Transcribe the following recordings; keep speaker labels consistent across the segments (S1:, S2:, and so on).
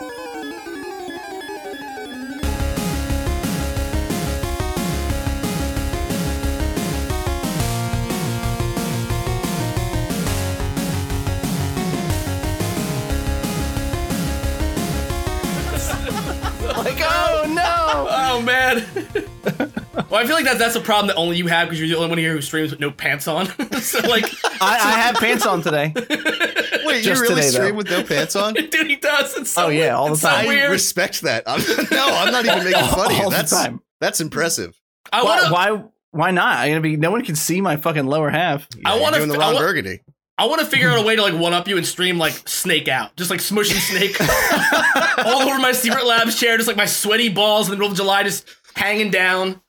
S1: like, oh no!
S2: Oh man. well, I feel like that's that's a problem that only you have because you're the only one here who streams with no pants on. so like,
S1: I, I have pants on today.
S3: Wait,
S1: Just
S3: you really
S1: today,
S3: stream
S1: though.
S3: with no pants on?
S2: dude, he does. It's so
S1: Oh, yeah, all the
S2: it's so
S1: time.
S3: I
S2: weird.
S3: respect that. I'm, no, I'm not even making fun of you. That's
S1: time.
S3: that's impressive.
S2: I
S1: Why,
S2: want to.
S1: why? Why not? I'm gonna be. No one can see my fucking lower half.
S2: I wanna
S3: doing the
S2: f- I
S3: Ron
S2: wa-
S3: Burgundy.
S2: I want to figure out a way to like one up you and stream like Snake out, just like smushing Snake all over my secret labs chair, just like my sweaty balls in the middle of July, just hanging down.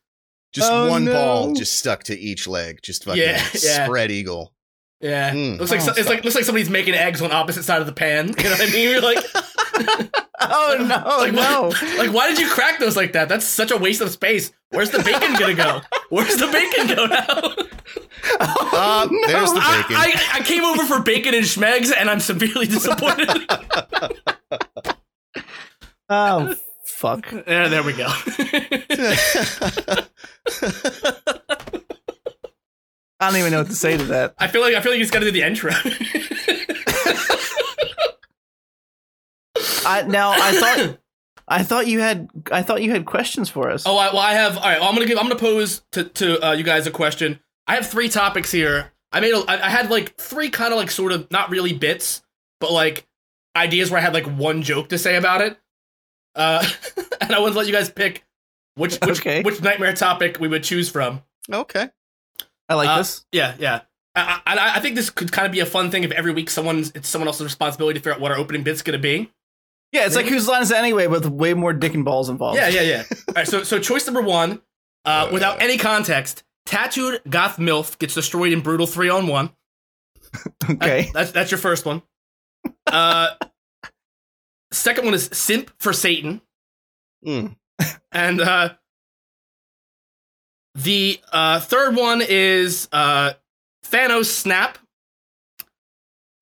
S3: Just
S1: Oh,
S3: one
S1: no.
S3: ball just stuck to each leg. Just fucking
S2: Yeah, yeah.
S3: spread eagle.
S2: Yeah,
S3: Mm.
S2: looks like
S1: Oh,
S2: so- it's like looks like somebody's making eggs on opposite side of the pan. You know what I mean? You're like,
S1: Oh no!
S2: like
S1: no!
S2: what- like why did you crack those like that? That's such a waste of space. Where's the bacon gonna go? Where's the bacon go now?
S3: Uh, there's the
S2: I,
S3: bacon.
S2: I, I came over for bacon and schmegs, and I'm severely disappointed.
S1: Oh fuck!
S2: yeah, there we go.
S1: I don't even know what to say to that.
S2: I feel like I feel like he's got to do the intro.
S1: I now I thought I thought you had I thought you had questions for us.
S2: oh, I, well, I have. All right, well, I'm gonna give. I'm gonna pose to to uh, you guys a question. I have three topics here. I made. A, I, I had like three kind of like sort of not really bits, but like ideas where I had like one joke to say about it. Uh, and I wanted to let you guys pick which which
S1: Okay.
S2: which nightmare topic we would choose from.
S3: okay.
S1: I like
S2: Uh,
S1: this.
S2: Yeah, yeah. I, I, I think this could kind of be a fun thing if every week someone's it's someone else's responsibility to figure out what our opening bit's gonna be.
S1: Yeah, it's like whose line is it anyway, with way more dick and balls involved.
S2: Yeah, yeah, yeah. All right, so so choice number one, uh, without any context, tattooed goth milf gets destroyed in brutal three on one.
S1: Okay.
S2: That's that's your first one. Uh, second one is simp for Satan,
S3: Mm.
S2: and uh, the uh, third one is uh, Thanos snap.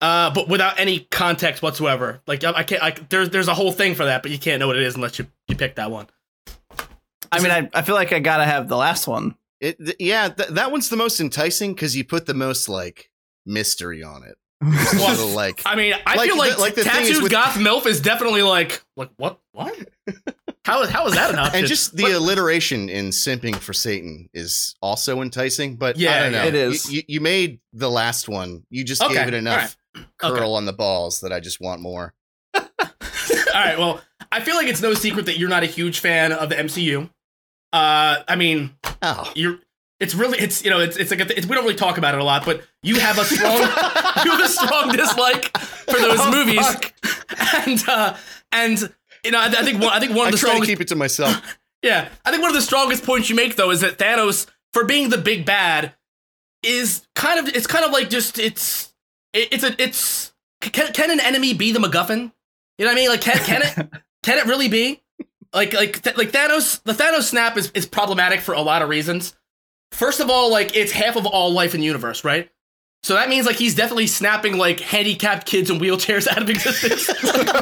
S2: Uh, but without any context whatsoever. Like I I can't. I, there's there's a whole thing for that, but you can't know what it is unless you you pick that one.
S1: I mean, I, I feel like I gotta have the last one.
S3: It, th- yeah, th- that one's the most enticing because you put the most like mystery on it.
S2: Well,
S3: like
S2: I mean, I
S3: Like
S2: feel like,
S3: the- like the
S2: tattooed
S3: with-
S2: goth milf is definitely like like what what? How how is that an option?
S3: and just the
S2: What-
S3: alliteration in simping for Satan is also enticing. But
S2: Yeah,
S3: I don't know.
S1: it is.
S3: You, you, you made the last one. You just
S2: Okay,
S3: gave it enough curl
S2: Okay.
S3: on the balls that I just want more.
S2: All right, well, I feel like it's no secret that you're not a huge fan of the MCU. Uh, I mean,
S3: Oh,
S2: you're. It's really, it's you know, it's it's like a, it's, we don't really talk about it a lot, but you have a strong, you have a strong dislike for those
S1: Oh,
S2: movies,
S1: fuck.
S2: and uh, and you know, I, I think one, I think one of the
S3: try to
S2: strongest,
S3: keep it to myself.
S2: yeah, I think one of the strongest points you make though is that Thanos, for being the big bad, is kind of it's kind of like just it's it, it's a it's can can an enemy be the MacGuffin? You know what I mean? Like can can it can it really be? Like like th- like Thanos the Thanos snap is is problematic for a lot of reasons. First of all, like it's half of all life in the universe, right? So that means like he's definitely snapping like handicapped kids in wheelchairs out of existence.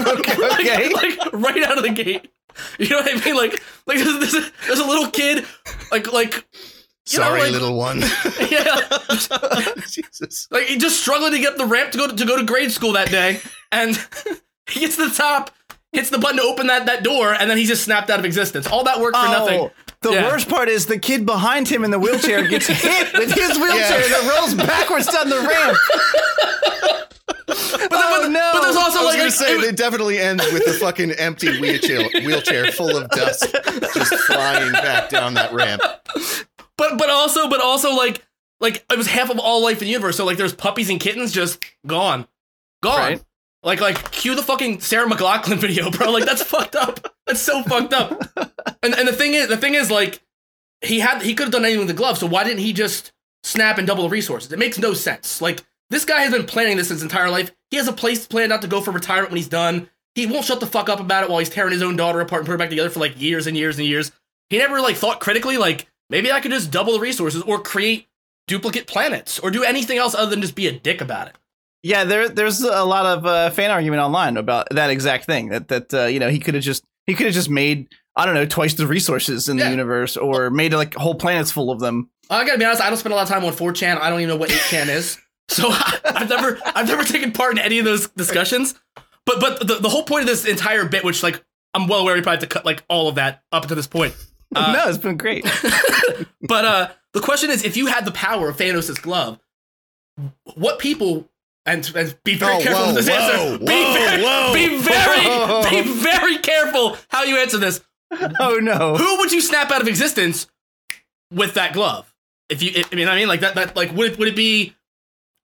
S1: Okay, okay.
S2: like, like right out of the gate. You know what I mean? Like like there's, there's, a, there's a little kid like like you know,
S3: Sorry,
S2: like-
S3: little one.
S2: yeah
S3: Jesus.
S2: like he just struggling to get up the ramp to go to, to go to grade school that day, and he gets to the top, hits the button to open that that door, and then he's just snapped out of existence. All that work for
S1: oh. nothing. The
S2: Yeah.
S1: worst part is the kid behind him in the wheelchair gets hit with his wheelchair
S3: Yeah.
S1: that rolls backwards down the ramp.
S2: But,
S1: Oh,
S2: but,
S1: no.
S2: but there's also
S3: I was
S2: like,
S3: gonna say
S2: it-
S3: it definitely ends with the fucking empty wheelchair wheelchair full of dust just flying back down that ramp.
S2: but but also but also like like it was half of all life in the universe. So like there's puppies and kittens just gone, gone.
S1: Right.
S2: Like like cue the fucking Sarah McLachlan video, bro. Like that's fucked up. That's so fucked up. And and the thing is the thing is like he had he could have done anything with the glove. So why didn't he just snap and double the resources? It makes no sense. Like this guy has been planning this his entire life. He has a place planned out to go for retirement when he's done. He won't shut the fuck up about it while he's tearing his own daughter apart and put her back together for like years and years and years. He never like thought critically like maybe I could just double the resources or create duplicate planets or do anything else other than just be a dick about it.
S1: Yeah, there there's a lot of uh, fan argument online about that exact thing. That that uh, you know he could have just he could have just made I don't know twice the resources in
S2: Yeah.
S1: the universe, or made like whole planets full of them.
S2: I gotta be honest. I don't spend a lot of time on 4chan. I don't even know what 8chan is. So I've never, I've never taken part in any of those discussions. But, but the, the whole point of this entire bit, which like I'm well aware we probably have to cut like all of that up to this point. Uh,
S1: no, it's been great.
S2: But uh, the question is, if you had the power of Thanos' glove, what people and, and be very
S3: Oh,
S2: careful
S3: whoa,
S2: with this
S3: whoa,
S2: answer. be,
S3: whoa,
S2: very,
S3: whoa.
S2: be very, be very careful how you answer this.
S1: oh no.
S2: Who would you snap out of existence with that glove? If you, I mean, I mean, like that, that, like, would it, would it be,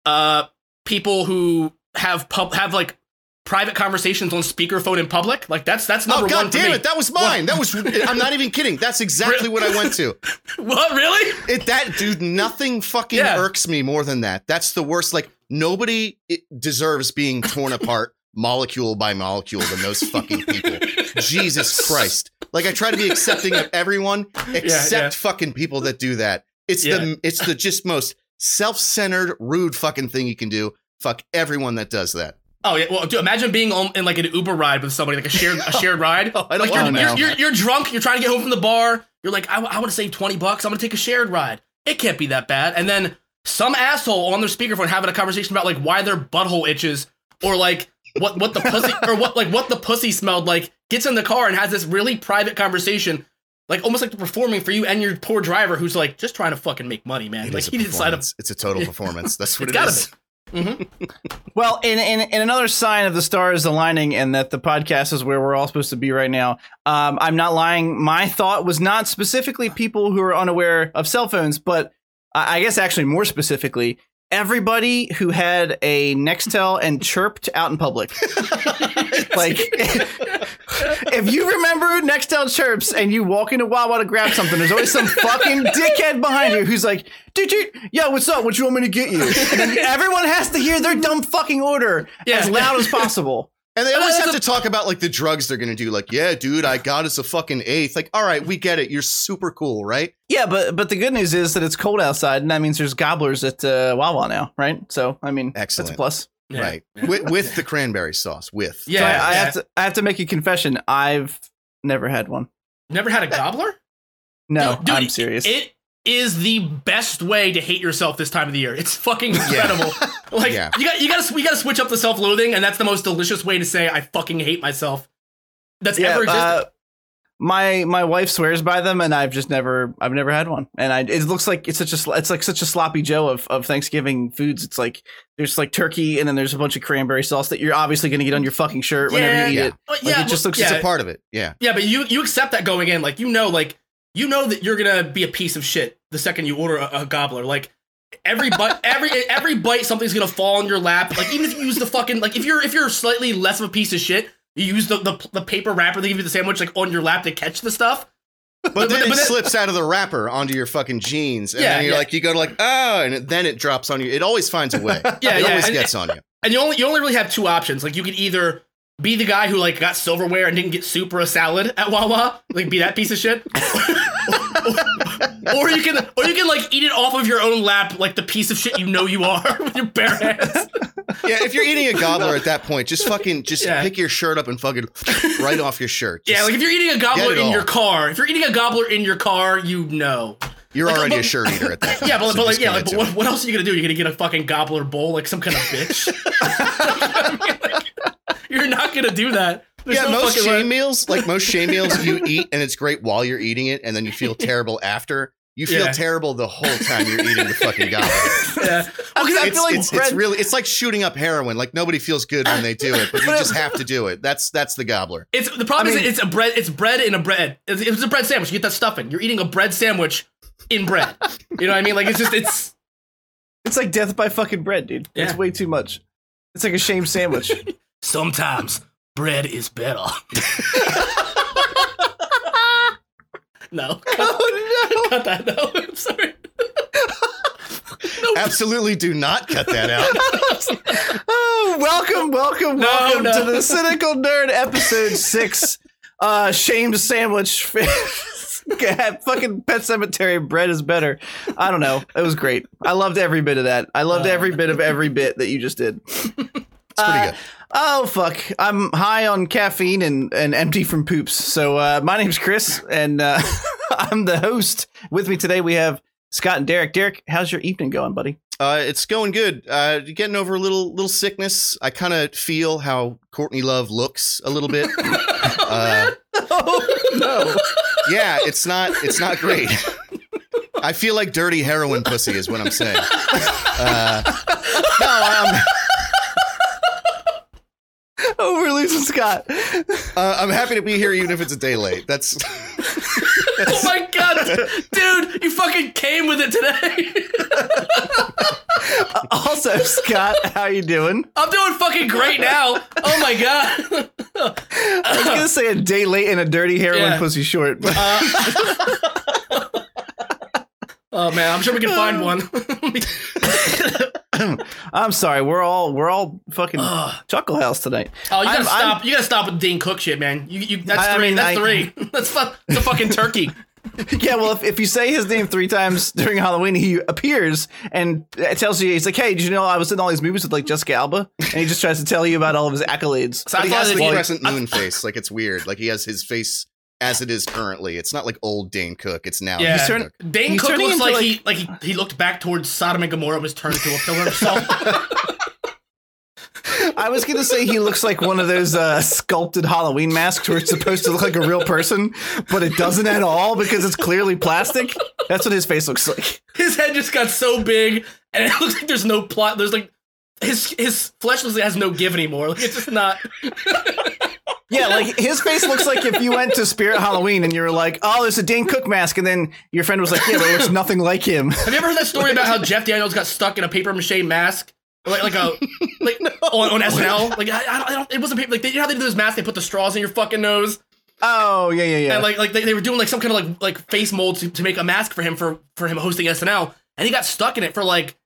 S2: uh, people who have pub, have like private conversations on speakerphone in public? Like that's that's number
S3: Oh god
S2: one for
S3: damn it! That was mine. That was. I'm not even kidding. That's exactly what I went to.
S2: what really?
S3: It that dude. Nothing fucking
S2: Yeah.
S3: irks me more than that. That's the worst. Like nobody eh, deserves being torn apart molecule by molecule than those fucking people. Jesus Christ! Like I try to be accepting of everyone except
S2: yeah.
S3: fucking people that do that. It's
S2: Yeah.
S3: the it's the just most self-centered, rude fucking thing you can do. Fuck everyone that does that.
S2: Oh yeah, well, dude, imagine being on, in like an Uber ride with somebody, like a shared a shared ride.
S3: Oh, I don't
S2: like you're, you're, you're, you're drunk, you're trying to get home from the bar. You're like, I, I, want to save twenty bucks. I'm gonna take a shared ride. It can't be that bad. And then some asshole on their speakerphone having a conversation about like why their butthole itches or like what what the pussy or what like what the pussy smelled like. Gets in the car and has this really private conversation. Like almost like they're performing for you and your poor driver who's like just trying to fucking make money, man.
S3: It
S2: like he didn't sign up.
S3: performance. It's a total performance. That's what
S2: It's
S3: it
S2: gotta
S3: is.
S1: Well, in, in in another sign of the stars aligning and that the podcast is where we're all supposed to be right now, um, I'm not lying. My thought was not specifically people who are unaware of cell phones, but I guess actually more specifically, everybody who had a Nextel and chirped out in public. like, if you remember Nextel chirps and you walk into Wawa to grab something, there's always some fucking dickhead behind you who's like, dude, dude, yo, what's up? What you want me to get you? And then everyone has to hear their dumb fucking order
S2: Yeah.
S1: as loud as possible.
S3: And they always have
S2: a-
S3: to talk about like the drugs they're gonna do. Like, yeah, dude, I got us a fucking eighth. Like, all right, we get it. You're super cool, right?
S1: Yeah, but but the good news is that it's cold outside, and that means there's gobblers at uh, Wawa now, right? So I mean,
S3: excellent.
S1: that's a plus.
S2: Yeah.
S3: Right. With, with the cranberry sauce. With.
S2: Yeah,
S1: so I, I have to I have to make a confession. I've never had one.
S2: Never had a gobbler?
S1: No,
S2: Dude, dude,
S1: I'm serious.
S2: It is the best way to hate yourself this time of the year. It's fucking incredible. Like
S3: Yeah.
S2: you got you got to we got to switch up the self-loathing, and that's the most delicious way to say I fucking hate myself. That's
S1: yeah,
S2: ever existed.
S1: uh, my my wife swears by them, and I've just never I've never had one. And I it looks like it's such a it's like such a sloppy Joe of of Thanksgiving foods. It's like there's like turkey, and then there's a bunch of cranberry sauce that you're obviously going to get on your fucking shirt whenever you eat
S3: yeah.
S1: it.
S2: Uh,
S1: like,
S2: yeah,
S1: it just looks-
S2: yeah,
S3: It's a part of it. Yeah.
S2: yeah, but you you accept that going in, like you know, like you know that you're gonna be a piece of shit the second you order a, a gobbler. Like every bite, every every bite, something's gonna fall on your lap. Like even if you use the fucking like if you're if you're slightly less of a piece of shit, you use the the, the paper wrapper they give you the sandwich like on your lap to catch the stuff.
S3: But,
S2: But-
S3: then
S2: but-
S3: it
S2: but that-
S3: slips out of the wrapper onto your fucking jeans. And
S2: Yeah,
S3: then you're
S2: yeah.
S3: like, you go to like, oh, and then it drops on you. It always finds a way.
S2: Yeah,
S3: it
S2: yeah,
S3: always
S2: and-
S3: gets on you.
S2: And you only you only really have two options. Like you could either be the guy who like got silverware and didn't get soup or a salad at Wawa, like be that piece of shit. or you can or you can like eat it off of your own lap like the piece of shit you know you are with your bare hands.
S3: Yeah, if you're eating a gobbler at that point, just fucking just
S2: Yeah.
S3: pick your shirt up and fucking right off your shirt.
S2: yeah, like if you're eating a gobbler in
S3: all.
S2: your car, if you're eating a gobbler in your car, you know.
S3: you're
S2: like,
S3: already
S2: but-
S3: a shirt eater at that. Point,
S2: Yeah, but,
S3: so
S2: but like yeah, like, but what, what else are you gonna do? You're gonna get a fucking gobbler bowl like some kind of bitch. You're not gonna do that. There's
S3: yeah,
S2: no
S3: most
S2: fucking way.
S3: shame meals, like most shame meals, you eat and it's great while you're eating it, and then you feel terrible after. You feel
S2: Yeah.
S3: terrible the whole time you're eating the fucking gobbler.
S2: Yeah. Well, 'cause I
S3: It's,
S2: feel like
S3: it's,
S1: bread-
S3: it's really it's like shooting up heroin. Like nobody feels good when they do it, but you just have to do it. That's that's the gobbler.
S2: It's the problem
S1: I
S2: is it's a bread. It's bread in a bread. It's, it's a bread sandwich. You get that stuffing. You're eating a bread sandwich in bread. You know what I mean? Like it's just it's
S1: It's like death by fucking bread, dude. It's way too much. It's like a shame sandwich.
S2: sometimes bread is better. no, cut,
S1: oh
S2: cut that. No, I'm sorry.
S3: Absolutely, do not cut that out.
S1: Oh, welcome, welcome,
S2: No,
S1: welcome
S2: no.
S1: to the Cynical Nerd episode six. Uh, shame sandwich. fucking Pet Sematary bread is better. I don't know. It was great. I loved every bit of that. I loved every bit of every bit that you just did.
S3: It's pretty
S1: Uh,
S3: good.
S1: Oh fuck! I'm high on caffeine and, and empty from poops. So uh, my name's Chris, and uh, I'm the host. With me today we have Scott and Derek. Derek, how's your evening going, buddy?
S3: Uh, it's going good. Uh, getting over a little little sickness. I kind of feel how Courtney Love looks a little bit. uh,
S1: Oh no!
S3: yeah, it's not it's not great. I feel like dirty heroin pussy is what I'm saying. Uh, no, um,
S1: oh, we're losing Scott.
S3: uh, I'm happy to be here even if it's a day late. That's
S2: Oh my god, dude, you fucking came with it today.
S1: Also, Scott, how you doing?
S2: I'm doing fucking great now. Oh my god.
S1: I was gonna say a day late and a dirty heroin
S2: Yeah.
S1: pussy short, but
S2: Oh man, I'm sure we can find one.
S1: I'm sorry. We're all we're all fucking
S2: Ugh.
S1: chuckle house tonight.
S2: Oh, you gotta
S1: I'm- I'm-
S2: stop! you gotta stop with Dane Cook shit, man. You, you that's
S1: I- I
S2: three.
S1: mean,
S2: that's
S1: I-
S2: three. That's fu- that's a fucking turkey.
S1: Yeah, well, if, if you say his name three times during Halloween, he appears and it tells you he's like, "Hey, did you know I was in all these movies with like Jessica Alba?" And he just tries to tell you about all of his accolades.
S2: So
S3: but
S2: I
S3: he
S2: thought
S3: has
S2: that
S3: the
S2: he-
S3: crescent moon face. Like it's weird. Like he has his face as it is currently. It's not like old Dane Cook. It's now.
S2: Yeah.
S3: Dane
S1: turn-
S3: Cook.
S2: Dane
S1: He's
S2: Cook looks like,
S1: like-
S2: he like he, he looked back towards Sodom and Gomorrah and was turned into a pillar of salt.
S1: I was gonna say he looks like one of those uh, sculpted Halloween masks where it's supposed to look like a real person, but it doesn't at all because it's clearly plastic. That's what his face looks like.
S2: his head just got so big, and it looks like there's no plot. There's like his his flesh looks like it has no give anymore. Like it's just not.
S1: Yeah, like his face looks like if you went to Spirit Halloween and you were like, "Oh, there's a Dane Cook mask," and then your friend was like, "Yeah, but it looks nothing like him."
S2: Have you ever heard that story about how Jeff Daniels got stuck in a paper mache mask? Like, like a like on, on SNL, like I, I, don't, I don't. It wasn't paper. Like they, you know how they do those masks? They put the straws in your fucking nose,
S1: Oh, yeah, yeah, yeah.
S2: and like like they, they were doing like some kind of like like face mold to, to make a mask for him for for him hosting SNL, and he got stuck in it for like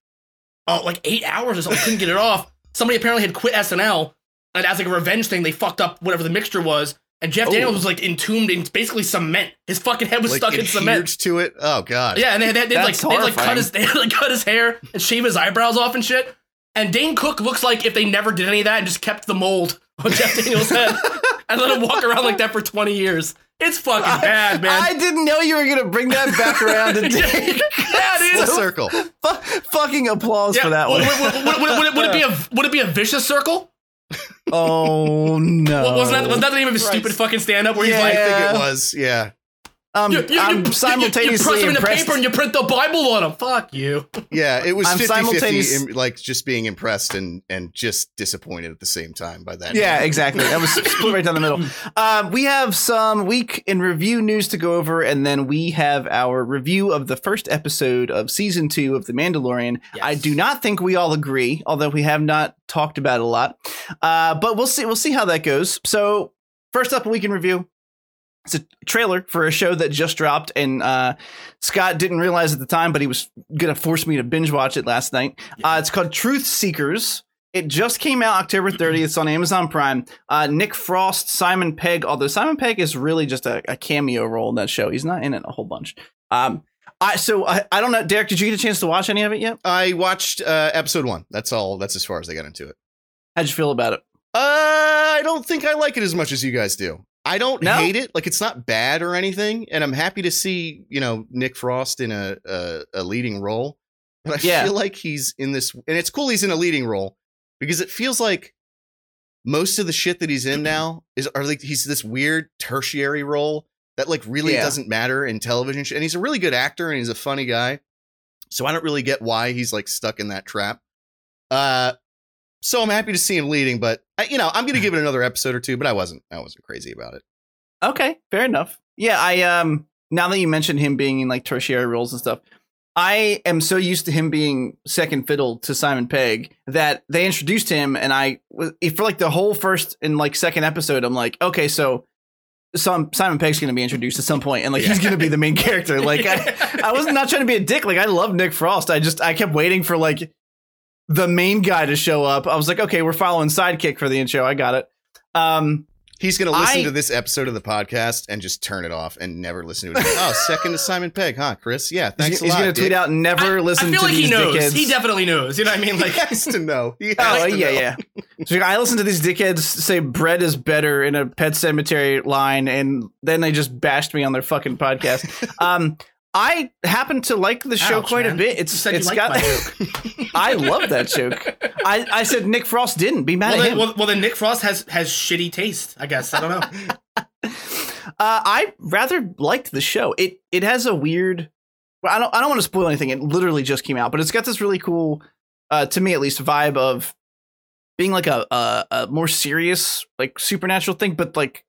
S2: oh like eight hours or something. Couldn't get it off. Somebody apparently had quit SNL, and as like a revenge thing, they fucked up whatever the mixture was. And Jeff
S1: Oh.
S2: Daniels was like entombed in basically cement. His fucking head was
S3: Like
S2: stuck in
S3: adhered
S2: cement.
S3: to it. Oh god.
S2: Yeah, and they, they, they, like
S1: That's
S2: they like cut his they like cut his hair and shave his eyebrows off and shit. And Dane Cook looks like if they never did any of that and just kept the mold on Jeff Daniels' head and let him walk around like that for twenty years. It's fucking bad, man.
S1: I didn't know you were gonna bring that back around to Dane.
S2: yeah,
S3: Full
S2: dude.
S3: circle.
S1: Fu- fucking applause
S2: Yeah,
S1: for that
S2: would,
S1: one.
S2: would, would, would, would, it, would it be a would it be a vicious circle?
S1: Oh no!
S2: Wasn't that was that the name of his
S1: Christ.
S2: stupid fucking stand up where he's
S1: Yeah.
S2: like
S3: I think it was. Yeah.
S1: Um,
S2: you, you, you,
S1: I'm
S2: you- you,
S1: simultaneously
S2: press him in the
S1: impressed.
S2: paper and you print the Bible on them. Fuck you.
S3: Yeah, it was
S1: I'm
S3: 50
S1: simultaneous-
S3: 50, like just being impressed and and just disappointed at the same time by that.
S1: Yeah, exactly. That was split right down the middle. Um, we have some week in review news to go over, and then we have our review of the first episode of season two of The Mandalorian. I do not think we all agree, although we have not talked about it a lot. Uh, but we'll see. We'll see how that goes. So, first up, a week in review. It's a trailer for a show that just dropped, and uh, Scott didn't realize at the time, but he was gonna force me to binge watch it last night. Uh, it's called Truth Seekers. It just came out October 30th. It's on Amazon Prime. Uh, Nick Frost, Simon Pegg, although Simon Pegg is really just a, a cameo role in that show. He's not in it a whole bunch. Um, I so I, I don't know, Derek. Did you get a chance to watch any of it yet?
S3: I watched uh, episode one. That's all. That's as far as I got into it.
S1: How'd you feel about it?
S3: Uh, I don't think I like it as much as you guys do. I don't
S1: No?
S3: hate it. Like it's not bad or anything, and I'm happy to see you know Nick Frost in a a, a leading role. But I
S1: Yeah.
S3: feel like he's in this, and it's cool he's in a leading role because it feels like most of the shit that he's in now is are like he's this weird tertiary role that like really
S1: Yeah.
S3: doesn't matter in television. And he's a really good actor and he's a funny guy. So I don't really get why he's like stuck in that trap. Uh, so I'm happy to see him leading, but I, you know I'm gonna give it another episode or two. But I wasn't I wasn't crazy about it.
S1: Okay, fair enough. Yeah, I um now that you mentioned him being in like tertiary roles and stuff, I am so used to him being second fiddle to Simon Pegg that they introduced him and I for like the whole first and like second episode I'm like, okay, so some Simon Pegg's going to be introduced at some point and like he's going to be the main character. Like I I was not trying to be a dick. Like I love Nick Frost. I just I kept waiting for like the main guy to show up. I was like, okay, we're following sidekick for the intro. I got it. Um
S3: He's gonna listen
S1: I-
S3: to this episode of the podcast and just turn it off and never listen to it. Again. oh, second to Simon Pegg, huh, Chris? Yeah, thanks
S1: he's,
S3: a
S1: he's
S3: lot.
S1: gonna tweet
S3: Dick.
S1: out, "Never
S2: I,
S1: listen
S2: I feel
S1: to
S2: like
S1: these
S2: he knows.
S1: dickheads."
S2: He definitely knows. You know what I mean? Like,
S3: He has to know. He has
S1: Oh
S3: to
S1: yeah,
S3: know.
S1: yeah. So I listen to these dickheads say bread is better in a Pet Sematary line, and then they just bashed me on their fucking podcast. um, I happen to like the show
S2: ouch,
S1: quite
S2: man.
S1: a bit. It's it's got. I love that joke. I, I said Nick Frost didn't be mad
S2: well,
S1: at
S2: then,
S1: him.
S2: well, well, then Nick Frost has has shitty taste. I guess I don't know.
S1: Uh, I rather liked the show. It it has a weird. Well, I don't I don't want to spoil anything. It literally just came out, but it's got this really cool, uh, to me at least, vibe of being like a, a a more serious like supernatural thing, but like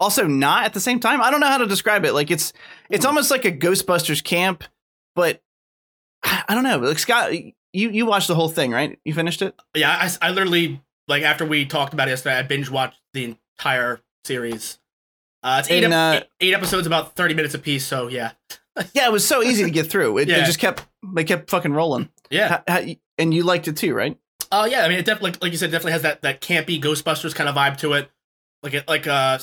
S1: also not at the same time. I don't know how to describe it. Like it's it's almost like a Ghostbusters camp, but I don't know. Like Scott, you you watched the whole thing, right? You finished it.
S2: Yeah, I, I literally like after we talked about it yesterday, I binge watched the entire series. Uh, it's eight, ep-
S1: uh,
S2: eight, eight episodes, about thirty minutes apiece. So yeah,
S1: Yeah, it was so easy to get through. It, it just kept they kept fucking rolling.
S2: yeah.
S1: And you liked it too, right?
S2: Oh yeah, I mean, it definitely, like, like you said, definitely has that that campy Ghostbusters kind of vibe to it. Like it, like uh,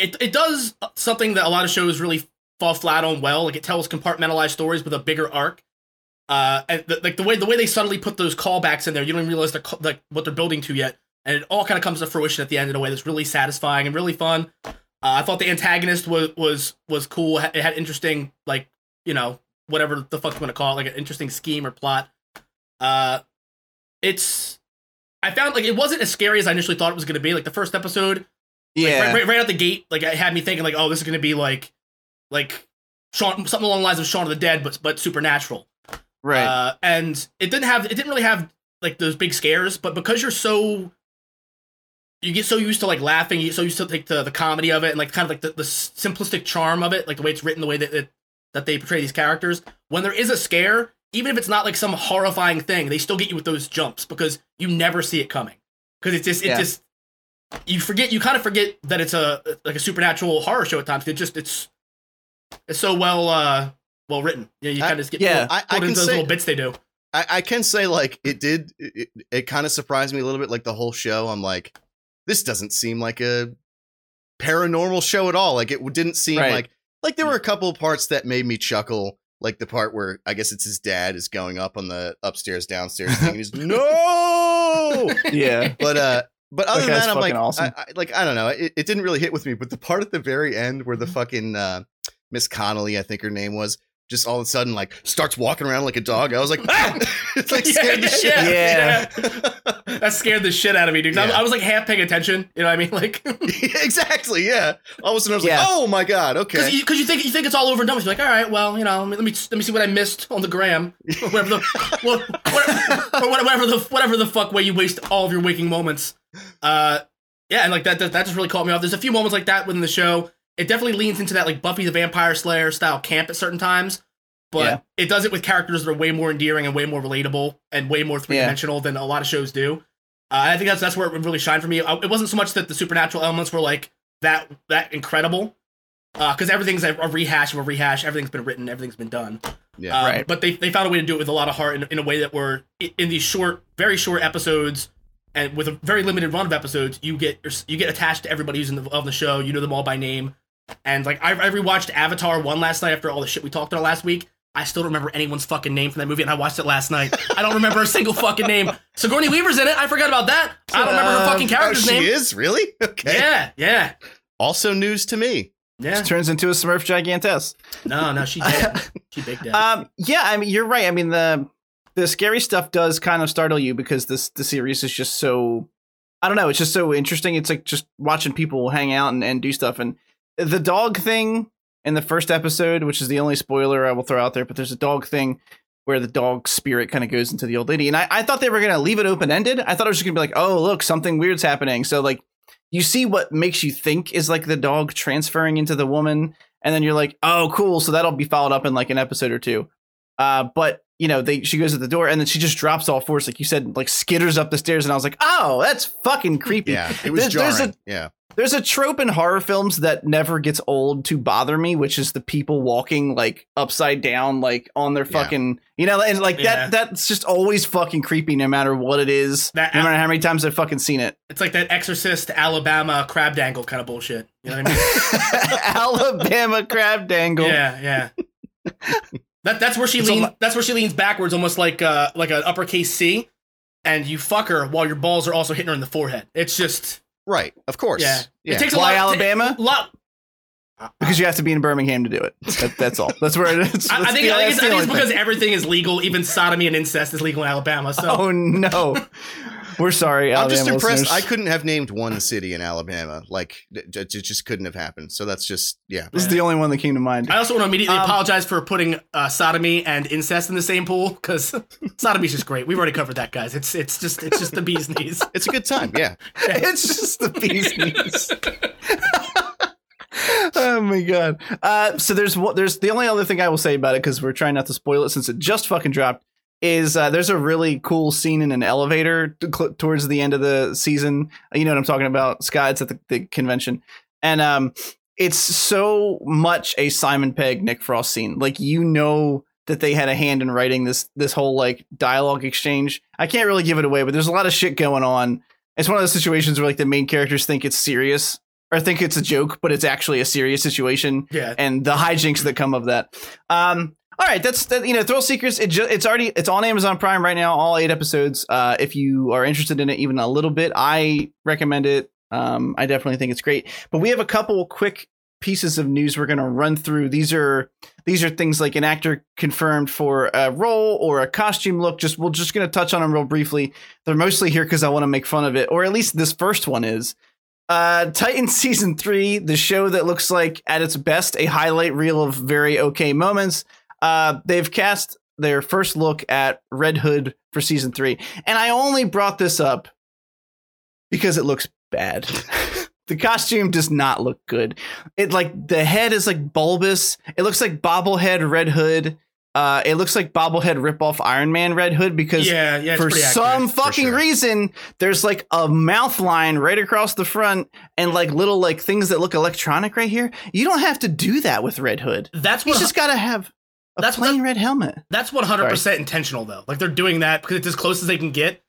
S2: it it does something that a lot of shows really fall flat on well. Like it tells compartmentalized stories with a bigger arc. Uh, and the, like the way the way they subtly put those callbacks in there, you don't even realize they're like what they're building to yet, and it all kind of comes to fruition at the end in a way that's really satisfying and really fun. Uh, I thought the antagonist was was was cool. It had interesting like you know whatever the fuck you want to call it, like an interesting scheme or plot. Uh, it's I found like it wasn't as scary as I initially thought it was going to be. Like the first episode, like,
S1: Yeah.
S2: right, right, right out the gate, like it had me thinking like, oh, this is going to be like like Shaun, something along the lines of Shaun of the Dead, but but supernatural.
S1: Right.
S2: Uh, and it didn't have it didn't really have like those big scares, but because you're so you get so used to like laughing, you get so used to like the, the comedy of it and like kind of like the, the simplistic charm of it, like the way it's written, the way that it, that they portray these characters. When there is a scare, even if it's not like some horrifying thing, they still get you with those jumps because you never see it coming. Because it's just it
S1: Yeah.
S2: just you forget you kind of forget that it's a like a supernatural horror show at times. It just it's it's so well uh well written. Yeah, you
S3: I-
S2: kind of get
S1: yeah,
S2: pulled,
S3: I- I
S2: pulled
S3: can
S2: those
S3: say-
S2: little bits they do.
S3: I, I can say like it did. It, it kind of surprised me a little bit. Like the whole show, I'm like, this doesn't seem like a paranormal show at all. Like it didn't seem
S1: Right.
S3: like like there were a couple of parts that made me chuckle. Like the part where I guess it's his dad is going up on the upstairs downstairs thing. And he's no,
S1: yeah.
S3: but uh. But other than that, I'm like,
S1: awesome.
S3: I, I, like I don't know. It, it didn't really hit with me. But the part at the very end where the fucking uh, Miss Connolly, I think her name was, just all of a sudden like starts walking around like a dog. I was like, ah! it's like
S2: Yeah,
S3: scared the
S2: yeah,
S3: shit. out of me.
S1: Yeah.
S2: That scared the shit out of me, dude. I-
S3: Yeah.
S2: I, was like half paying attention. You know what I mean? Like,
S3: exactly. Yeah. All of a sudden, I was
S1: Yeah.
S3: like, "Oh my god, okay."
S2: Because you think you think it's all over and done. with. You're like, all right, well, you know, let me let me, let me see what I missed on the gram, or whatever the what, what, or whatever the whatever the fuck way you waste all of your waking moments. Uh, yeah, and like that, that that just really caught me off. There's a few moments like that within the show. It definitely leans into that like Buffy the Vampire Slayer style camp at certain times, but
S1: Yeah.
S2: it does it with characters that are way more endearing and way more relatable and way more three dimensional than a lot of shows do. Uh, I think that's that's where it really shined for me. Uh, It wasn't so much that the supernatural elements were like that that incredible, because everything's a, a rehash of a rehash. Everything's been written, everything's been done.
S3: yeah.
S2: Um,
S1: Right.
S2: But they, they found a way to do it with a lot of heart in, in a way that were in these short, very short episodes, and with a very limited run of episodes, you get you get attached to everybody who's in the of the show. You know them all by name, and like I, I rewatched Avatar one last night after all the shit we talked about last week. I still don't remember anyone's fucking name from that movie, and I watched it last night. I don't remember a single fucking name. Sigourney Weaver's in it. I forgot about that. I don't remember her
S1: Um,
S2: fucking
S3: oh,
S2: character's
S3: she
S2: name.
S3: She is really okay.
S2: Yeah, yeah,
S3: Also news to me.
S2: yeah.
S1: Turns into a Smurf gigantess.
S2: No, no, she dead. She big dead.
S1: Um, yeah, I mean, you're right. I mean, the the scary stuff does kind of startle you because this the series is just so I don't know, it's just so interesting. It's like just watching people hang out and, and do stuff. And the dog thing in the first episode, which is the only spoiler I will throw out there, but there's a dog thing where the dog spirit kind of goes into the old lady. And I, I thought they were gonna leave it open ended. I thought it was just gonna be like, oh look, something weird's happening. So like you see what makes you think is like the dog transferring into the woman, and then you're like, oh, cool. So that'll be followed up in like an episode or two. Uh, but you know, they she goes at the door and then she just drops all fours, like you said, like skitters up the stairs, and I was like, oh, that's fucking creepy.
S3: Yeah, it was
S1: There- there's
S3: jarring.
S1: a-
S3: yeah,
S1: There's a trope in horror films that never gets old to bother me, which is the people walking like upside down, like on their
S3: Yeah.
S1: fucking, you know, and like
S2: Yeah.
S1: that. That's just always fucking creepy, no matter what it is,
S2: That-
S1: no matter how many times I've fucking seen it.
S2: It's like that Exorcist Alabama crab dangle kind of bullshit. You know what I mean?
S1: Alabama crab dangle.
S2: yeah, yeah. That that's where she leans.
S1: lo-
S2: That's where she leans backwards, almost like uh like an uppercase C, and you fuck her while your balls are also hitting her in the forehead. It's just
S3: right. Of course.
S2: yeah.
S3: yeah.
S2: It takes
S1: Why
S2: a lot.
S1: Alabama?
S2: ta- lot.
S1: Because you have to be in Birmingham to do it. That, that's all. That's where it is.
S2: I, I think,
S1: the-
S2: I think it's, I think it's because everything is legal. Even sodomy and incest is legal in Alabama. So
S1: Oh no, we're sorry.
S3: I'm just impressed.
S1: listeners.
S3: I couldn't have named one city in Alabama. Like it, it just couldn't have happened. So that's just yeah.
S1: This is the only one that came to mind.
S2: I also want to immediately
S1: Um,
S2: apologize for putting uh, sodomy and incest in the same pool because sodomy's just great. We've already covered that, guys. It's it's just it's just the bee's knees.
S3: It's a good time. Yeah.
S1: it's just the bee's knees. oh my god. Uh, so there's what there's the only other thing I will say about it because we're trying not to spoil it since it just fucking dropped. Is uh, there's a really cool scene in an elevator t- towards the end of the season. You know what I'm talking about, Sky. It's at the, the convention, and um, it's so much a Simon Pegg Nick Frost scene. Like you know that they had a hand in writing this this whole like dialogue exchange. I can't really give it away, but there's a lot of shit going on. It's one of those situations where like the main characters think it's serious or think it's a joke, but it's actually a serious situation,
S2: Yeah,
S1: and the hijinks that come of that. Um, all right, that's that. You know, Thrill Seekers. It ju- it's already it's on Amazon Prime right now. All eight episodes. Uh, if you are interested in it even a little bit, I recommend it. Um, I definitely think it's great. But we have a couple quick pieces of news we're going to run through. These are these are things like an actor confirmed for a role or a costume look. Just we're just going to touch on them real briefly. They're mostly here because I want to make fun of it, or at least this first one is. Uh, Titan season three, the show that looks like at its best a highlight reel of very okay moments. Uh, they've cast their first look at Red Hood for season three, and I only brought this up because it looks bad. the costume does not look good. It like the head is like bulbous. It looks like bobblehead Red Hood. Uh, it looks like bobblehead ripoff Iron Man Red Hood because
S2: yeah, yeah.
S1: For some
S2: accurate.
S1: fucking
S3: sure.
S1: reason, there's like a mouth line right across the front and like little like things that look electronic right here. You don't have to do that with Red Hood.
S2: That's
S1: You
S2: what
S1: just gotta have a
S2: That's
S1: plain red helmet.
S2: That's one hundred percent intentional though. Like they're doing that because it's as close as they can get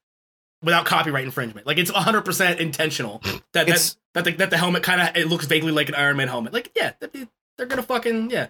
S2: without copyright infringement. Like it's one hundred percent intentional that that that the, that the helmet kind of it looks vaguely like an Iron Man helmet. Like yeah, they're gonna fucking yeah.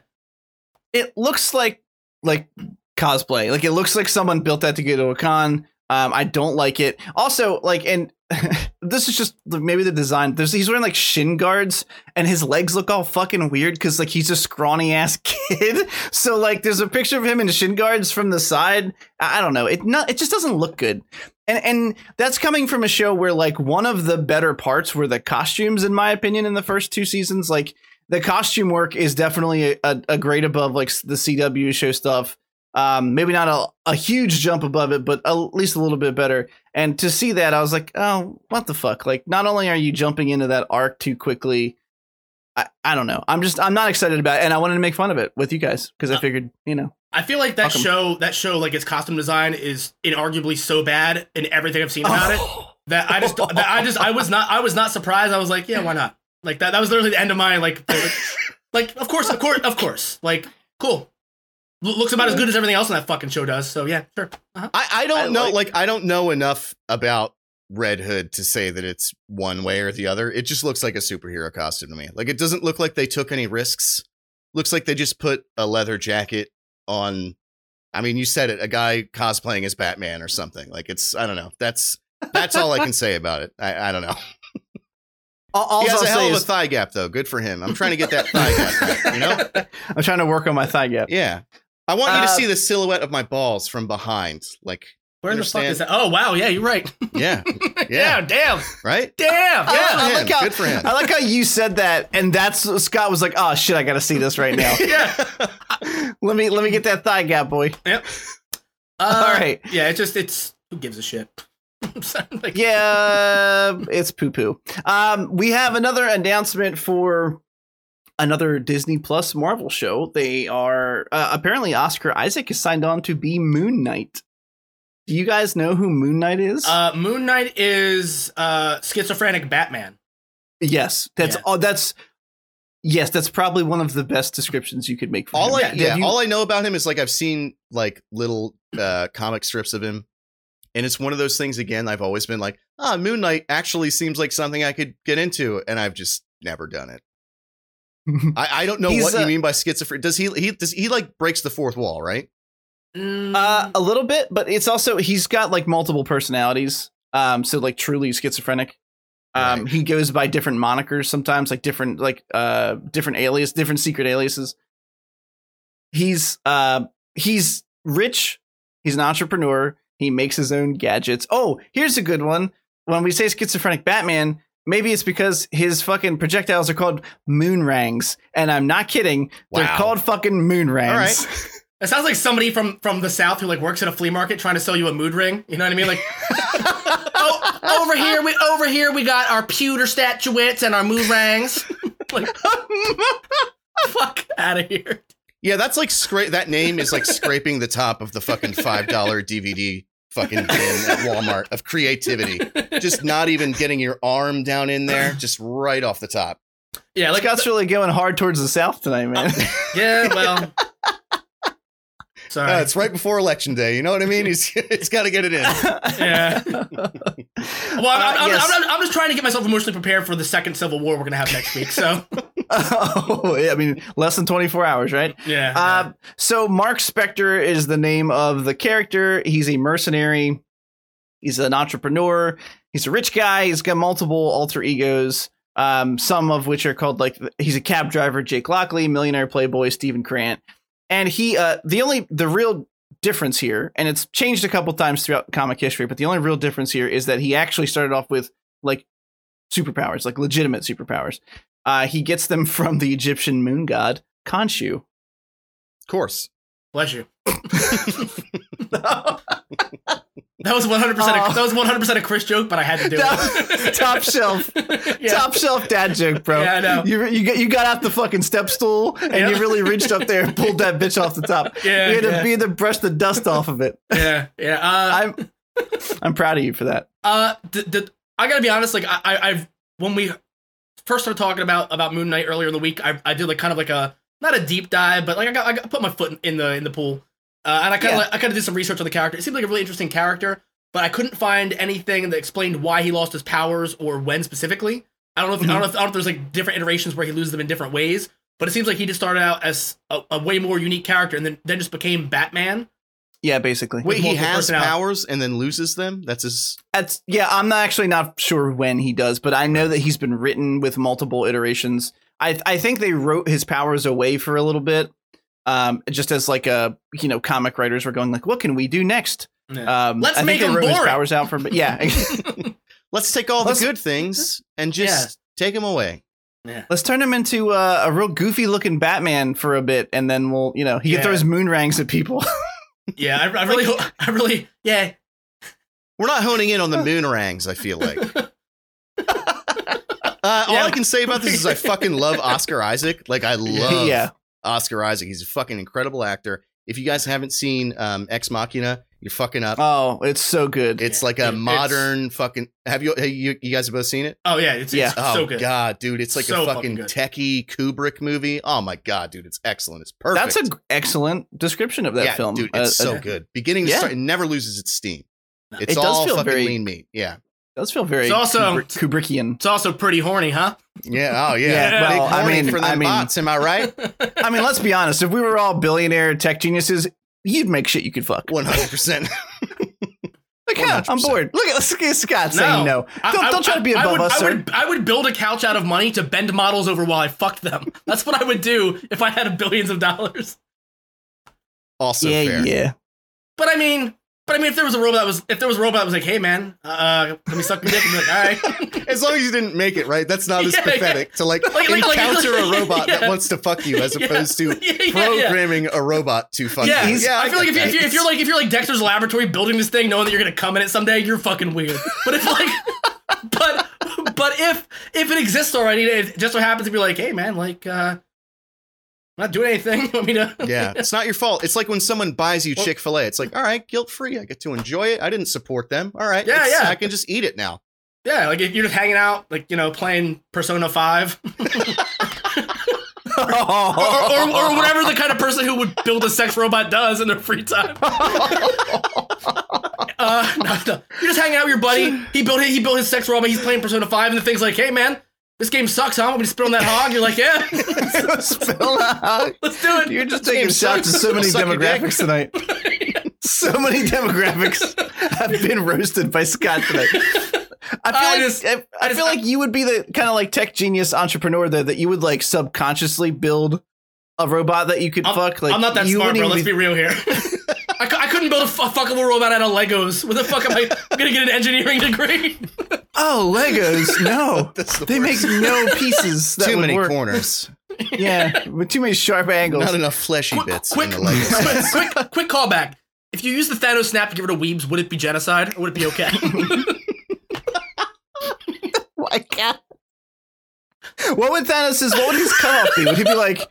S1: It looks like like cosplay. Like it looks like someone built that to go to a con. Um, I don't like it. Also, like, and this is just maybe the design. There's he's wearing like shin guards, and his legs look all fucking weird because like he's a scrawny ass kid. So like, there's a picture of him in shin guards from the side. I, don't know. It not. It just doesn't look good. And and that's coming from a show where like one of the better parts were the costumes, in my opinion, in the first two seasons. Like the costume work is definitely a, a, a grade above like the CW show stuff. Um, maybe not a, a huge jump above it, but at least a little bit better. And to see that, I was like, oh, what the fuck? Like, not only are you jumping into that arc too quickly, I, I don't know. I'm just I'm not excited about it, and I wanted to make fun of it with you guys because I figured, you know,
S2: I feel like that show that show like its costume design is inarguably so bad in everything I've seen about it that I just that I just I was not I was not surprised. I was like yeah why not like that that was literally the end of my like like, like of course of course of course like cool. L- looks about as good as everything else on that fucking show does. So yeah, sure. Uh-huh.
S3: I, I don't
S1: I
S3: know.
S1: like-
S3: Like, I don't know enough about Red Hood to say that it's one way or the other. It just looks like a superhero costume to me. Like it doesn't look like they took any risks. Looks like they just put a leather jacket on. I mean, you said it. A guy cosplaying as Batman or something. Like it's. I don't know. That's that's all I can say about it. I, I don't know.
S1: all, all
S3: he has
S1: I'll
S3: a hell
S1: say
S3: of a
S1: is
S3: thigh gap though. Good for him. I'm trying to get that thigh gap. Back, you know.
S1: I'm trying to work on my thigh gap.
S3: Yeah. I want you to
S1: Uh,
S3: see the silhouette of my balls from behind. Like,
S2: Where the fuck
S3: Understand.
S2: is that? Oh wow, yeah, you're right.
S3: yeah,
S2: yeah, damn,
S3: right.
S2: damn.
S1: I,
S2: Yeah,
S1: I
S3: him.
S1: like how,
S3: Good for him.
S1: I like how you said that, and that's Scott was like, "Oh shit, I got to see this right now.
S2: yeah.
S1: let me let me get that thigh gap, boy."
S2: Yep. Uh,
S1: All right.
S2: Yeah, it's just it's who gives a shit. like,
S1: Yeah, it's poo poo. Um, we have another announcement for another Disney Plus Marvel show. They are uh, apparently Oscar Isaac is signed on to be Moon Knight. Do you guys know who Moon Knight is?
S2: Uh, Moon Knight is uh, schizophrenic Batman.
S1: yes, that's
S2: yeah.
S1: oh, that's yes, that's probably one of the best descriptions you could make. For
S3: All
S1: him.
S3: I
S1: Have
S3: yeah,
S1: you-
S3: all I know about him is like I've seen like little uh comic strips of him. And it's one of those things again, I've always been like, ah, Moon Knight actually seems like something I could get into, and I've just never done it. I, I don't know
S1: He's,
S3: what
S1: uh,
S3: you mean by schizophrenic. Does he he does he like breaks the fourth wall, right?
S1: Uh, a little bit, but it's also he's got like multiple personalities. Um, so like truly schizophrenic. Um,
S3: Right.
S1: he goes by different monikers sometimes, like different like uh different alias, different secret aliases. He's uh he's rich. He's an entrepreneur. He makes his own gadgets. Oh, here's a good one. When we say schizophrenic Batman, maybe it's because his fucking projectiles are called moon rangs, and I'm not kidding. They're called fucking moon
S3: All
S1: rangs.
S3: right.
S2: it sounds like somebody from from the south who like works at a flea market trying to sell you a mood ring. You know what I mean? Like, oh, over here we over here we got our pewter statuettes and our mood rings. like, fuck out of here.
S3: Yeah, that's like scra- that name is like scraping the top of the fucking five dollar DVD fucking bin at Walmart of creativity. Just not even getting your arm down in there, just right off the top.
S2: Yeah, like
S1: Scott's really going hard towards the south tonight, man.
S2: yeah, well. Sorry.
S3: Uh, it's right before election day. You know what I mean? He's it's got to get it in.
S2: Yeah. Well, I'm, I'm, I'm,
S1: yes.
S2: I'm, I'm just trying to get myself emotionally prepared for the second Civil War we're gonna have next week. So
S1: oh, I mean, less than 24 hours, right?
S2: yeah.
S1: Uh, so Mark Spector is the name of the character. He's a mercenary. He's an entrepreneur. He's a rich guy. He's got multiple alter egos. Um, some of which are called like he's a cab driver, Jake Lockley, millionaire playboy, Steven Grant, and he. Uh, the only the real difference here, and it's changed a couple times throughout comic history, but the only real difference here is that he actually started off with like superpowers, like legitimate superpowers. Uh, he gets them from the Egyptian moon god Khonshu.
S3: Of course.
S2: Bless you. That was 100. percent
S1: Oh.
S2: That was 100 percent a Chris joke, but I had to do it.
S1: Top shelf.
S2: yeah.
S1: Top shelf dad joke, bro.
S2: Yeah, I know.
S1: You you got you got out the fucking step stool and
S2: Yeah.
S1: you really reached up there and pulled that bitch off the top.
S2: Yeah,
S1: you had to,
S2: yeah.
S1: you had to brush the dust off of it.
S2: yeah, yeah. Uh,
S1: I'm I'm proud of you for that.
S2: Uh, the, the, I gotta be honest. Like, I, I, I've when we first started talking about about Moon Knight earlier in the week, I, I did like kind of like a not a deep dive, but like I got I got, put my foot in, the in the pool, uh, and I kind of
S1: Yeah.
S2: I kind of did some research on the character. It seemed like a really interesting character, but I couldn't find anything that explained why he lost his powers or when specifically. I don't know if I don't know if, I don't know if there's like different iterations where he loses them in different ways, but it seems like he just started out as a, a way more unique character and then then just became Batman.
S1: Yeah, basically.
S3: Wait, he has powers and then loses them? That's his.
S1: That's yeah. I'm not actually not sure when he does, but I know that he's been written with multiple iterations. I I think they wrote his powers away for a little bit, um, just as like a you know comic writers were going like, what can we do next? Um,
S2: Let's
S1: I think
S2: make
S1: they
S2: him
S1: wrote his
S2: boring.
S1: powers out for, but yeah.
S3: Let's take all
S1: Let's-
S3: the good things and just take them away.
S2: Yeah.
S1: Let's turn him into uh, a real goofy looking Batman for a bit, and then we'll, you know, he
S2: Yeah.
S1: can throw his moon rangs at people.
S2: Yeah, I, I really, ho- I really, yeah,
S3: We're not honing in on the moon rangs, I feel like. Uh, all
S2: Yeah.
S3: I can say about this is I fucking love Oscar Isaac. Like I love
S1: yeah,
S3: Oscar Isaac. He's a fucking incredible actor. If you guys haven't seen um, Ex Machina, you're fucking up.
S1: oh, it's so good.
S3: it's
S2: yeah,
S3: like a
S2: it-
S3: modern fucking. Have you, have you? You guys have both seen it?
S2: Oh yeah, it's,
S1: Yeah.
S2: it's
S3: Oh
S2: so good.
S3: god, dude, it's like
S2: So
S3: a
S2: fucking
S3: fucking techie Kubrick movie. Oh my god, dude, it's excellent. It's perfect.
S1: That's an excellent description of that
S3: yeah,
S1: film.
S3: dude. It's
S1: Uh,
S3: so
S1: uh,
S3: good. Beginning to
S1: yeah.
S3: start, it never loses its steam. It's
S1: It does
S3: all
S1: feel
S3: fucking
S1: very-
S3: lean meat. Yeah,
S1: it does feel very
S2: It's also-
S1: Kubri- Kubrickian.
S2: It's also pretty horny, huh?
S3: yeah. Oh yeah.
S1: Yeah,
S3: Big
S1: well, I
S3: horny
S1: mean-
S3: for them
S1: I mean-
S3: bots. Am I right?
S1: I mean, let's be honest. If we were all billionaire tech geniuses, you'd make shit you could fuck.
S3: One hundred percent.
S1: Like, yeah, I'm
S3: 100%.
S1: bored. Look at, look at Scott saying no.
S2: I-
S1: Don't,
S2: I-
S1: don't try to be
S2: I-
S1: above
S2: I would,
S1: us,
S2: I
S1: sir.
S2: would, I would build a couch out of money to bend models over while I fucked them. That's what I would do if I had billions of dollars.
S3: Also
S1: yeah,
S3: fair.
S1: yeah.
S2: But I mean, but I mean, if there was a robot that was, if there was a robot that was like, "Hey man, uh, let me suck your dick," and be like, "All right."
S3: As long as you didn't make it, right? That's not as
S2: Yeah, yeah.
S3: pathetic to like,
S2: Like- like- like-
S3: encounter a robot
S2: yeah.
S3: that wants to fuck you as opposed to programming a robot to fuck
S2: Yeah,
S3: you. Yeah,
S2: I feel like if, you, if, you, you're like if you're like Dexter's Laboratory building this thing, knowing that you're gonna come in it someday, you're fucking weird. But if like, but but if if it exists already, it just so happens to be like, hey man, like uh, I'm not doing anything. You want me to?
S3: Yeah, it's not your fault. It's like when someone buys you Chick Fil A. It's like, all right, guilt free. I get to enjoy it. I didn't support them. All right,
S2: Yeah, yeah.
S3: I can just eat it now.
S2: Yeah, like if you're just hanging out, like you know, playing Persona Five, or, or, or, or whatever the kind of person who would build a sex robot does in their free time. Uh, no, no. You're just hanging out with your buddy. He built he built his sex robot. He's playing Persona Five, and the thing's like, "Hey, man, this game sucks, huh? Want me to spit on that hog?" You're like, "Yeah,
S1: Spill out.
S2: let's do it."
S1: You're just
S3: This
S1: taking shots at so many
S3: Suck your dick.
S1: demographics tonight. so many demographics have been roasted by Scott tonight. I feel
S2: I
S1: like
S2: just-
S1: I, I
S2: I just-
S1: feel like you would be the kind of like tech genius entrepreneur there that you would like subconsciously build a robot that you could
S2: I'm,
S1: fuck. Like
S2: I'm not that smart, bro. Let's be real here. I, cou- I couldn't build a, f- a fuckable robot out of Legos. Where the fuck am I gonna get an engineering degree?
S1: Oh, Legos! No,
S3: That's the
S1: they make no pieces. That
S3: too
S1: would
S3: many
S1: work.
S3: corners,
S1: Yeah, with too many sharp angles.
S3: not enough fleshy
S2: quick,
S3: bits
S2: quick,
S3: in the Legos.
S2: quick, quick, quick callback. If you use the Thanos snap to get rid of weebs, would it be genocide or would it be okay?
S1: My God. What would Thanos' what would his cutoff be? Would he be like?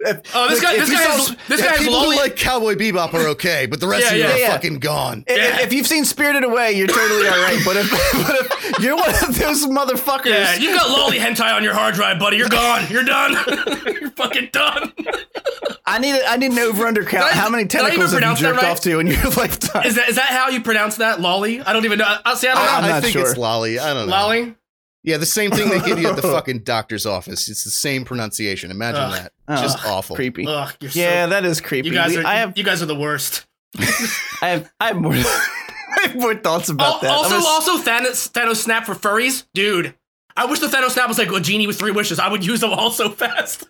S1: If-
S2: Oh, this
S1: like,
S2: guy,
S1: if
S2: this guy,
S1: saw
S2: has, this guy has
S3: people
S2: lolly.
S3: like Cowboy Bebop are okay, but the rest
S2: Yeah,
S3: of you
S2: yeah,
S3: are
S1: yeah.
S3: fucking gone.
S1: if-
S2: Yeah.
S1: If you've seen Spirited Away, you're totally all right. But if, but if you're one of those motherfuckers,
S2: yeah, you got lolly hentai on your hard drive, buddy. You're gone. You're done. You're fucking done.
S1: I need I need an over under count.
S2: I-
S1: How many
S2: did I even
S1: tentacles have you jerked
S2: right?
S1: off to in your lifetime?
S2: Is that is that how you pronounce that? Lolly? I don't even know. I'll see. I don't
S1: I'm
S2: know.
S3: I
S1: not
S3: think
S1: sure.
S3: it's lolly. I don't know.
S2: Lolly.
S3: Yeah, the same thing they give you at the fucking doctor's office. It's the same pronunciation. Imagine
S2: Ugh.
S3: that.
S1: Oh,
S3: Just awful.
S1: creepy.
S2: Ugh, you're
S1: yeah,
S2: so,
S1: that is creepy.
S2: you guys are.
S1: I have
S2: you guys are the worst.
S1: I have I have more I have more thoughts about
S2: Al-
S1: that.
S2: Also,
S1: gonna
S2: also Thanos, Thanos snap for furries, dude. I wish the Thanos snap was like a genie with three wishes. I would use them all so fast.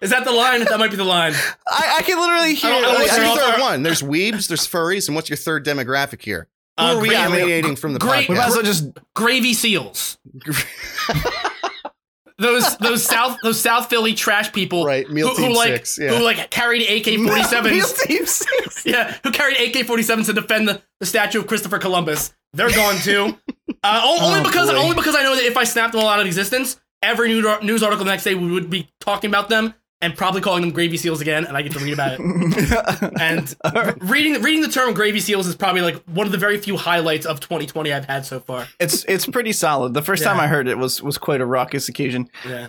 S2: Is that the line? That might be the line.
S1: I, I can literally hear.
S2: I don't- I
S3: What's
S2: What's
S3: your
S2: your
S3: third
S2: author-
S3: one? There's weebs, there's furries, and what's your third demographic here? Who
S2: Uh,
S3: are we alienating from the
S2: great-
S1: we might as well just
S2: Gravy seals. those those South those South Philly trash people,
S3: Right, Meal
S2: who, who like
S3: Six, yeah.
S2: who like carried AK forty
S1: Meal. Team Six.
S2: Yeah, who carried AK 47s to defend the, the statue of Christopher Columbus. They're gone too. Uh, o- only
S1: Oh,
S2: because
S1: boy.
S2: only because I know that if I snapped them all out of existence, every news article the next day we would be talking about them and probably calling them gravy seals again, and I get to read about it. and reading reading the term gravy seals is probably like one of the very few highlights of 2020 I've had so far.
S1: It's it's pretty solid. The first time I heard it was was quite a raucous occasion.
S2: Yeah.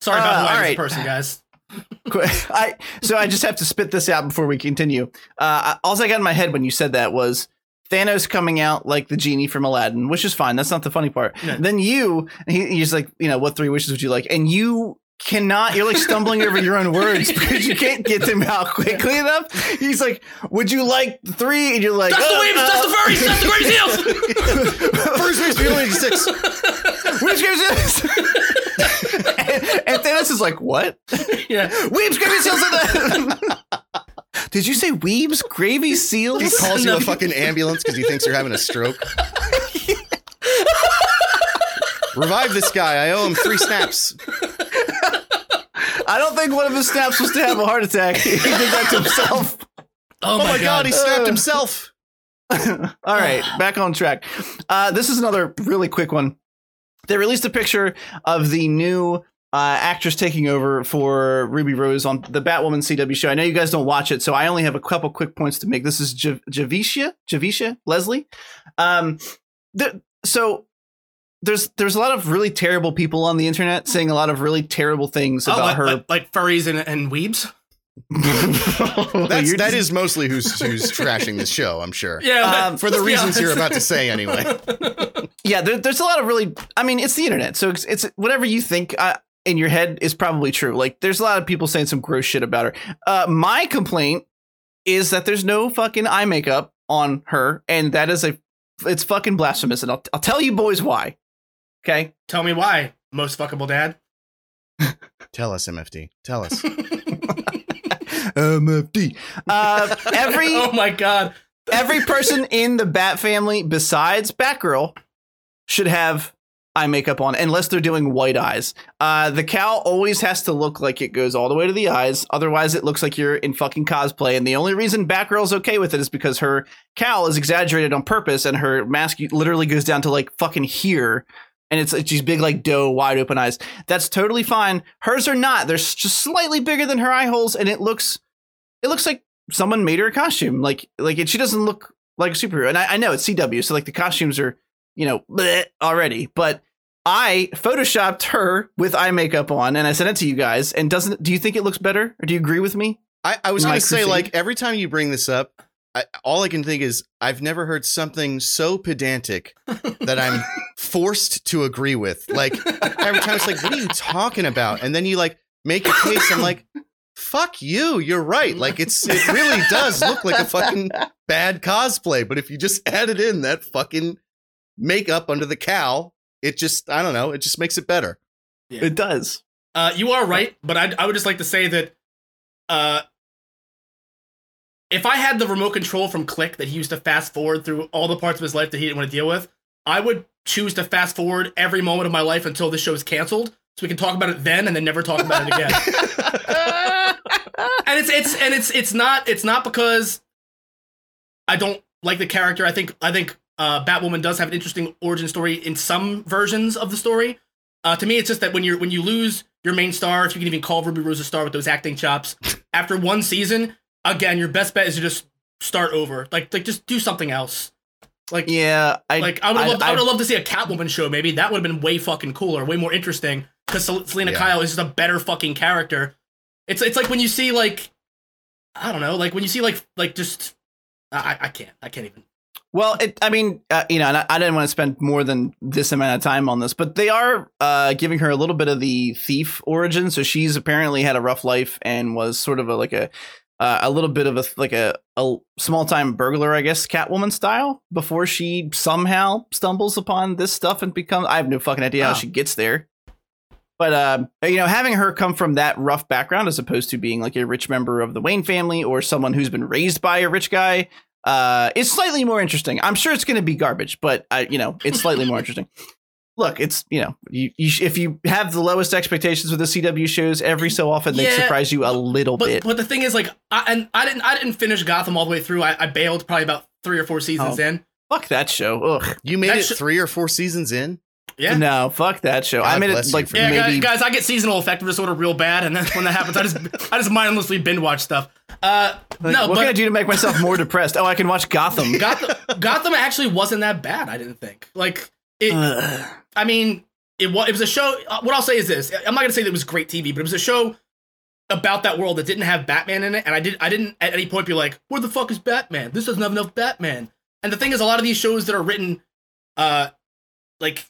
S2: Sorry about
S1: Uh,
S2: who I am as a
S1: alright.
S2: person, guys.
S1: I so I just have to spit this out before we continue. Uh, all I got in my head when you said that was Thanos coming out like the genie from Aladdin, which is fine. That's not the funny part.
S2: Yeah.
S1: Then you, he, he's like, you know, what three wishes would you like? And you cannot. You're like stumbling over your own words because you can't get them out quickly enough. He's like, would you like three? And you're like,
S2: That's the
S1: "Uh,
S2: waves,
S1: uh,
S2: that's the furries, that's the gravy seals.
S3: First base, we only need six.
S1: Which gives us? and, and Thanos is like, what?
S2: yeah.
S1: Weebs gravy seals in the. Did you say Weebs gravy seals?
S3: He calls you a fucking ambulance because he thinks you're having a stroke. Revive this guy. I owe him three snaps.
S1: I don't think one of his snaps was to have a heart attack. He did that to himself.
S2: Oh,
S3: Oh my god, he snapped himself.
S1: All right, back on track. Uh, this is another really quick one. They released a picture of the new uh, actress taking over for Ruby Rose on the Batwoman CW show. I know you guys don't watch it, so I only have a couple quick points to make. This is Jav- Javicia, Javicia Leslie. Um, the, so there's there's a lot of really terrible people on the internet saying a lot of really terrible things
S2: Oh,
S1: about
S2: like,
S1: her.
S2: like, like furries and, and weebs?
S3: That's,
S1: You're just-
S3: is mostly who's who's trashing this show, I'm sure.
S2: Yeah.
S1: Um,
S3: For the reasons you're about to say, anyway.
S1: yeah there, there's a lot of really i mean it's the internet so it's, it's whatever you think uh, in your head is probably true like there's a lot of people saying some gross shit about her uh, my complaint is that there's no fucking eye makeup on her and that is a it's fucking blasphemous and i'll, I'll tell you boys why okay
S2: Tell me why. Most fuckable dad.
S3: Tell us, MFD. Tell us.
S1: mfd uh, every
S2: oh my god.
S1: every person in the bat family besides batgirl should have eye makeup on unless they're doing white eyes uh, the cowl always has to look like it goes all the way to the eyes otherwise it looks like you're in fucking cosplay and the only reason batgirl's okay with it is because her cowl is exaggerated on purpose and her mask literally goes down to like fucking here and it's, it's these big like doe wide open eyes. That's totally fine. Hers are not. They're just slightly bigger than her eye holes, and it looks it looks like someone made her a costume. Like like it, she doesn't look like a superhero. And I, I know it's CW, so like the costumes are you know bleh already, but. I photoshopped her with eye makeup on, and I sent it to you guys. And doesn't? Do you think it looks better, or do you agree with me?
S3: I, I was going to say, like, every time you bring this up, I, all I can think is I've never heard something so pedantic that I'm forced to agree with. Like, every time it's like, what are you talking about? And then you, like, make a case. I'm like, fuck you. You're right. Like, it's, it really does look like a fucking bad cosplay. But if you just added in that fucking makeup under the cowl, it just, I don't know, it just makes it better.
S1: It does.
S2: Uh, you are right, but I, I would just like to say that uh, if I had the remote control from Click that he used to fast forward through all the parts of his life that he didn't want to deal with, I would choose to fast forward every moment of my life until this show is canceled, so we can talk about it then and then never talk about it again. and it's it's and it's it's not it's not because I don't like the character. I think I think uh, Batwoman does have an interesting origin story in some versions of the story. Uh, to me, it's just that when you're when you lose your main star, if you can even call Ruby Rose a star with those acting chops, after one season, again, your best bet is to just start over. Like like just do something else. Like
S1: Yeah, I
S2: like I would have loved, I,
S1: I-
S2: would have loved to see a Catwoman show. Maybe that would have been way fucking cooler, way more interesting. Because Selina
S3: Yeah.
S2: Kyle is just a better fucking character. It's it's like when you see like I don't know, like when you see like like just I I can't I can't even.
S1: Well, it, I mean, uh, you know, and I, I didn't want to spend more than this amount of time on this, but they are uh, giving her a little bit of the thief origin. So she's apparently had a rough life and was sort of a, like a uh, a little bit of a like a, a small time burglar, I guess, Catwoman style, before she somehow stumbles upon this stuff and becomes. I have no fucking idea how she gets there. But um, you know, having her come from that rough background as opposed to being like a rich member of the Wayne family or someone who's been raised by a rich guy, uh, is slightly more interesting. I'm sure it's going to be garbage, but I, you know, it's slightly more interesting. Look, it's you know, you, you sh- if you have the lowest expectations with the CW shows, every so often they
S2: Yeah,
S1: surprise you a little
S2: But
S1: bit.
S2: but the thing is, like, I and I didn't I didn't finish Gotham all the way through. I, I bailed probably about three or four seasons
S1: Oh.
S2: in.
S1: fuck that show. Ugh.
S3: You made
S2: That
S3: it
S2: sh-
S3: three or four seasons in?
S2: Yeah.
S1: No, fuck that show. I made it like
S3: for
S2: Yeah,
S1: maybe.
S2: guys, guys, I get seasonal affective disorder real bad, and then when that happens, I just I just mindlessly binge watch stuff. Uh,
S1: like,
S2: no,
S1: what
S2: but
S1: can I do to make myself more depressed? Oh, I can watch Gotham.
S2: Gotham, Gotham actually wasn't that bad. I didn't think. Like it.
S1: Ugh.
S2: I mean, it was it was a show. uh, What I'll say is this: I'm not gonna say that it was great TV, but it was a show about that world that didn't have Batman in it, and I did I didn't at any point be like, "Where the fuck is Batman? This doesn't have enough Batman." And the thing is, a lot of these shows that are written, uh, like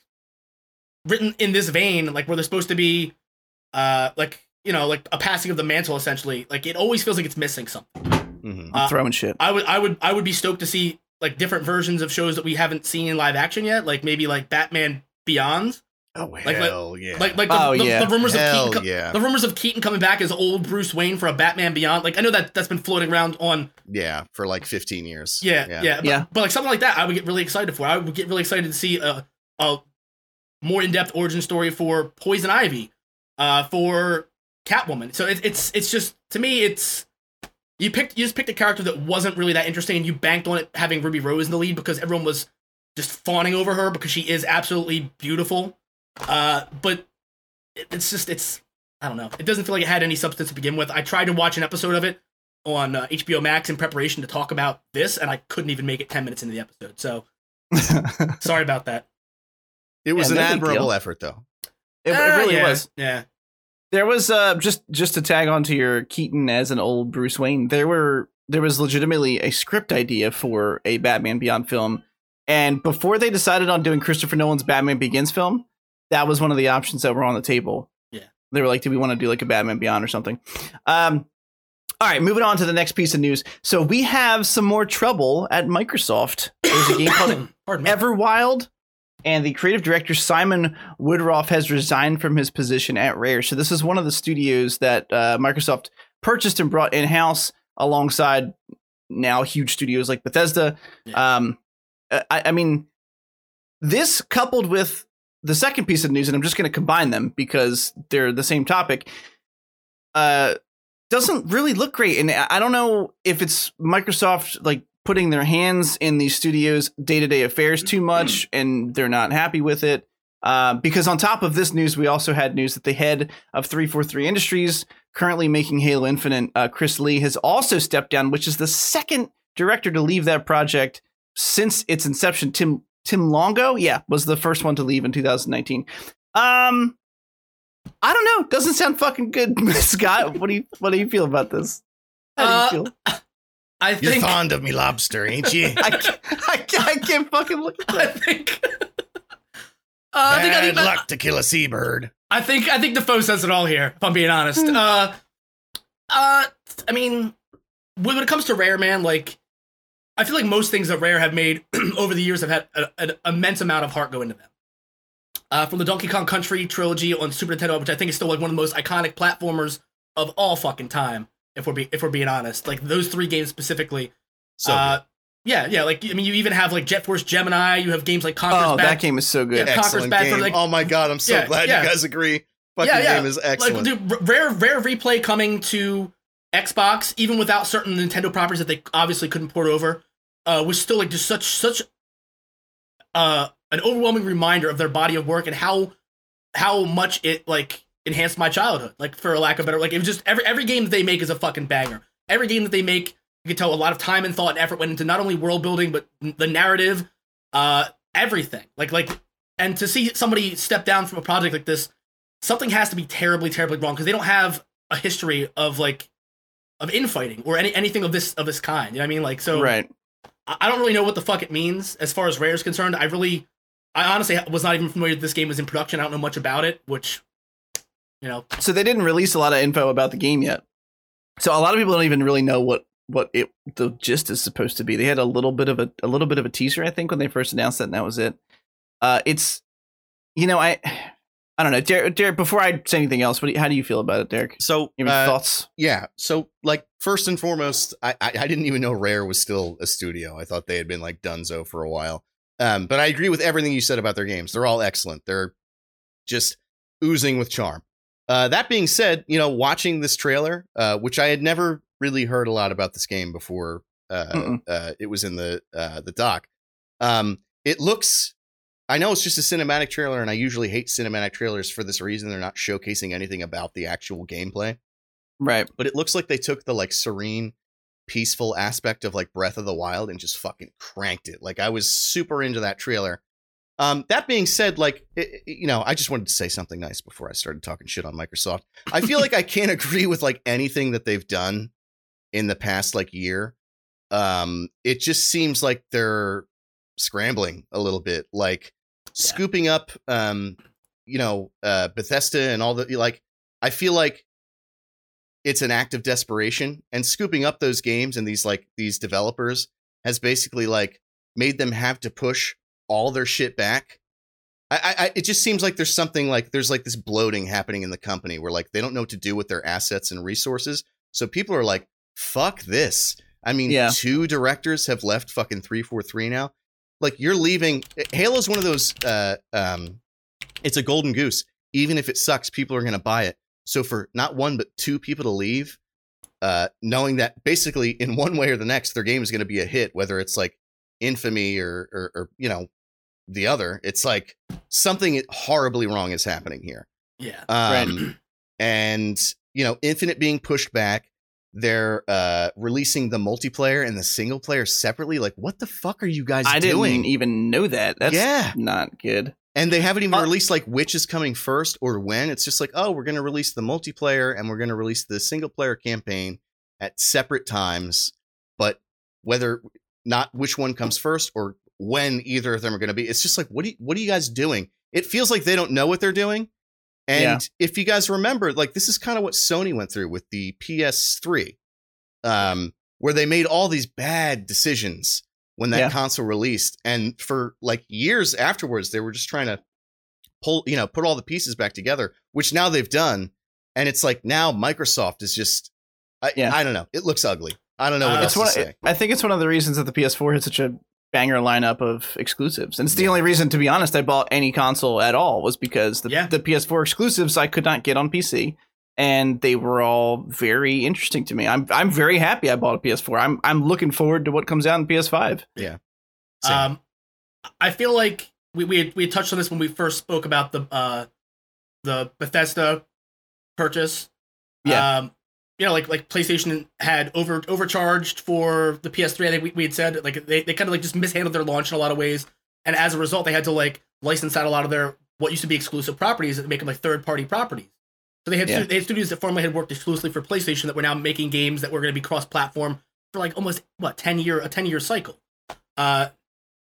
S2: written in this vein, like where they're supposed to be, uh, like you know, like a passing of the mantle, essentially. Like it always feels like it's missing something.
S3: hmm
S2: Uh,
S1: throwing shit.
S2: I would I would I would be stoked to see like different versions of shows that we haven't seen in live action yet, like maybe like Batman Beyond,
S3: Oh
S2: like-
S3: hell yeah!
S2: like like the,
S1: Oh,
S2: the,
S1: yeah.
S2: the rumors
S3: hell
S2: of Keaton, co-
S3: yeah,
S2: the rumors of Keaton coming back as old Bruce Wayne for a Batman Beyond. Like I know that that's been floating around on
S3: yeah, for like 15 years.
S2: yeah yeah but,
S1: Yeah.
S2: but like something like that, I would get really excited for. I would get really excited to see a a more in depth origin story for Poison Ivy, uh, for Catwoman. So it, it's it's just to me it's you picked you just picked a character that wasn't really that interesting and you banked on it having Ruby Rose in the lead because everyone was just fawning over her because she is absolutely beautiful. Uh, but it, it's just it's I don't know. It doesn't feel like it had any substance to begin with. I tried to watch an episode of it on uh, HBO Max in preparation to talk about this, and I couldn't even make it ten minutes into the episode. So sorry about that.
S3: It was
S1: Yeah,
S3: an admirable
S1: deal.
S3: effort, though.
S1: It, it
S2: Ah,
S1: really
S2: yeah,
S1: was.
S2: Yeah.
S1: There was uh just just to tag on to your Keaton as an old Bruce Wayne. There were there was legitimately a script idea for a Batman Beyond film, and before they decided on doing Christopher Nolan's Batman Begins film, that was one of the options that were on the table.
S2: Yeah.
S1: they were like, "Do we want to do like a Batman Beyond or something?" Um, all right, moving on to the next piece of news. So we have some more trouble at Microsoft. There's a game called Everwild, and the creative director Simon Woodroffe has resigned from his position at Rare. So this is one of the studios that uh, Microsoft purchased and brought in house alongside now huge studios like Bethesda. Um, I, I mean, this coupled with the second piece of news, and I'm just going to combine them because they're the same topic. Uh, doesn't really look great, and I don't know if it's Microsoft like putting their hands in these studios' day to day affairs too much, and they're not happy with it. Uh, because on top of this news, we also had news that the head of 343 Industries, currently making Halo Infinite, uh, Chris Lee, has also stepped down, which is the second director to leave that project since its inception. Tim Tim Longo, yeah, was the first one to leave in 2019. Um, I don't know. Doesn't sound fucking good, Scott. What do you What do you feel about this? How do you feel?
S2: I think, You're
S3: fond of me lobster, ain't you?
S1: I can't, I can't, I can't fucking look at
S2: I think. Uh, I think I
S3: Bad
S2: think,
S3: luck to kill a seabird.
S2: I think I think Dafoe says it all here. If I'm being honest.
S1: Hmm.
S2: uh, uh, I mean, when when it comes to Rare, man, like I feel like most things that Rare have made over the years have had a- an immense amount of heart go into them. Uh, from the Donkey Kong Country trilogy on Super Nintendo, which I think is still like one of the most iconic platformers of all fucking time. If we're be- if we're being honest, like those three games specifically.
S3: So
S2: uh, yeah, yeah. Like I mean, you even have like Jet Force Gemini. You have games like Conker's
S1: Oh,
S2: Bad
S1: that game is so good.
S2: Yeah.
S3: Excellent
S2: Bad for,
S3: game.
S2: like-
S3: oh my god, I'm so
S2: Yeah,
S3: glad
S2: yeah.
S3: you guys agree. Fucking
S2: Yeah, yeah.
S3: game is excellent.
S2: Like, dude, rare, rare replay coming to Xbox, even without certain Nintendo properties that they obviously couldn't port over, uh, was still like just such such uh an overwhelming reminder of their body of work and how how much it like enhanced my childhood. Like for a lack of better, like it was just every every game that they make is a fucking banger. Every game that they make, you can tell a lot of time and thought and effort went into not only world building but the narrative, uh, everything. Like like, and to see somebody step down from a project like this something has to be terribly, terribly wrong because they don't have a history of like of infighting or any anything of this of this kind. You know what I mean? Like so
S1: Right.
S2: I I don't really know what the fuck it means as far as Rare is concerned. I really I honestly was not even familiar this game was in production. I don't know much about it, which you know,
S1: So they didn't release a lot of info about the game yet. So a lot of people don't even really know what what it the gist is supposed to be. They had a little bit of a a little bit of a teaser, I think, when they first announced it, and that was it. Uh, it's you know I I don't know, Derek. Derek before I say anything else, what do you, how do you feel about it, Derek?
S3: so
S1: Any
S3: uh,
S1: thoughts?
S3: yeah, so like first and foremost, I, I I didn't even know Rare was still a studio. I thought they had been like Dunzo for a while. Um, but I agree with everything you said about their games. They're all excellent. They're just oozing with charm. Uh, that being said, you know, watching this trailer, uh, which I had never really heard a lot about this game before uh, uh, it was in the uh, the doc. Um, it looks. I know it's just a cinematic trailer, and I usually hate cinematic trailers for this reason. They're not showcasing anything about the actual gameplay.
S1: Right.
S3: but it looks like they took the like serene peaceful aspect of like breath of the wild and just fucking cranked it. Like i was super into that trailer. Um that being said like i- i- you know i just wanted to say something nice before i started talking shit on microsoft. I feel like i can't agree with like anything that they've done in the past like year. Um it just seems like they're scrambling a little bit. Like scooping up um you know uh bethesda and all the like i feel like it's an act of desperation and scooping up those games and these like these developers has basically like made them have to push all their shit back. I, I, it just seems like there's something like there's like this bloating happening in the company where like they don't know what to do with their assets and resources. So people are like fuck this. I mean
S1: Yeah.
S3: two directors have left fucking 343 now like you're leaving halo's one of those uh um it's a golden goose even if it sucks people are going to buy it so for not one but two people to leave, uh, knowing that basically in one way or the next their game is going to be a hit, whether it's like infamy or, or or you know the other, it's like something horribly wrong is happening here.
S2: yeah.
S3: Um, and you know, Infinite being pushed back, they're uh releasing the multiplayer and the single player separately. Like, what the fuck are you guys
S1: I didn't even know that. That's
S3: yeah,
S1: not good.
S3: and they haven't even
S1: Uh,
S3: released like which is coming first or when. It's just like, oh, we're going to release the multiplayer and we're going to release the single player campaign at separate times, but whether not which one comes first or when either of them are going to be, it's just like, what do you, what are you guys doing? It feels like they don't know what they're doing. And
S1: Yeah.
S3: if you guys remember, like this is kind of what Sony went through with the PS3, um, where they made all these bad decisions when that
S1: Yeah.
S3: console released, and for like years afterwards, they were just trying to pull, you know, put all the pieces back together, which now they've done, and it's like now Microsoft is just, I,
S1: Yeah.
S3: I don't know, it looks ugly. I don't know what
S2: Uh,
S3: else
S1: It's
S3: to
S1: one.
S3: say.
S1: I think it's one of the reasons that the PS4 had such a banger lineup of exclusives, and it's the only reason, to be honest, I bought any console at all was because the
S2: Yeah.
S1: the PS4 exclusives I could not get on PC, and they were all very interesting to me. I'm I'm very happy I bought a PS4. I'm I'm looking forward to what comes out in PS5. Yeah.
S3: Same.
S2: Um, I feel like we we had, we had touched on this when we first spoke about the uh the Bethesda purchase.
S1: Yeah.
S2: Um, you know, like like PlayStation had over overcharged for the PS3. I think we, we had said like they, they kind of like just mishandled their launch in a lot of ways, and as a result, they had to like license out a lot of their what used to be exclusive properties and make them like third party properties. So they had
S1: Yeah.
S2: they had studios that formerly had worked exclusively for PlayStation that were now making games that were going to be cross platform for like almost what ten year a ten year cycle. Uh,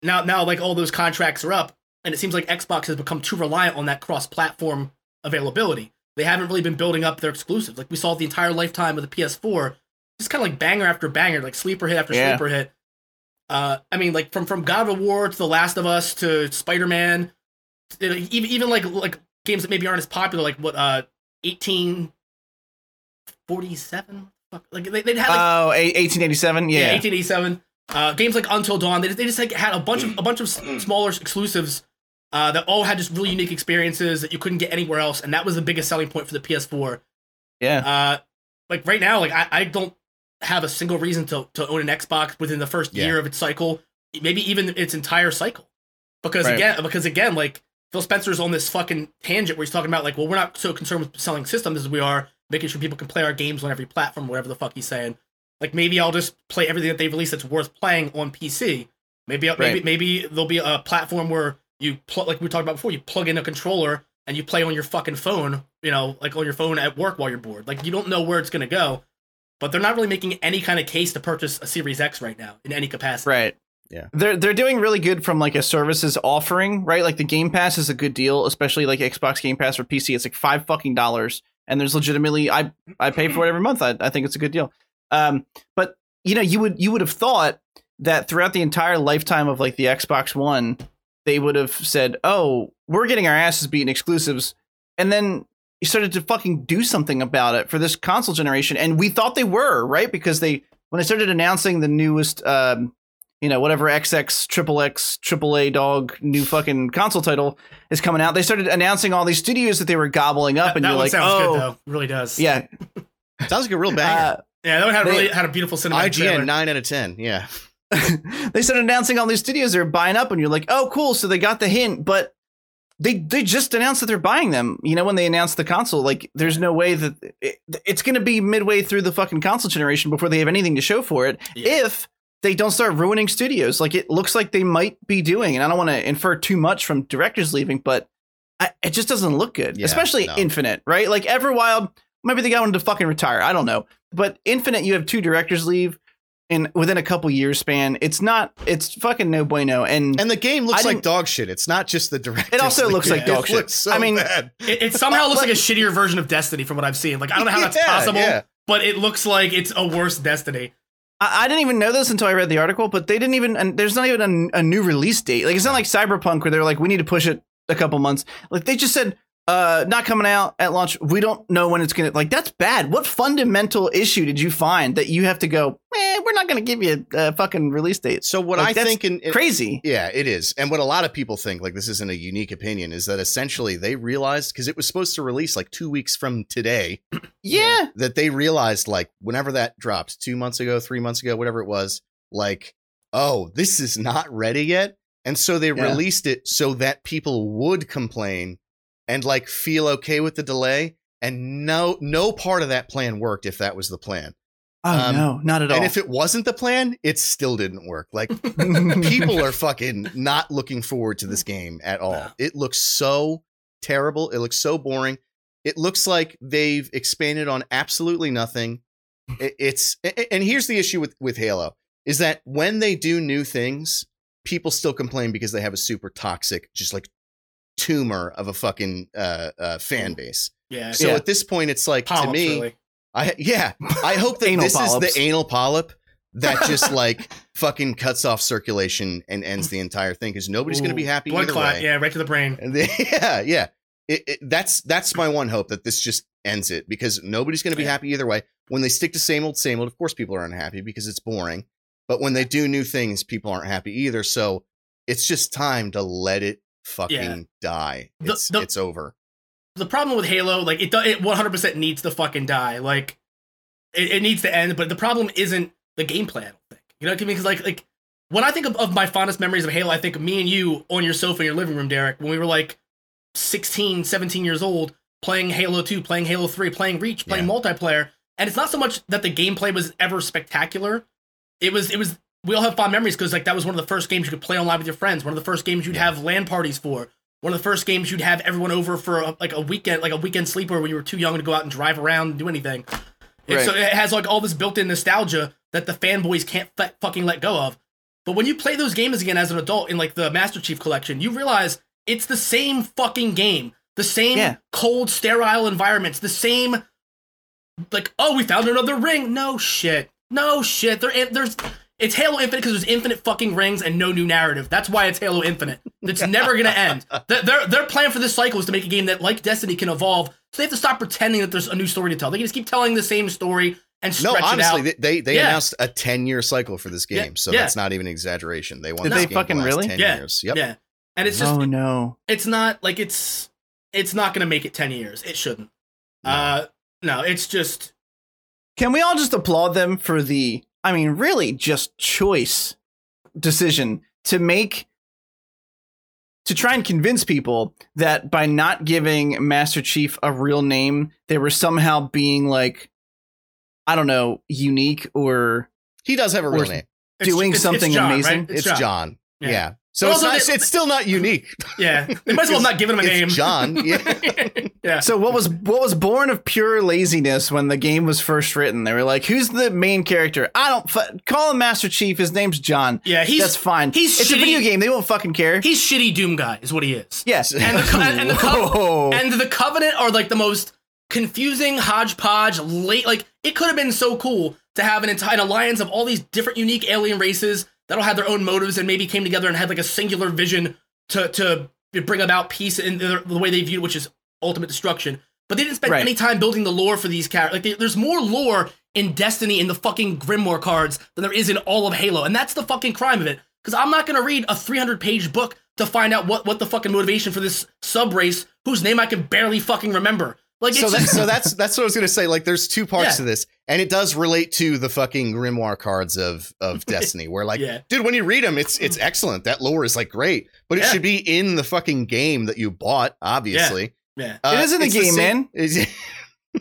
S2: now now like all those contracts are up, and it seems like Xbox has become too reliant on that cross platform availability. They haven't really been building up their exclusives. Like we saw the entire lifetime of the PS4, just kind of like banger after banger, like sleeper hit after
S1: Yeah.
S2: sleeper hit. Uh, I mean, like from from God of War to The Last of Us to Spider Man, even even like like games that maybe aren't as popular, like what uh eighteen forty seven. Like they they had like
S1: Oh, a- 1887.
S2: yeah,
S1: Yeah.
S2: 1887. Uh, games like Until Dawn, they just, they just like had a bunch of a bunch of smaller exclusives uh, that all had just really unique experiences that you couldn't get anywhere else, and that was the biggest selling point for the PS4.
S1: yeah.
S2: Uh, like right now, like I, I don't have a single reason to to own an Xbox within the first
S3: Yeah.
S2: year of its cycle, maybe even its entire cycle, because
S1: Right.
S2: again, because again, like Phil Spencer's on this fucking tangent where he's talking about like, well, we're not so concerned with selling systems as we are making sure people can play our games on every platform, whatever the fuck he's saying. Like maybe I'll just play everything that they've released that's worth playing on PC. Maybe maybe maybe there'll be a platform where you plug like we talked about before, you plug in a controller and you play on your fucking phone, you know, like on your phone at work while you're bored. Like you don't know where it's gonna go. But they're not really making any kind of case to purchase a Series X right now in any capacity.
S1: Right.
S3: Yeah.
S1: They're they're doing really good from like a services offering, right? Like the Game Pass is a good deal, especially like Xbox Game Pass for PC. It's like five fucking dollars, and there's legitimately I I pay for it every month. I, I think it's a good deal. Um, but you know, you would you would have thought that throughout the entire lifetime of like the Xbox One, they would have said, "Oh, we're getting our asses beaten exclusives," and then you started to fucking do something about it for this console generation, and we thought they were right because they when they started announcing the newest. Um, you know, whatever XX, triple X, triple A dog new fucking console title is coming out. They started announcing all these studios that they were gobbling up,
S2: That,
S1: and
S2: that
S1: you're
S2: one
S1: like,
S2: sounds
S1: oh,
S2: good though. Really does.
S1: yeah.
S3: Sounds like a real banger.
S1: Uh,
S2: Yeah, that one had
S1: They-
S2: really had a beautiful cinematic trailer.
S3: IGN nine out of ten. Yeah.
S1: they started announcing all these studios they're buying up, and you're like, oh, cool. So they got the hint, but they they just announced that they're buying them. You know, when they announced the console, like, there's no way that it, it's going to be midway through the fucking console generation before they have anything to show for it.
S2: Yeah.
S1: If they don't start ruining studios, like it looks like they might be doing, and I don't want to infer too much from directors leaving, but I, it just doesn't look good,
S3: Yeah,
S1: especially
S3: no.
S1: Infinite, right? Like Everwild, maybe the guy wanted to fucking retire. I don't know, but Infinite, you have two directors leave in within a couple years span. It's not. It's fucking no bueno, and,
S3: And the game looks
S1: I
S3: like dog shit. It's not just the director.
S1: It also looks
S2: like
S1: dog
S3: it
S1: shit.
S3: Looks so
S1: I mean-
S3: bad.
S2: It, it somehow looks like a shittier version of Destiny from what I've seen. Like I don't know how that's possible,
S3: yeah.
S2: but it looks like it's a worse Destiny.
S1: I, I didn't even know this until I read the article. But they didn't even. And there's not even a, a new release date. Like it's not like Cyberpunk where they're like, we need to push it a couple months. Like they just said. Uh, not coming out at launch. We don't know when it's gonna. Like that's bad. What fundamental issue did you find that you have to go? Eh, we're not gonna give you a, a fucking release date.
S3: So what
S1: Like,
S3: I think in, in
S1: Crazy.
S3: Yeah, it is. And what a lot of people think, like this isn't a unique opinion, is that essentially they realized because it was supposed to release like two weeks from today,
S1: Yeah.
S3: that they realized like whenever that dropped, two months ago, three months ago, whatever it was, like, oh, this is not ready yet. And so they
S1: Yeah.
S3: released it so that people would complain and like feel okay with the delay. And no no part of that plan worked if that was the plan.
S1: Oh
S3: Um,
S1: no, not at all.
S3: And if it wasn't the plan, it still didn't work. Like people are fucking not looking forward to this game at all. It looks so terrible. It looks so boring. It looks like they've expanded on absolutely nothing. It- It's and here's the issue with with Halo is that when they do new things, people still complain because they have a super toxic, just like tumor of a fucking uh, uh, fan base.
S2: Yeah,
S3: So
S1: Yeah.
S3: at this point, it's like
S2: polyps,
S3: to me,
S2: really.
S3: I yeah, I hope that
S1: Anal
S3: this
S1: polyps.
S3: is the anal polyp that just like fucking cuts off circulation and ends the entire thing because nobody's going to be happy
S2: Blood clot,
S3: way.
S2: yeah, right to the brain.
S3: They- yeah, yeah. It, it, that's that's my one hope that this just ends it because nobody's going to be
S2: Yeah.
S3: happy either way. When they stick to same old, same old, of course people are unhappy because it's boring. But when they do new things, people aren't happy either. So it's just time to let it fucking
S2: Yeah.
S3: die. It's
S2: the-
S3: it's over.
S2: the problem with Halo, like it, it 100% needs to fucking die. Like it, it needs to end. But the problem isn't the gameplay. I don't think. You know what I mean? Because like like when I think of, of my fondest memories of Halo, I think of me and you on your sofa in your living room, Derek, when we were like 16, 17 years old, playing Halo 2, playing Halo 3, playing Reach, playing
S3: Yeah.
S2: multiplayer. And it's not so much that the gameplay was ever spectacular. It was, it was, we all have fond memories because like that was one of the first games you could play online with your friends. One of the first games you'd have LAN parties for. One of the first games you'd have everyone over for a, like a weekend, like a weekend sleeper when you were too young to go out and drive around and do anything.
S1: Right.
S2: So it has like all this built-in nostalgia that the fanboys can't f- fucking let go of. But when you play those games again as an adult in like the Master Chief collection, you realize it's the same fucking game. The same
S1: Yeah.
S2: cold, sterile environments. The same like, oh, we found another ring. No shit. No shit. There there's it's Halo Infinite because there's infinite fucking rings and no new narrative. That's why it's Halo Infinite. It's never gonna end. Their, their their plan for this cycle is to make a game that, like Destiny, can evolve. So they have to stop pretending that there's a new story to tell. They can just keep telling the same story and
S3: No,
S2: stretch it
S3: honestly,
S2: out.
S3: they they, they
S2: Yeah.
S3: announced a ten year cycle for this
S2: Yeah,
S3: game, so
S2: yeah.
S3: that's not even an exaggeration. They want
S1: Did
S3: this
S1: they
S3: game
S1: fucking
S3: to last
S1: really?
S3: ten
S2: Yeah.
S3: years. Yep.
S2: Yeah, and it's just
S1: oh no.
S2: it's not like it's it's not gonna make it ten years. It shouldn't.
S3: No.
S2: Uh, no, it's just
S1: Can we all just applaud them for the, I mean, really just choice decision to make, to try and convince people that by not giving Master Chief a real name, they were somehow being like, I don't know, unique or
S3: He does have a real
S1: Or-
S3: name.
S2: it's-
S1: Doing
S2: it's-
S1: something
S2: it's John,
S1: amazing?
S2: Right?
S3: It's,
S2: John.
S3: John.
S2: Yeah.
S3: Yeah. So it's not.
S2: they-
S3: it's still not unique.
S2: Yeah, they might as well not give him a name.
S3: It's John. Yeah.
S2: yeah.
S1: So what was what was born of pure laziness when the game was first written? They were like, "Who's the main character? I don't fu- call him Master Chief. His name's John.
S2: Yeah, he's
S1: That's fine.
S2: he's
S1: it's a video game. They won't fucking care."
S2: he's shitty Doom guy is what he is.
S1: yes.
S2: And the co- and the co- and the Covenant are like the most confusing hodgepodge. Late, like it could have been so cool to have an entire alliance of all these different, unique alien races that all had their own motives and maybe came together and had like a singular vision to to bring about peace in the, the way they viewed, which is ultimate destruction. But they didn't spend
S1: Right.
S2: any time building the lore for these characters. Like, they, there's more lore in Destiny in the fucking Grimoire cards than there is in all of Halo, and that's the fucking crime of it. Because I'm not gonna read a 300 page book to find out what what the fucking motivation for this sub race whose name I can barely fucking remember. Like it's
S3: so that,
S2: just,
S3: so that's that's what I was gonna say. Like, there's two parts
S2: Yeah.
S3: to this, and it does relate to the fucking grimoire cards of of Destiny, where like,
S2: Yeah.
S3: dude, when you read them, it's it's excellent. That lore is like great, but it
S2: Yeah.
S3: should be in the fucking game that you bought. Obviously,
S2: yeah,
S3: Uh,
S1: It is in the
S3: it's
S1: game,
S3: same-
S1: man.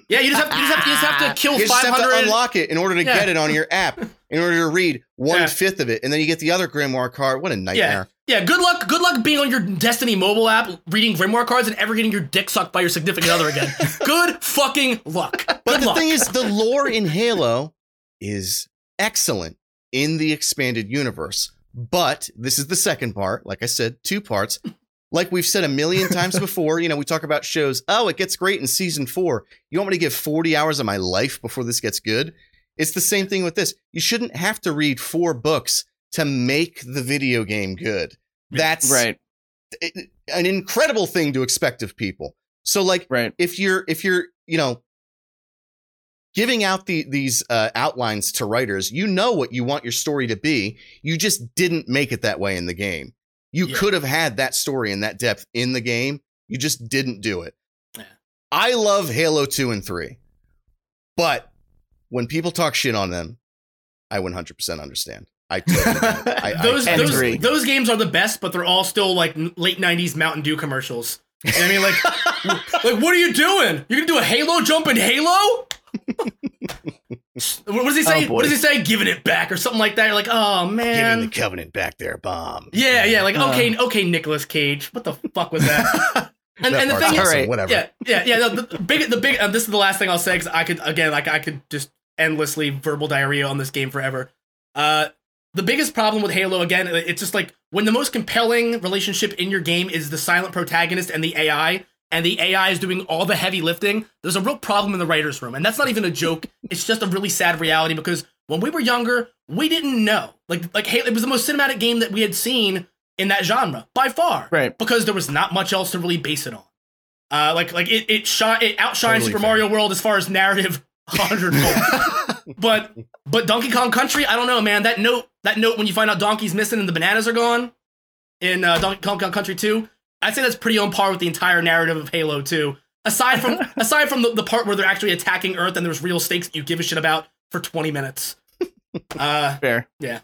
S2: yeah. You just have you just have, you just have to kill
S3: you just have
S2: 500.
S3: to unlock it in order to
S2: Yeah.
S3: get it on your app, in order to read one
S2: Yeah.
S3: fifth of it, and then you get the other grimoire card. What a nightmare!
S2: Yeah, good luck. Good luck being on your Destiny mobile app, reading Grimoire cards, and ever getting your dick sucked by your significant other again. good fucking luck.
S3: But the
S2: luck.
S3: thing is, the lore in Halo is excellent in the expanded universe. But this is the second part. Like I said, two parts. Like we've said a million times before, you know, we talk about shows. Oh, it gets great in season four. You want me to give 40 hours of my life before this gets good? It's the same thing with this. You shouldn't have to read four books to make the video game good. That's
S1: right,
S3: an incredible thing to expect of people. So, like,
S1: right.
S3: if you're if you're you know giving out the these uh, outlines to writers you know what you want your story to be you just didn't make it that way in the game you
S2: Yeah.
S3: could have had that story and that depth in the game you just didn't do it
S2: Yeah.
S3: i love halo 2 and 3 but when people talk shit on them i 100% understand i totally. I, I-
S2: those
S1: I
S2: those
S1: agree.
S2: those games are the best, but they're all still like late '90s Mountain Dew commercials. You know I mean, like, like what are you doing? You're gonna do a Halo jump in Halo? what does he say?
S1: Oh,
S2: what does he say? Giving it back or something like that. You're like, oh man, giving
S3: the covenant back their bomb
S2: yeah, yeah. Like,
S1: Uh.
S2: okay, okay, Nicolas Cage. What the fuck was that? and,
S3: That
S2: and the
S3: part's
S2: thing is,
S3: awesome,
S1: right.
S3: whatever
S2: yeah, yeah, yeah. No, the the big, the big. Uh, this is the last thing I'll say because I could again, like, I could just endlessly verbal diarrhea on this game forever. Uh, the biggest problem with Halo again, it's just like when the most compelling relationship in your game is the silent protagonist and the AI, and the AI is doing all the heavy lifting. There's a real problem in the writers' room, and that's not even a joke. it's just a really sad reality because when we were younger, we didn't know. Like, like it was the most cinematic game that we had seen in that genre by far
S1: Right.
S2: because there was not much else to really base it on. Uh, like like it it shot it outshines
S3: Totally
S2: Super
S3: fair.
S2: Mario World as far as narrative, hundredfold. but but Donkey Kong Country, I don't know, man. That note that note when you find out Donkey's missing and the bananas are gone in uh, Donkey Kong Country Two, I'd say that's pretty on par with the entire narrative of Halo Two. Aside from aside from the, the part where they're actually attacking Earth and there's real stakes that you give a shit about for twenty minutes. Uh,
S1: Fair.
S2: Yeah.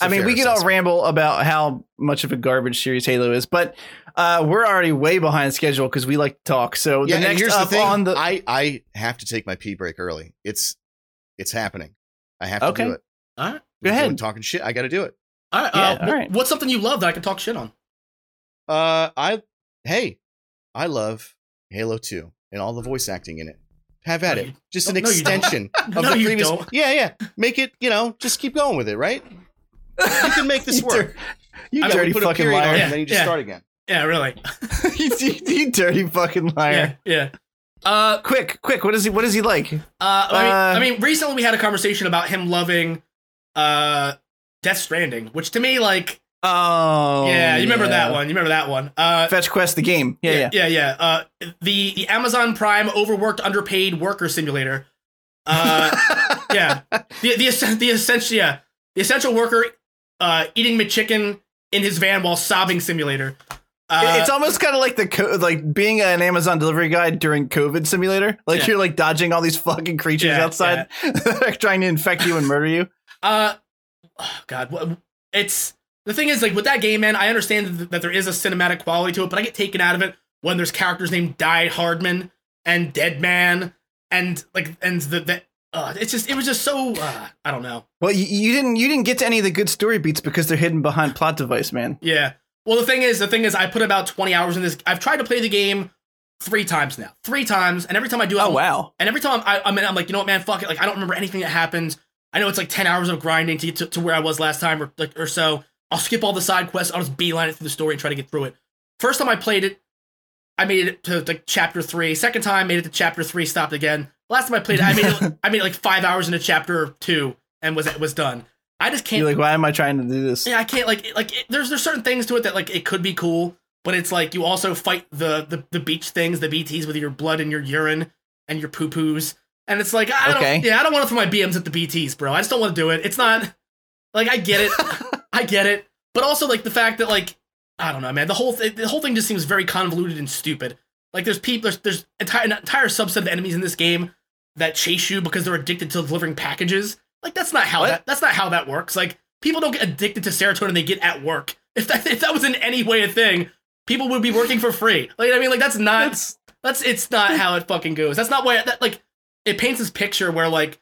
S1: I mean, we could all ramble about how much of a garbage series Halo is, but uh, we're already way behind schedule because we like to talk. So
S3: Yeah,
S1: the next
S3: here's
S1: up
S3: the thing.
S1: on the
S3: I I have to take my pee break early. It's it's happening. I have to
S1: Okay.
S3: do it.
S2: All right.
S1: Go
S3: We're
S1: ahead.
S3: talking shit. I got to do it.
S2: All right. Uh,
S1: all
S2: wh-
S1: right.
S2: What's something you love that I can talk shit on?
S3: Uh, I hey, I love Halo Two and all the voice acting in it. Have at
S2: No,
S3: it.
S2: you-
S3: Just an
S2: no, you don't.
S3: extension of
S2: No,
S3: the
S2: you
S3: previous.
S2: don't.
S3: Yeah, yeah. Make it. You know, just keep going with it. Right. You can make this
S1: You
S3: work.
S1: dir- you
S2: I mean,
S1: dirty
S3: put a
S1: fucking
S3: period on it,
S1: liar!
S2: Yeah,
S3: and then you just
S2: yeah.
S3: start again.
S2: Yeah, really.
S1: you, you- you dirty fucking liar!
S2: Yeah, yeah. Uh,
S1: Quick, quick! What is he? What is he like?
S2: uh, I mean,
S1: Uh,
S2: I mean, recently we had a conversation about him loving, uh, Death Stranding, which to me, like,
S1: Oh,
S2: yeah, you remember
S1: yeah.
S2: that one? You remember that one? Uh,
S1: Fetch Quest, the game. Yeah, yeah.
S2: yeah, yeah. Uh, the the Amazon Prime overworked, underpaid worker simulator. Uh, yeah, the the the essential yeah the essential worker, uh, eating McChicken in his van while sobbing simulator. Uh,
S1: it's almost kind of like the co- like being an Amazon delivery guy during COVID simulator. Like
S2: Yeah.
S1: you're like dodging all these fucking creatures
S2: Yeah,
S1: outside, like trying to infect you and murder you.
S2: Uh, oh God, it's the thing is like with that game, man. I understand that, that there is a cinematic quality to it, but I get taken out of it when there's characters named Die Hardman and Dead Man and like and the the. Uh, it's just it was just so uh, I don't know.
S1: Well, you, you didn't you didn't get to any of the good story beats because they're hidden behind plot device, man.
S2: Yeah. Well, the thing is, the thing is, I put about twenty hours in this. I've tried to play the game three times now, three times, and every time I do it,
S1: Oh
S2: I'm-
S1: wow!
S2: And every time I, I mean, I'm like, you know what, man, fuck it. Like, I don't remember anything that happened. I know it's like ten hours of grinding to get to, to where I was last time, or like, or so. I'll skip all the side quests. I'll just beeline it through the story and try to get through it. First time I played it, I made it to like chapter three. Second time, made it to chapter three, stopped again. Last time I played it, I made it, I made it like five hours into chapter two and was was done. I just can't.
S1: You're like, why am I trying to do this?
S2: Yeah, I can't like like it, there's there's certain things to it that like it could be cool, but it's like you also fight the the, the beach things, the BTs with your blood and your urine and your poo poos, and it's like I don't yeah I don't want to throw my BMs at the BTs, bro. I just don't want to do it. It's not like I get it, I get it, but also like the fact that like I don't know, man. The whole th- the whole thing just seems very convoluted and stupid. Like there's people there's there's entire an entire subset of enemies in this game that chase you because they're addicted to delivering packages. Like that's not how
S1: What?
S2: that that's not how that works. Like people don't get addicted to serotonin they get at work. If that if that was in any way a thing, people would be working for free. Like I mean, like that's not
S1: That's-
S2: that's it's not how it fucking goes. That's not why that like it paints this picture where like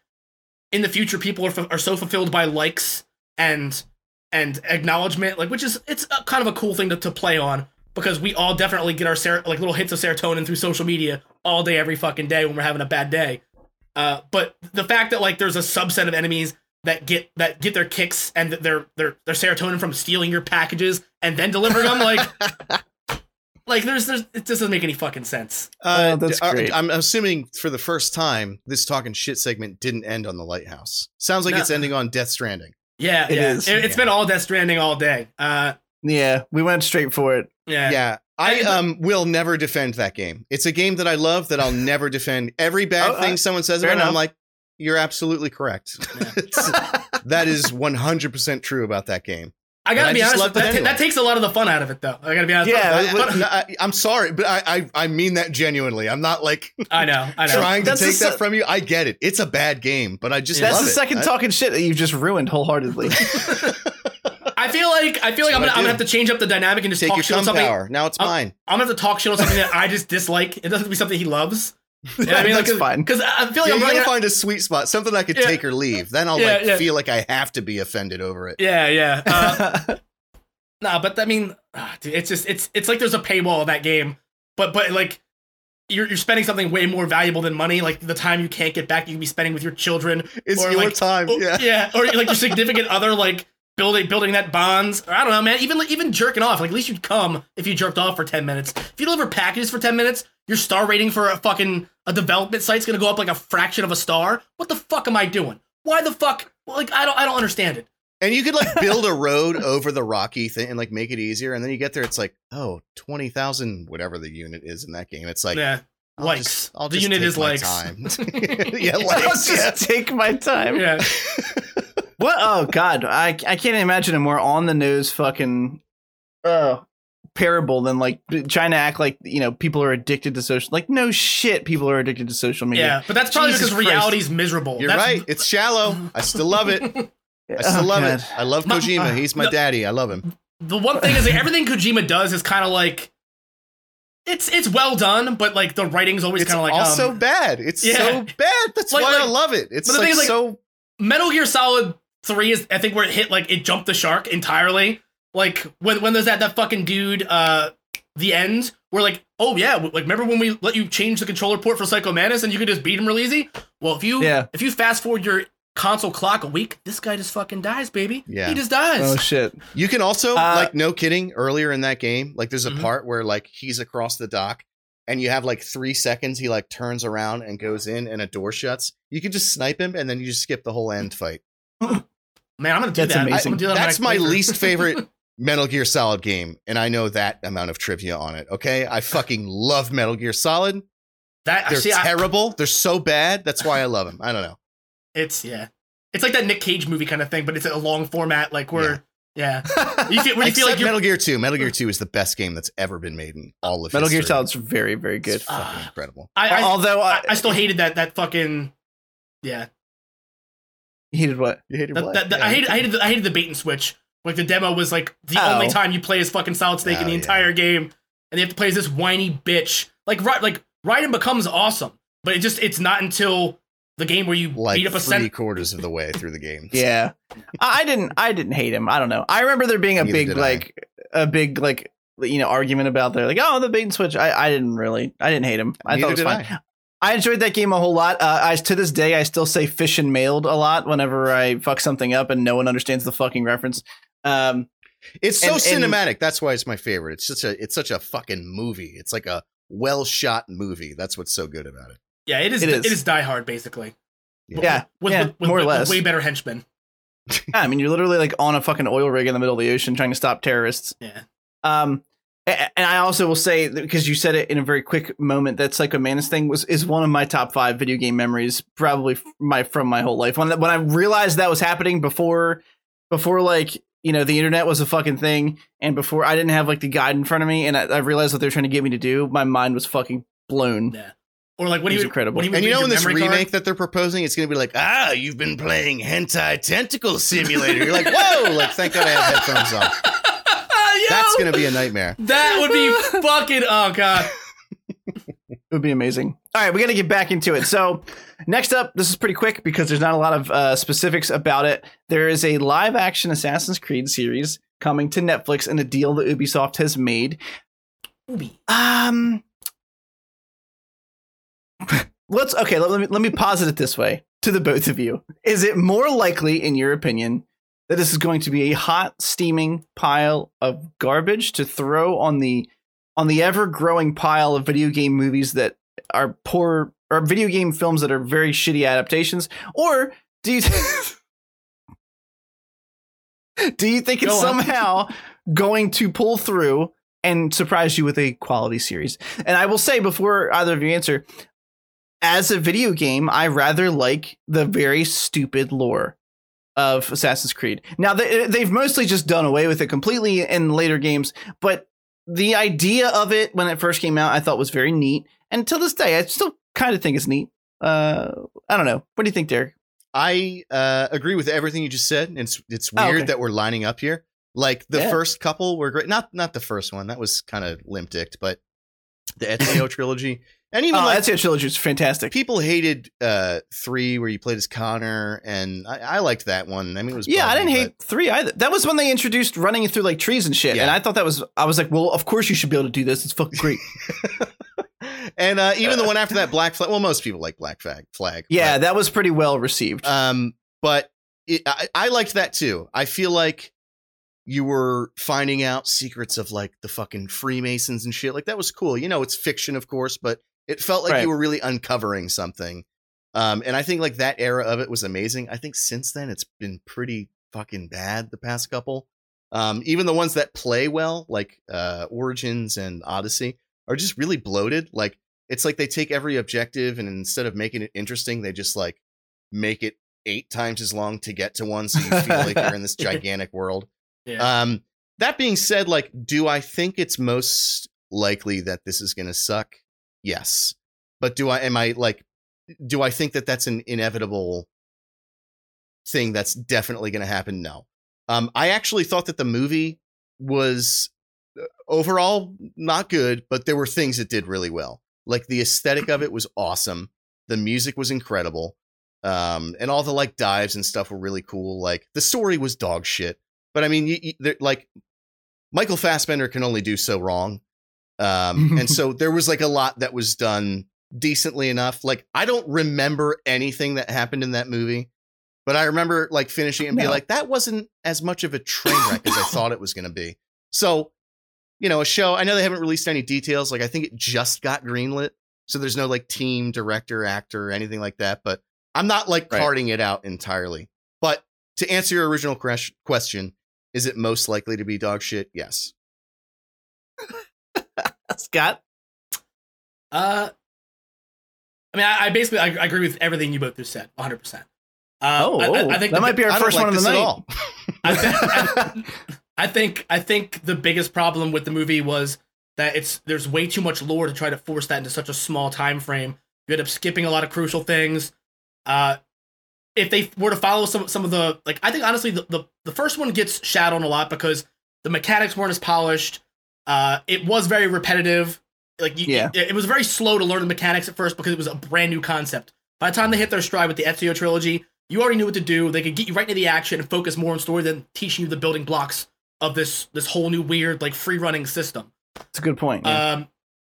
S2: in the future people are fu- are so fulfilled by likes and and acknowledgement, like which is it's a, kind of a cool thing to, to play on because we all definitely get our ser- like little hits of serotonin through social media all day every fucking day when we're having a bad day. Uh, but the fact that like there's a subset of enemies that get that get their kicks and their their their serotonin from stealing your packages and then delivering them like like there's there's it just doesn't make any fucking sense.
S3: Uh,
S1: Oh, that's
S3: d- uh,
S1: great.
S3: I'm assuming for the first time, this talking shit segment didn't end on the lighthouse. Sounds like
S2: No.
S3: it's ending on Death Stranding.
S2: Yeah,
S1: It
S2: yeah.
S1: is.
S2: It, has been all Death Stranding all day. Uh,
S1: Yeah, we went straight for it.
S2: yeah.
S3: Yeah. I um will never defend that game. It's a game that I love that I'll never defend. Every bad
S1: Oh,
S3: thing
S1: uh,
S3: someone says
S1: fair
S3: about it, I'm like, you're absolutely correct. It's- that is 100% true about that game.
S2: I gotta
S3: And
S2: be
S3: just
S2: honest.
S3: loved it
S2: That,
S3: anyway.
S2: that takes a lot of the fun out of it, though. I gotta be honest.
S1: Yeah,
S3: I,
S1: but-
S3: no, I, I'm sorry, but I, I I mean that genuinely. I'm not like
S2: I know. I know.
S3: trying to
S1: That's the
S3: take
S1: se-
S3: that from you. I get it. It's a bad game, but I just
S1: That's
S3: love
S1: the
S3: it.
S1: second
S3: I-
S1: talking shit that you've just ruined wholeheartedly.
S2: I feel like I feel like
S3: That's
S2: I'm gonna,
S3: I
S2: I'm gonna have to change up the dynamic and just
S3: Take
S2: talk
S3: your
S2: shit on something.
S3: power. Now it's
S2: Oh,
S3: mine.
S2: I'm gonna have to talk shit on something that I just dislike. It doesn't have to be something he loves. Know I mean,
S1: That's
S2: like,
S1: fine.
S2: Because I feel like
S3: Yeah,
S2: I'm running.
S3: gotta find a sweet spot, something I could
S2: Yeah.
S3: take or leave. Then I'll
S2: Yeah,
S3: like
S2: yeah.
S3: feel like I have to be offended over it.
S2: yeah, yeah. Uh, nah, but I mean, dude, it's just it's it's like there's a paywall of that game, but but like. You're, you're spending something way more valuable than money, like the time you can't get back, you can be spending with your children,
S3: It's
S2: Or,
S3: your
S2: like,
S3: time.
S2: Oh,
S3: yeah.
S2: or like your significant other, like building building that bonds. Or I don't know, man. Even like even jerking off. Like at least you'd come if you jerked off for ten minutes. If you deliver packages for ten minutes, your star rating for a fucking a development site's gonna go up like a fraction of a star. What the fuck am I doing? Why the fuck? Well, like I don't I don't understand it.
S3: And you could like build a road over the rocky thing and like make it easier. And then you get there, it's like, oh, 20,000, whatever the unit is in that game. It's like,
S2: yeah,
S3: I'll
S2: likes.
S3: just- I'll
S2: the
S3: just
S2: unit
S3: take
S2: is
S3: my
S2: likes.
S3: time. yeah,
S1: I'll just
S3: yeah.
S1: take my time.
S2: Yeah,
S1: What? Oh God, I I can't imagine a more on the nose fucking uh parable than like trying to act like you know people are addicted to social. Like no shit, people are addicted to social media.
S2: yeah. But that's probably
S1: Jesus
S2: because
S1: Christ.
S2: reality's miserable.
S3: You're
S2: That's-
S3: right. It's shallow. I still love it. I still
S1: Oh,
S3: love
S1: God.
S3: it. I love
S2: My-
S3: Kojima. He's my
S2: No.
S3: daddy. I love him.
S2: The one thing is like, everything Kojima does is kind of like it's it's well done, but like the writing's always
S3: It's
S2: kind of like
S3: also
S2: um,
S3: bad. It's
S2: yeah.
S3: so bad. That's
S2: Like-
S3: why I
S2: like-
S3: love it. It's
S2: but the
S3: like,
S2: thing is, like-
S3: so.
S2: Metal Gear Solid Three is I think where it hit like it jumped the shark entirely. Like when when there's that that fucking dude uh the end where like oh yeah like remember when we let you change the controller port for Psycho Mantis and you could just beat him real easy? Well if you
S1: Yeah.
S2: if you fast forward your console clock a week, this guy just fucking dies, baby.
S3: Yeah.
S2: he just dies.
S1: Oh shit.
S3: You can also
S1: Uh,
S3: like no kidding. Earlier in that game, like there's a
S2: Mhm.
S3: part where like he's across the dock, and you have like three seconds. He like turns around and goes in, and a door shuts. You can just snipe him, and then you just skip the whole end fight.
S2: Man, I'm gonna do
S1: That's
S2: that. I'm
S1: amazing.
S2: gonna do that
S3: That's
S2: next
S3: my
S2: playthrough.
S3: least favorite Metal Gear Solid game, and I know that amount of trivia on it. Okay, I fucking love Metal Gear Solid.
S2: that
S3: They're
S2: see, I-
S3: terrible. They're so bad. That's why I love them. I don't know.
S2: It's yeah. It's like that Nick Cage movie kind of thing, but it's a long format, like where yeah. You feel when you feel
S3: Except
S2: like
S3: Metal Gear Two. Metal Gear Two is the best game that's ever been made in all of
S1: Metal Gear
S3: history.
S1: Solid's very, very good.
S3: It's fucking ah. incredible.
S2: I, I,
S1: Although
S2: I,
S1: I,
S2: I still hated that that fucking yeah.
S1: Hated what?
S3: You hated
S2: That,
S3: what?
S2: that, that-
S3: Yeah.
S2: I hated I hated the, I hated the bait and switch. Like the demo was like the
S1: Oh.
S2: only time you play as fucking Solid Snake in
S3: Oh,
S2: the
S3: yeah.
S2: entire game, and you have to play as this whiny bitch. Like right, like Raiden becomes awesome, but it just it's not until the game where you
S3: like
S2: beat up a
S3: three
S2: cent.
S3: quarters of the way through the game.
S1: Yeah, I I didn't. I didn't hate him. I don't know. I remember there being a
S3: Neither
S1: big like a big like you know argument about there like oh the bait and switch. I I didn't really. I didn't hate him. I
S3: Neither
S1: thought it was fine.
S3: I.
S1: I enjoyed that game a whole lot. Uh, I to this day I still say fission mailed a lot whenever I fuck something up and no one understands the fucking reference. Um,
S3: It's so
S1: And- and-
S3: cinematic. That's why it's my favorite. It's such a it's such a fucking movie. It's like a well shot movie. That's what's so good about it.
S2: Yeah, it is.
S1: It
S2: It
S1: is.
S2: is, Die Hard basically.
S1: yeah,
S2: with,
S1: yeah,
S2: with, with,
S1: more or
S2: with
S1: less.
S2: way better henchmen.
S1: Yeah, I mean, you're literally like on a fucking oil rig in the middle of the ocean trying to stop terrorists.
S2: Yeah.
S1: Um, a- and I also will say because you said it in a very quick moment that Psycho Mantis thing was is one of my top five video game memories, probably my from my whole life. When when I realized that was happening before, before like you know the internet was a fucking thing, and before I didn't have like the guide in front of me, and I, I realized what they're trying to get me to do, my mind was fucking blown.
S2: Yeah. Or like when
S1: It
S2: he
S1: was incredible.
S2: When he would
S3: And you know in this remake
S2: card-
S3: that they're proposing, it's gonna be like, ah, you've been playing hentai tentacle simulator. You're like, whoa, like thank God I have headphones on.
S2: Yo,
S3: That's gonna be a nightmare.
S2: that would be fucking oh god.
S1: It would be amazing. All right, we got to get back into it. So, next up, this is pretty quick because there's not a lot of uh, specifics about it. There is a live action Assassin's Creed series coming to Netflix and a deal that Ubisoft has made.
S2: Ubi.
S1: Um, let's okay. Let, let me let me posit it this way to the both of you: Is it more likely, in your opinion, that this is going to be a hot, steaming pile of garbage to throw on the on the ever growing pile of video game movies that are poor or video game films that are very shitty adaptations, or do you? Do you think it's
S2: Go
S1: somehow going to pull through and surprise you with a quality series? And I will say before either of you answer, as a video game, I rather like the very stupid lore of Assassin's Creed. Now they, they've mostly just done away with it completely in later games, but the idea of it when it first came out, I thought was very neat, and until this day, I still kind of think it's neat. Uh, I don't know. What do you think, Derek?
S3: I uh, agree with everything you just said. It's it's
S1: Oh,
S3: weird
S1: okay.
S3: that we're lining up here. Like the
S1: Yeah.
S3: first couple were great. Not not the first one. That was kind of limp dicked, but the Ezio trilogy. And even
S1: Oh,
S3: like
S1: that's your trilogy is fantastic.
S3: people hated uh three where you played as Connor and I, I liked that one. I mean it was
S1: Yeah, I didn't hate three either. That was when they introduced running through like trees and shit,
S3: Yeah.
S1: and I thought that was. I was like, well, of course you should be able to do this. It's fucking great.
S3: and uh even the one after that Black Flag well most people like Black Flag flag.
S1: yeah,
S3: but-
S1: that was pretty well received.
S3: Um, but it, I, I liked that too. I feel like you were finding out secrets of like the fucking Freemasons and shit. Like that was cool. You know, it's fiction, of course, but it felt like
S1: Right.
S3: you were really uncovering something. Um, and I think like that era of it was amazing. I think since then it's been pretty fucking bad the past couple. Um, even the ones that play well, like uh, Origins and Odyssey, are just really bloated. Like it's like they take every objective and instead of making it interesting, they just like make it eight times as long to get to one, so you feel like you're in this gigantic world.
S2: Yeah.
S3: Um, that being said, like, do I think it's most likely that this is going to suck? Yes, but do I? Am I like? Do I think that that's an inevitable thing that's definitely going to happen. No. Um, I actually thought that the movie was uh, overall not good, but there were things it did really well. Like the aesthetic of it was awesome. The music was incredible. Um, and all the like dives and stuff were really cool. Like the story was dog shit, but I mean, you, you, like Michael Fassbender can only do so wrong. Um, and so there was like a lot that was done decently enough. Like I don't remember anything that happened in that movie, but I remember like finishing and being
S1: No.
S3: like, that wasn't as much of a train wreck as I thought it was going to be. So, you know, a show. I know they haven't released any details. Like I think it just got greenlit, so there's no like team, director, actor, anything like that. But I'm not like
S1: Right.
S3: carting it out entirely. But to answer your original question, is it most likely to be dog shit? Yes.
S1: Scott.
S2: Uh, I mean, I, I basically I, I agree with everything you both just said, 100. percent uh,
S1: Oh,
S2: I, I-
S1: oh,
S2: I think
S1: that
S2: the,
S1: might be our
S3: I don't
S1: first
S3: like
S1: one of
S3: this
S1: the
S3: at
S1: night.
S3: all.
S2: I think, I, I think I think the biggest problem with the movie was that it's there's way too much lore to try to force that into such a small time frame. You end up skipping a lot of crucial things. Uh, if they were to follow some some of the like, I think honestly the the, the first one gets shat on a lot because the mechanics weren't as polished. Uh, it was very repetitive. Like you,
S1: Yeah.
S2: it, it was very slow to learn the mechanics at first because it was a brand new concept. By the time they hit their stride with the Ezio trilogy, you already knew what to do. They could get you right into the action and focus more on story than teaching you the building blocks of this this whole new weird like free running system.
S1: That's a good point. yeah.
S2: Um,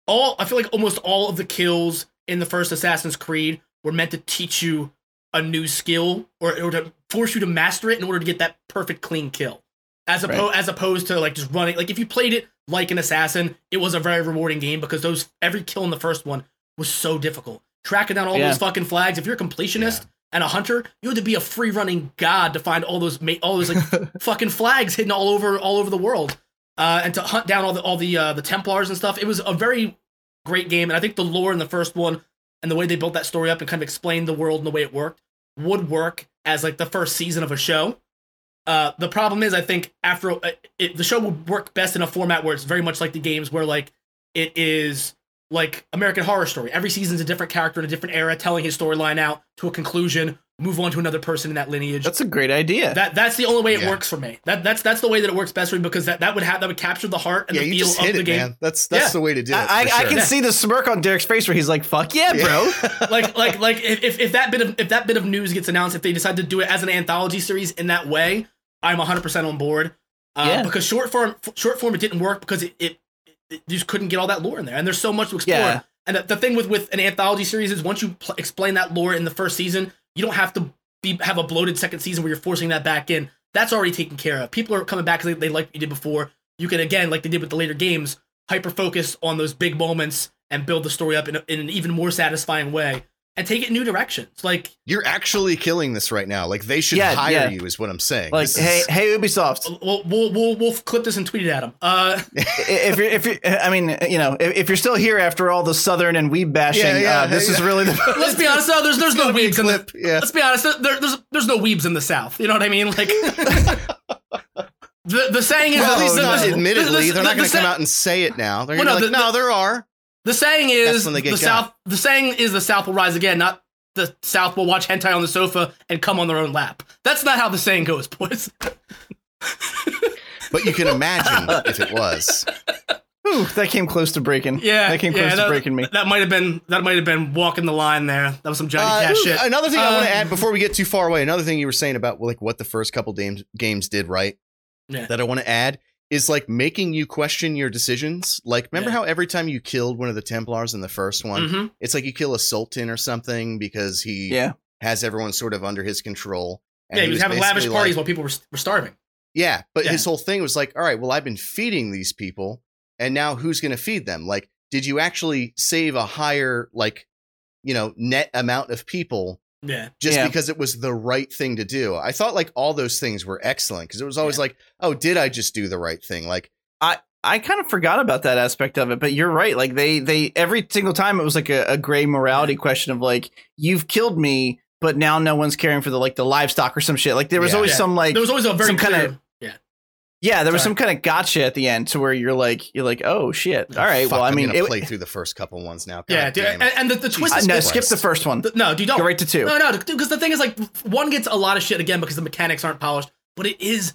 S2: all I feel like almost all of the kills in the first Assassin's Creed were meant to teach you a new skill or, or to force you to master it in order to get that perfect clean kill. As opposed
S1: Right.
S2: as opposed to like just running like if you played it like an assassin, it was a very rewarding game because those every kill in the first one was so difficult. Tracking down all
S1: Yeah.
S2: those fucking flags. If you're a completionist and a hunter, you had to be a free running god to find all those ma- all those like fucking flags hidden all over all over the world, uh, and to hunt down all the all the uh, the Templars and stuff. It was a very great game, and I think the lore in the first one and the way they built that story up and kind of explained the world and the way it worked would work as like the first season of a show. Uh, the problem is, I think after uh, it, the show would work best in a format where it's very much like the games, where like it is like American Horror Story. Every season's a different character in a different era, telling his storyline out to a conclusion, move on to another person in that lineage.
S1: That's a great idea.
S2: That that's the only way it
S3: Yeah.
S2: works for me. That that's that's the way that it works best for me because that, that would have that would capture the heart and
S3: yeah,
S2: the feel of
S3: hit
S2: the
S3: it,
S2: game.
S3: man. That's that's
S2: Yeah.
S3: the way to do it.
S1: I, I,
S3: for
S1: I
S3: sure.
S1: can see the smirk on Derek's face where he's like, "Fuck yeah, bro."
S2: like like like if, if if that bit of if that bit of news gets announced, if they decide to do it as an anthology series in that way, I'm 100 percent on board. Uh,
S1: Yeah.
S2: Because short form short form it didn't work because it, it, it you just couldn't get all that lore in there, and there's so much to explore.
S1: Yeah.
S2: And the, the thing with with an anthology series is once you pl- explain that lore in the first season, you don't have to be have a bloated second season where you're forcing that back in. That's already taken care of. People are coming back because they, they like what you did before. You can again, like they did with the later games, hyper focus on those big moments and build the story up in, a, in an even more satisfying way and take it in new directions. Like
S3: You're actually killing this right now. Like they should
S1: Yeah,
S3: hire
S1: yeah.
S3: you, is what I'm saying.
S1: Like,
S3: This
S1: hey,
S3: is-
S1: hey, Ubisoft.
S2: we'll we'll we'll, we'll clip this and tweet it at them. Uh,
S1: if you're, if you, I mean, you know, if, if you're still here after all the Southern and weeb bashing,
S3: Yeah, yeah,
S1: uh, this
S3: yeah.
S1: is really the.
S2: let's be honest though. There's there's no
S3: gotta be a
S2: weebs in the.
S3: clip. Yeah.
S2: Let's be honest. There, there's there's no weebs in the South. You know what I mean? Like. The, the saying is
S3: Well,
S2: at least
S3: no,
S2: the- the-
S3: admittedly,
S2: the-
S3: they're not
S2: the
S3: going to
S2: sa-
S3: come out and say it now. They're
S2: Well,
S3: going to
S2: no,
S3: be like,
S2: the-
S3: no, there are.
S2: The saying is
S3: That's when they get
S2: the
S3: got.
S2: South. The saying is the South will rise again, not the South will watch hentai on the sofa and come on their own lap. That's not how the saying goes, boys.
S3: But you can imagine if it was.
S1: Ooh, that came close to breaking.
S2: Yeah,
S1: that came
S2: yeah,
S1: close
S2: that,
S1: to breaking me.
S2: That might have been that might have been walking the line there. That was some Johnny
S3: Uh,
S2: Cash shit.
S3: Another thing I want to add before we get too far away. Another thing you were saying about like what the first couple games games did right.
S2: Yeah.
S3: That I want to add is like making you question your decisions. Like, remember
S2: Yeah.
S3: how every time you killed one of the Templars in the first one,
S2: Mhm.
S3: it's like you kill a Sultan or something because he
S1: Yeah,
S3: has everyone sort of under his control. And
S2: Yeah, he was having lavish parties
S3: like-
S2: while people were, were starving.
S3: Yeah, but
S2: Yeah.
S3: his whole thing was like, all right, well, I've been feeding these people, and now who's going to feed them? Like, did you actually save a higher, like, you know, net amount of people
S2: Yeah,
S3: just
S1: Yeah.
S3: because it was the right thing to do? I thought like all those things were excellent because it was always like, oh, did I just do the right thing? Like,
S1: I I kind of forgot about that aspect of it, but you're right. Like they, they every single time it was like a, a gray morality question of like, you've killed me, but now no one's caring for the like the livestock or some shit. Like there was
S3: Yeah.
S1: always
S2: Yeah.
S1: some like
S2: there was always a very
S1: some
S2: clear.
S1: Kinda-
S2: yeah,
S1: Yeah, there was
S2: Sorry.
S1: some kind of gotcha at the end to where you're like, you're like, oh shit. All right.
S3: Fuck,
S1: well, I
S3: I'm
S1: mean, it,
S3: play through the first couple ones now. God
S2: yeah, dude, and, and the, the twist
S1: I,
S2: is uh,
S1: no,
S3: Jesus
S1: skip the
S3: Christ.
S1: first one.
S2: the- no, dude, don't
S1: Go right to two.
S2: No, no, because the thing is, like, one gets a lot of shit again because the mechanics aren't polished, but it is,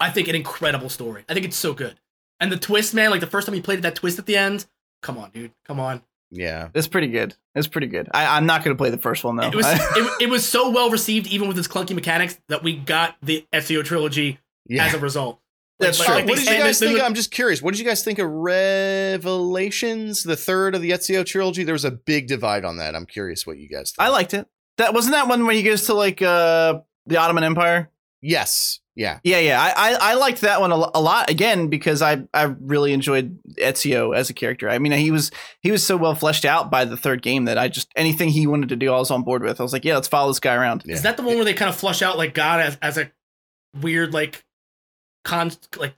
S2: I think, an incredible story. I think it's so good. And the twist, man, like the first time you played it, that twist at the end, come on, dude, come on.
S3: yeah,
S1: It's pretty good. It's pretty good. I, I'm not going to play the first one though.
S2: It was it, it was so well received, even with its clunky mechanics, that we got the Ezio trilogy
S3: yeah.
S2: as a result.
S1: That's
S2: Like,
S1: true.
S2: like,
S3: what did you guys think?
S2: the-
S3: I'm just curious. What did you guys think of Revelations, the third of the Ezio trilogy? There was a big divide on that. I'm curious what you guys. Think.
S1: I liked it. That wasn't that one where he goes to like uh the Ottoman Empire.
S3: Yes. Yeah.
S1: Yeah, yeah. I, I, I liked that one a, a lot again because I, I really enjoyed Ezio as a character. I mean, he was he was so well fleshed out by the third game that I just anything he wanted to do, I was on board with. I was like, yeah, let's follow this guy around.
S3: Yeah.
S2: Is that the one where they kind of flush out like God as, as a weird like con like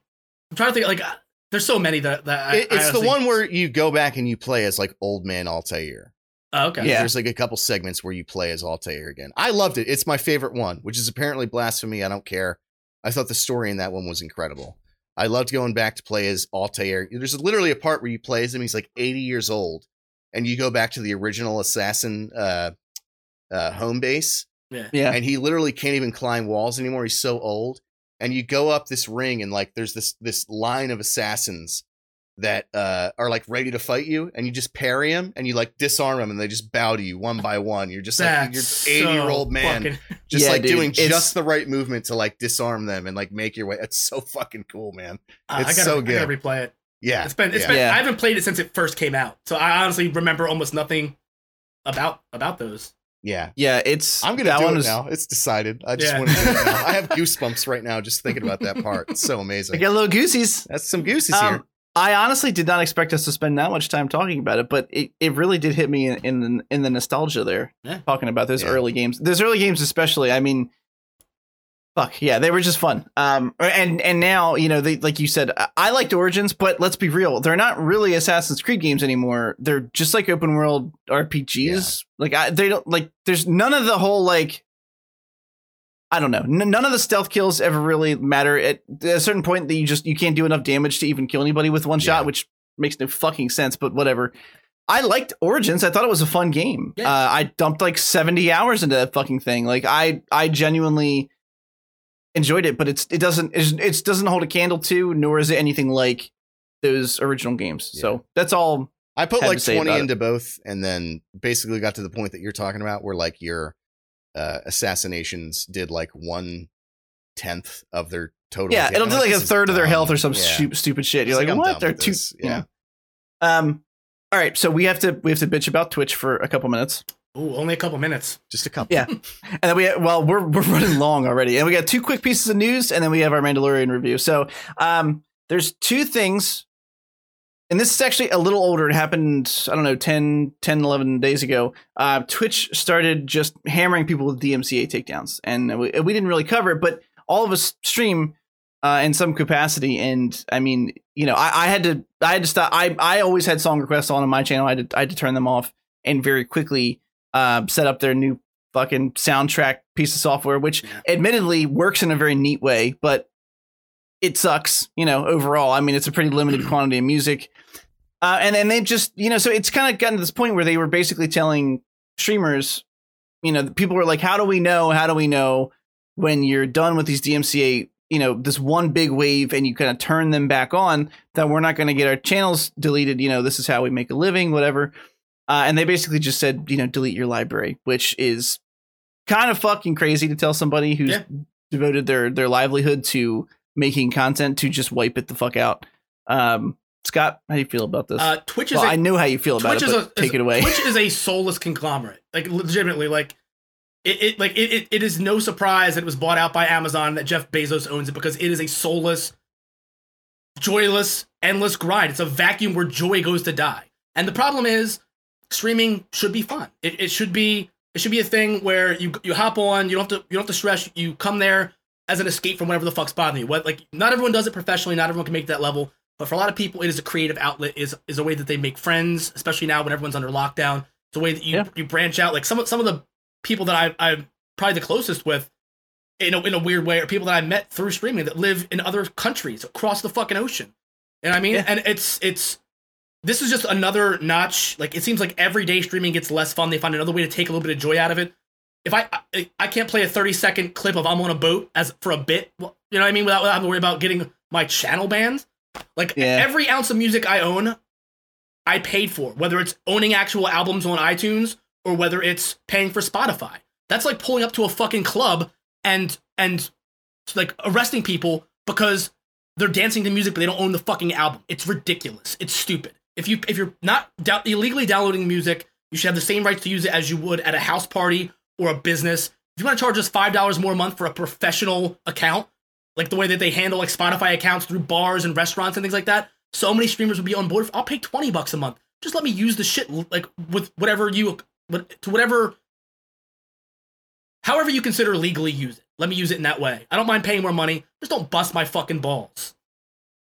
S2: I'm trying to think like uh, there's so many that that I,
S3: It-
S2: I
S3: it's the
S2: honestly-
S3: one where you go back and you play as like old man Altair.
S2: Oh, okay.
S1: Yeah.
S3: There's like a couple segments where you play as Altair again. I loved it. It's my favorite one, which is apparently blasphemy. I don't care. I thought the story in that one was incredible. I loved going back to play as Altair. There's literally a part where you play as him. He's like 80 years old, and you go back to the original assassin uh, uh, home base,
S2: Yeah.
S1: Yeah.
S3: and he literally can't even climb walls anymore. He's so old. And you go up this ring, and like there's this this line of assassins that uh, are like ready to fight you, and you just parry them, and you like disarm them, and they just bow to you one by one. You're just like
S2: That's
S3: you're 80 year old man,
S2: fucking-
S3: just
S1: Yeah,
S3: like
S1: dude,
S3: doing
S1: it's-
S3: just the right movement to like disarm them and like make your way. It's so fucking cool, man.
S2: I
S3: It's
S2: gotta,
S3: so
S2: I gotta replay it.
S3: Yeah,
S2: It's been it's
S3: yeah.
S2: been
S1: Yeah.
S2: I haven't played it since it first came out, so I honestly remember almost nothing about about those.
S3: Yeah.
S1: Yeah, it's
S3: I'm gonna
S1: that
S3: do
S1: one
S3: it now. It's decided. I just
S2: Yeah.
S3: want to do it now. I have goosebumps right now just thinking about that part. It's so amazing.
S1: I
S3: amazing.
S1: got little goosies.
S3: That's some goosies
S1: Um,
S3: here.
S1: I honestly did not expect us to spend that much time talking about it, but it, it really did hit me in, in the in the nostalgia there.
S2: Yeah.
S1: Talking about those
S3: Yeah.
S1: early games, those early games especially. I mean, fuck yeah, they were just fun. Um, and and now you know they like you said, I, liked Origins, but let's be real, they're not really Assassin's Creed games anymore. They're just like open world RPGs. Like I, they don't like. There's none of the whole like. I don't know. N- none of the stealth kills ever really matter. At a certain point, that you just you can't do enough damage to even kill anybody with one
S3: Yeah.
S1: shot, which makes no fucking sense. But whatever. I liked Origins. I thought it was a fun game.
S2: Yeah.
S1: Uh, I dumped like seventy hours into that fucking thing. Like I, I genuinely enjoyed it. But it's it doesn't it doesn't hold a candle to, nor is it anything like those original games. So that's all.
S3: I put like 20
S1: about it.
S3: into both, and then basically got to the point that you're talking about, where like your uh, assassinations did like one tenth of their total.
S1: Yeah, it'll do like a third of their health or some
S3: Yeah.
S1: stu- stupid shit. You're
S3: It's
S1: like,
S3: I'm
S1: what?
S3: done
S1: They're too.
S3: this.
S1: you
S3: Yeah.
S1: know. Um. All right, so we have to we have to bitch about Twitch for a couple minutes,
S2: Ooh, only a couple minutes.
S3: just a couple.
S1: Yeah. and then we well we're we're running long already, and we got two quick pieces of news, and then we have our Mandalorian review. So, um, there's two things, and this is actually a little older. It happened I don't know 10, 10 11 days ago. Uh, Twitch started just hammering people with DMCA takedowns, and we, we didn't really cover it, but all of us stream uh, in some capacity. And I mean, you know, I, I had to, I had to stop. I, I always had song requests on on my channel. I had to, I had to turn them off and very quickly uh, set up their new fucking soundtrack piece of software, which admittedly works in a very neat way, but it sucks, you know, overall. I mean, it's a pretty limited quantity of music. Uh, and then they just, you know, so it's kind of gotten to this point where they were basically telling streamers, you know, people were like, how do we know? How do we know when you're done with these DMCA, you know, this one big wave and you kind of turn them back on that we're not going to get our channels deleted? You know, this is how we make a living, whatever. Uh, and they basically just said, you know, delete your library, which is kind of fucking crazy to tell somebody who's
S2: Yeah.
S1: devoted their their livelihood to making content to just wipe it the fuck out. Um, Scott, how do you feel about this?
S2: Uh, Twitch is a,
S1: I know how you feel about
S2: Twitch
S1: it,
S2: is
S1: but
S2: a
S1: take
S2: is-
S1: it away.
S2: Twitch is a soulless conglomerate. Like legitimately, like it, it like it, it, it is no surprise that it was bought out by Amazon that Jeff Bezos owns it because it is a soulless, joyless, endless grind. It's a vacuum where joy goes to die. And the problem is, streaming should be fun. It, it should be it should be a thing where you you hop on, you don't have to you don't have to stress. You come there as an escape from whatever the fuck's bothering you. What like not everyone does it professionally. Not everyone can make that level. But for a lot of people, it is a creative outlet. is is a way that they make friends, especially now when everyone's under lockdown. It's a way that you
S1: Yeah.
S2: you branch out. Like some of some of the people that I I'm probably the closest with in a, in a weird way, or people that I met through streaming that live in other countries across the fucking ocean. You know what I mean?
S1: Yeah.
S2: And it's it's this is just another notch. Like it seems like every day streaming gets less fun. They find another way to take a little bit of joy out of it. If I I, I can't play a 30 second clip of I'm on a boat as for a bit, you know what I mean, without, without having to worry about getting my channel banned. Like
S1: Yeah.
S2: every ounce of music I own, I paid for, whether it's owning actual albums on iTunes or whether it's paying for Spotify. That's like pulling up to a fucking club and and like arresting people because they're dancing to music but they don't own the fucking album. It's ridiculous. It's stupid. If you if you're not dou- illegally downloading music, you should have the same rights to use it as you would at a house party or a business. If you want to charge us five dollars more a month for a professional account, like the way that they handle like Spotify accounts through bars and restaurants and things like that, so many streamers would be on board. If, I'll pay twenty bucks a month. Just let me use the shit like with whatever you to whatever however you consider legally use it. Let me use it in that way. I don't mind paying more money. Just don't bust my fucking balls.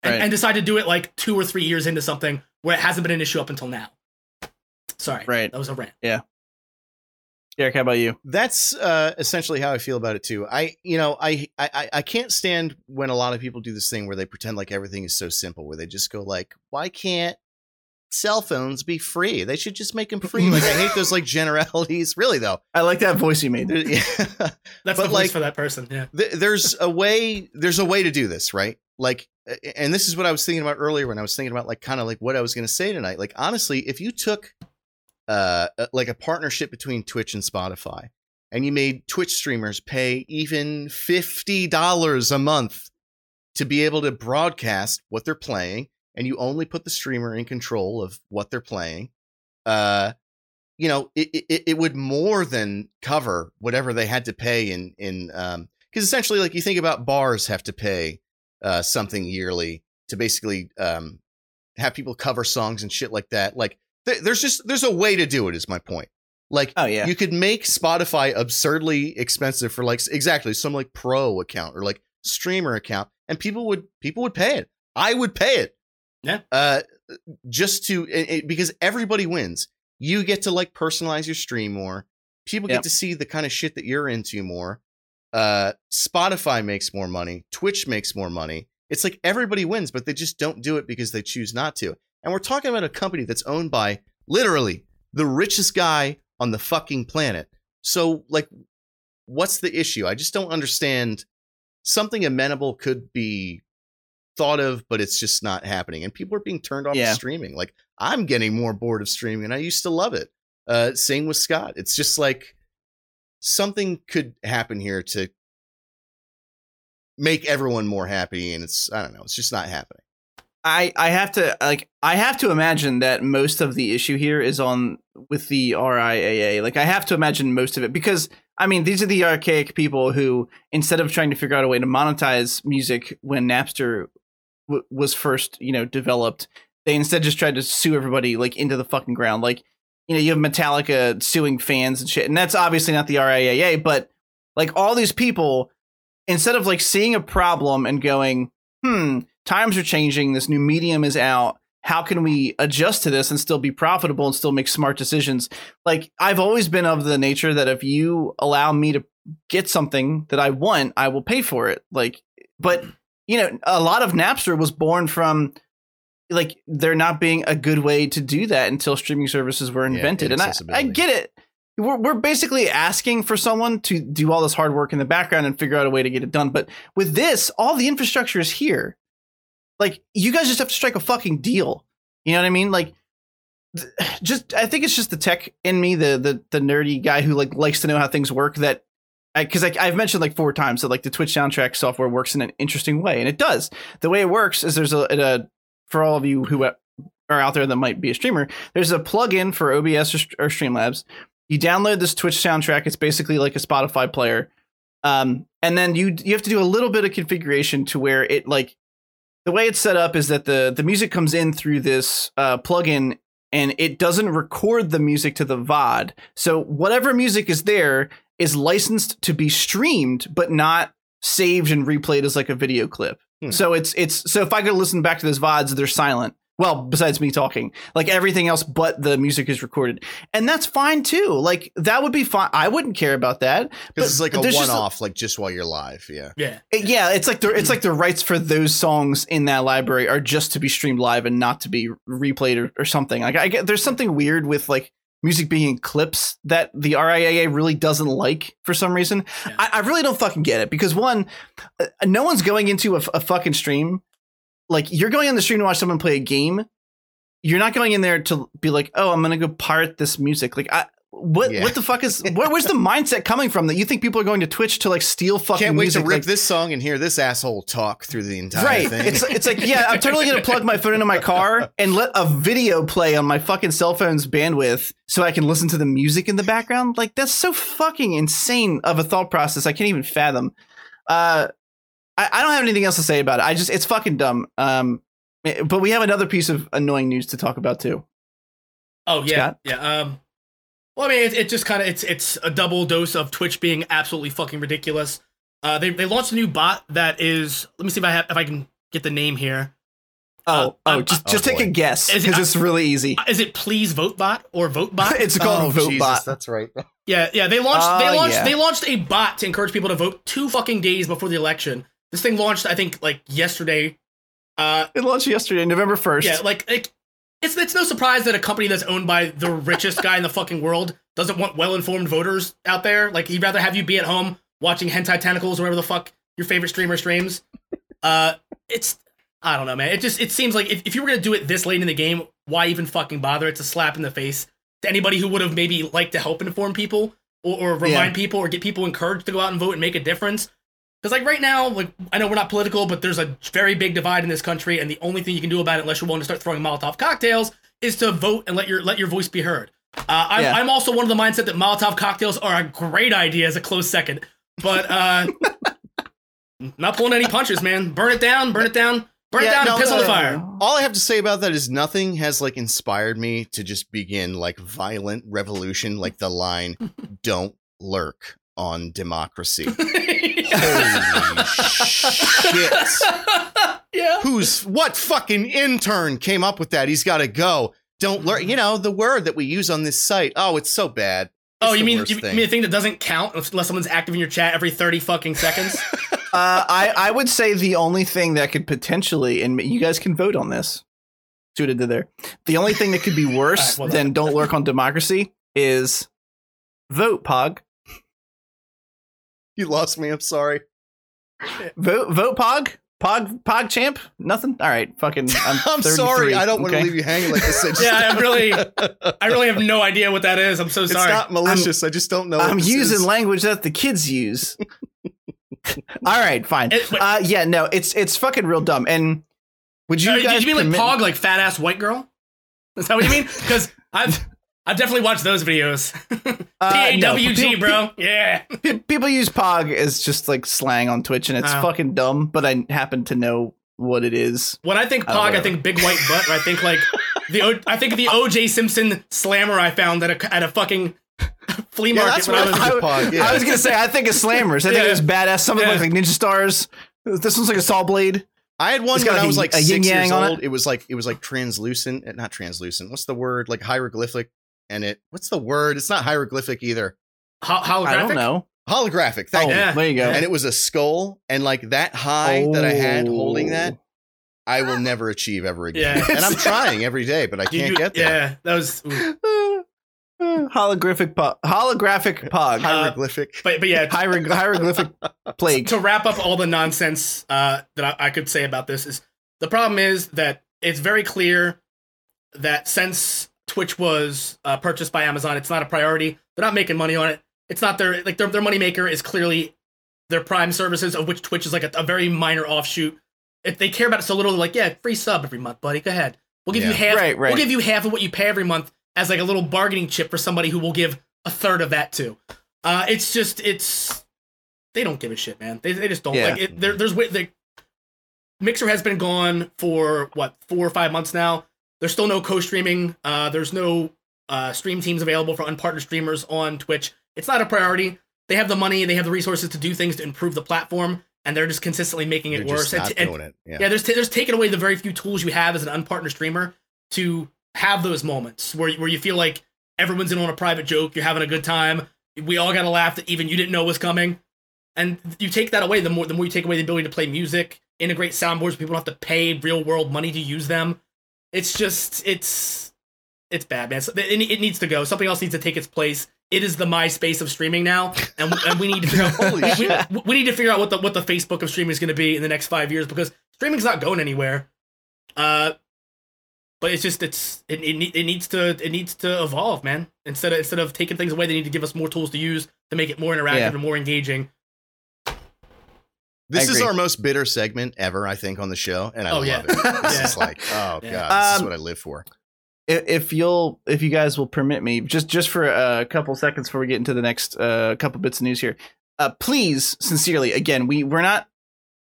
S2: And,
S1: Right.
S2: and decide to do it like two or three years into something where it hasn't been an issue up until now. Sorry.
S1: Right.
S2: That was a rant. Yeah.
S1: Derek, how about you?
S3: That's uh, essentially how I feel about it too. I, you know, I, I, I can't stand when a lot of people do this thing where they pretend like everything is so simple, where they just go like, "Why can't cell phones be free? They should just make them free." like I hate those like generalities. Really though,
S1: I like that voice you made.
S3: There- yeah.
S2: That's
S3: But,
S2: the voice
S3: like-
S2: for that person. Yeah.
S3: Th- there's a way. There's a way to do this, right? Like, and this is what I was thinking about earlier when I was thinking about like kind of like what I was going to say tonight. Like, honestly, if you took uh like a partnership between Twitch and Spotify, and you made Twitch streamers pay even fifty dollars a month to be able to broadcast what they're playing, and you only put the streamer in control of what they're playing, uh, you know, it, it it would more than cover whatever they had to pay in in um because essentially like you think about bars have to pay uh something yearly to basically um have people cover songs and shit like that like th- there's just there's a way to do it is my point like
S1: Oh yeah.
S3: you could make spotify absurdly expensive for like exactly some like pro account or like streamer account and people would people would pay it i would pay it
S2: Yeah.
S3: uh just to it, it- because everybody wins you get to like personalize your stream more people
S1: Yep.
S3: get to see the kind of shit that you're into more uh spotify makes more money twitch makes more money. It's like everybody wins but they just don't do it because they choose not to. And we're talking about a company that's owned by literally the richest guy on the fucking planet. So like what's the issue? I just don't understand. Something amenable could be thought of but it's just not happening. And people are being turned off
S1: Yeah.
S3: to streaming. Like i'm getting more bored of streaming and i used to love it. Uh same with scott. It's just like something could happen here to make everyone more happy and it's i don't know it's just not happening
S1: I I have to like I have to imagine that most of the issue here is on with the RIAA. Like I have to imagine most of it because I mean these are the archaic people who instead of trying to figure out a way to monetize music when Napster w- was first you know developed, they instead just tried to sue everybody like into the fucking ground. Like you know you have Metallica suing fans and shit, and that's obviously not the RIAA, but like all these people instead of like seeing a problem and going hmm times are changing this new medium is out how can we adjust to this and still be profitable and still make smart decisions? Like i've always been of the nature that if you allow me to get something that i want i will pay for it like but you know a lot of napster was born from like there not being a good way to do that until streaming services were
S3: Yeah,
S1: invented. And I, I get it. We're, we're basically asking for someone to do all this hard work in the background and figure out a way to get it done. But with this all the infrastructure is here. Like you guys just have to strike a fucking deal. You know what i mean? Like just i think it's just the tech in me the the, the nerdy guy who like likes to know how things work that because like I've mentioned like four times that like the Twitch soundtrack software works in an interesting way, and it does. The way it works is there's a, a for all of you who are out there that might be a streamer, there's a plugin for OBS or, or Streamlabs. You download this Twitch soundtrack. It's basically like a Spotify player, um, and then you you have to do a little bit of configuration to where it like the way it's set up is that the the music comes in through this uh, plugin and it doesn't record the music to the VOD. So whatever music is there is licensed to be streamed, but not saved and replayed as like a video clip.
S3: Hmm.
S1: So it's it's so if I go listen back to those VODs, they're silent Well, besides me talking, like everything else but the music is recorded, and that's fine too. Like that would be fine. I wouldn't care about that. But
S3: Because it's like a
S1: there's just
S3: one-off, like just while you're live. Yeah.
S2: Yeah.
S1: Yeah, it's like the it's like the rights for those songs in that library are just to be streamed live and not to be replayed or, or something. Like I get there's something weird with like music being in clips that the RIAA really doesn't like for some reason.
S2: Yeah.
S1: I, I really don't fucking get it because one, uh, no one's going into a fucking stream. Like you're going on the stream to watch someone play a game. You're not going in there to be like, oh, I'm gonna go pirate this music. Like I. What
S3: Yeah.
S1: what the fuck is where, where's the mindset coming from that you think people are going to Twitch to like steal fucking
S3: Can't wait
S1: music?
S3: to rip
S1: Like,
S3: this song and hear this asshole talk through the entire
S1: right.
S3: thing.
S1: It's it's like yeah, I'm totally gonna plug my phone into my car and let a video play on my fucking cell phone's bandwidth so I can listen to the music in the background. Like that's so fucking insane of a thought process. I can't even fathom. Uh, I, I don't have anything else to say about it. I just it's fucking dumb. Um, eh, but we have another piece of annoying news to talk about too.
S2: Oh yeah,
S1: Scott?
S2: yeah. Um, well, I mean, it, it just kind of it's it's a double dose of Twitch being absolutely fucking ridiculous. Uh, they they launched a new bot that is. Let me see if I have if I can get the name here.
S1: Oh,
S2: Uh,
S1: oh,
S2: I'm-
S1: just
S3: oh,
S1: just take a guess
S2: Is it-
S1: because it's really easy.
S2: Uh, Is it Please Vote Bot or Vote Bot?
S1: it's called
S3: oh, Jesus,
S1: VoteBot.
S3: that's right.
S2: yeah, yeah. They launched they launched
S1: yeah.
S2: they launched a bot to encourage people to vote two fucking days before the election. This thing launched, I think, like yesterday. Uh,
S1: It launched yesterday, November first.
S2: Yeah, like, like it's it's no surprise that a company that's owned by the richest guy in the fucking world doesn't want well informed voters out there. Like he'd rather have you be at home watching hentai tentacles or whatever the fuck your favorite streamer streams. Uh, it's I don't know, man. It just it seems like if, if you were gonna do it this late in the game, why even fucking bother? It's a slap in the face to anybody who would have maybe liked to help inform people or, or remind people or get people encouraged to go out and vote and make a difference. Because like right now, like I know we're not political, but there's a very big divide in this country, and the only thing you can do about it, unless you're willing to start throwing Molotov cocktails, is to vote and let your let your voice be heard. Uh, I'm,
S1: Yeah.
S2: I'm also one of the mindset that Molotov cocktails are a great idea as a close second, but uh, not pulling any punches, man. Burn it down, burn it down, burn it down,
S3: no,
S2: and piss on the fire.
S3: All I have to say about that is nothing has like inspired me to just begin like violent revolution, like the line "Don't lurk on democracy." Holy shit!
S2: yeah.
S3: Who's what fucking intern came up with that? He's got to go. Don't learn, You know the word that we use on this site. Oh, it's so bad.
S2: Oh, you mean
S3: worst
S2: you
S3: thing.
S2: mean a thing that doesn't count unless someone's active in your chat every thirty fucking seconds?
S1: Uh, I I would say the only thing that could potentially, and you guys can vote on this. See what I did there. The only thing that could be worse
S2: All right, well
S1: than "Don't lurk on democracy" is vote Pog.
S3: You lost me. I'm sorry.
S1: Vote vote Pog. Pog Pog champ. Nothing. All right. Fucking. I'm,
S3: I'm sorry. I don't want to
S1: okay?
S3: leave you hanging like this.
S2: Yeah, I really, I really have no idea what that is. I'm so sorry.
S3: It's not malicious. I just don't know.
S1: I'm using
S3: is.
S1: language that the kids use. All right, fine.
S2: It- wait.
S1: Uh, yeah, no, it's it's fucking real dumb. And would you
S2: Uh,
S1: guys
S2: did you mean like Pog, like fat ass white girl? Is that what you mean? Because I've, I've definitely watched those videos.
S1: Uh,
S2: P A
S1: no, people-
S2: bro. Yeah.
S1: People use Pog as just like slang on Twitch, and it's
S2: Oh.
S1: fucking dumb. But I happen to know what it is.
S2: When I think Pog, I
S1: whatever.
S2: think big white butt. I think like the, O- I think the OJ Simpson slammer I found at a at a fucking flea
S3: Yeah,
S2: market
S3: that's
S2: when I was.
S3: I
S1: I,
S3: Pog, yeah.
S1: I was gonna say I think of slammers. I think
S2: Yeah.
S1: it's badass. Some of them
S2: Yeah.
S1: like ninja stars. This one's like a saw blade.
S3: I had one
S1: It's
S3: when
S1: like
S3: I was
S1: a-
S3: like six
S1: yin-yang
S3: years old.
S1: it.
S3: It. was like it was like translucent, not translucent. What's the word? Like hieroglyphic, and it. What's the word? It's not hieroglyphic either.
S2: Ho- holographic.
S1: I don't know.
S3: Holographic.
S1: Oh,
S3: you.
S2: yeah.
S1: there you go.
S3: And it was a skull, and like that high that I had holding that, I will never achieve ever again.
S2: Yeah.
S3: and I'm trying every day, but I
S2: You-
S3: can't
S2: you-
S3: get there.
S2: Yeah, that was.
S1: holographic pog. Holographic pog.
S3: Hieroglyphic.
S2: But but yeah,
S1: Hierig- hieroglyphic plague.
S2: to wrap up all the nonsense uh, that I, I could say about this is the problem is that it's very clear that since Twitch was uh, purchased by Amazon, it's not a priority. They're not making money on it. It's not their like their their money maker is clearly their Prime services, of which Twitch is like a, a very minor offshoot. If they care about it so little, they're like, yeah, free sub every month, buddy. Go ahead. We'll give you half.
S1: Right, right.
S2: We'll give you half of what you pay every month as like a little bargaining chip for somebody who will give a third of that to. Uh, it's just it's they don't give a shit, man. They, they just don't
S1: Yeah.
S2: like it. There, there's wi- the Mixer has been gone for what four or five months now. There's still no co-streaming. Uh, there's no uh, stream teams available for unpartnered streamers on Twitch. It's not a priority. They have the money. They have the resources to do things to improve the platform. and they're just consistently making it
S3: They're
S2: worse.
S3: just not
S2: and-
S3: doing it. Yeah.
S2: yeah, there's there's taken away the very few tools you have as an unpartnered streamer to have those moments where where you feel like everyone's in on a private joke, you're having a good time, we all got to laugh that even you didn't know was coming, and you take that away. The more the more you take away the ability to play music, integrate soundboards, people don't have to pay real world money to use them. It's just it's it's bad, man. So it, it needs to go. Something else needs to take its place. It is the MySpace of streaming now, and, and we need to figure out,
S3: Holy
S2: we,
S3: shit.
S2: we need to figure out what the what the Facebook of streaming is going to be in the next five years because streaming's not going anywhere. Uh, but it's just it's it, it, it needs to it needs to evolve, man. Instead of instead of taking things away, they need to give us more tools to use to make it more interactive
S1: Yeah.
S2: and more engaging.
S3: This
S1: I
S3: is our most bitter segment ever, I think, on the show, and I
S2: Oh,
S3: love
S2: yeah.
S3: it. This
S2: Yeah.
S3: is like, oh
S2: Yeah.
S3: god, this is
S1: Um,
S3: what I live for.
S1: if, if you'll if you guys will permit me just just for a couple seconds before we get into the next uh, couple bits of news here uh, please sincerely again we we're not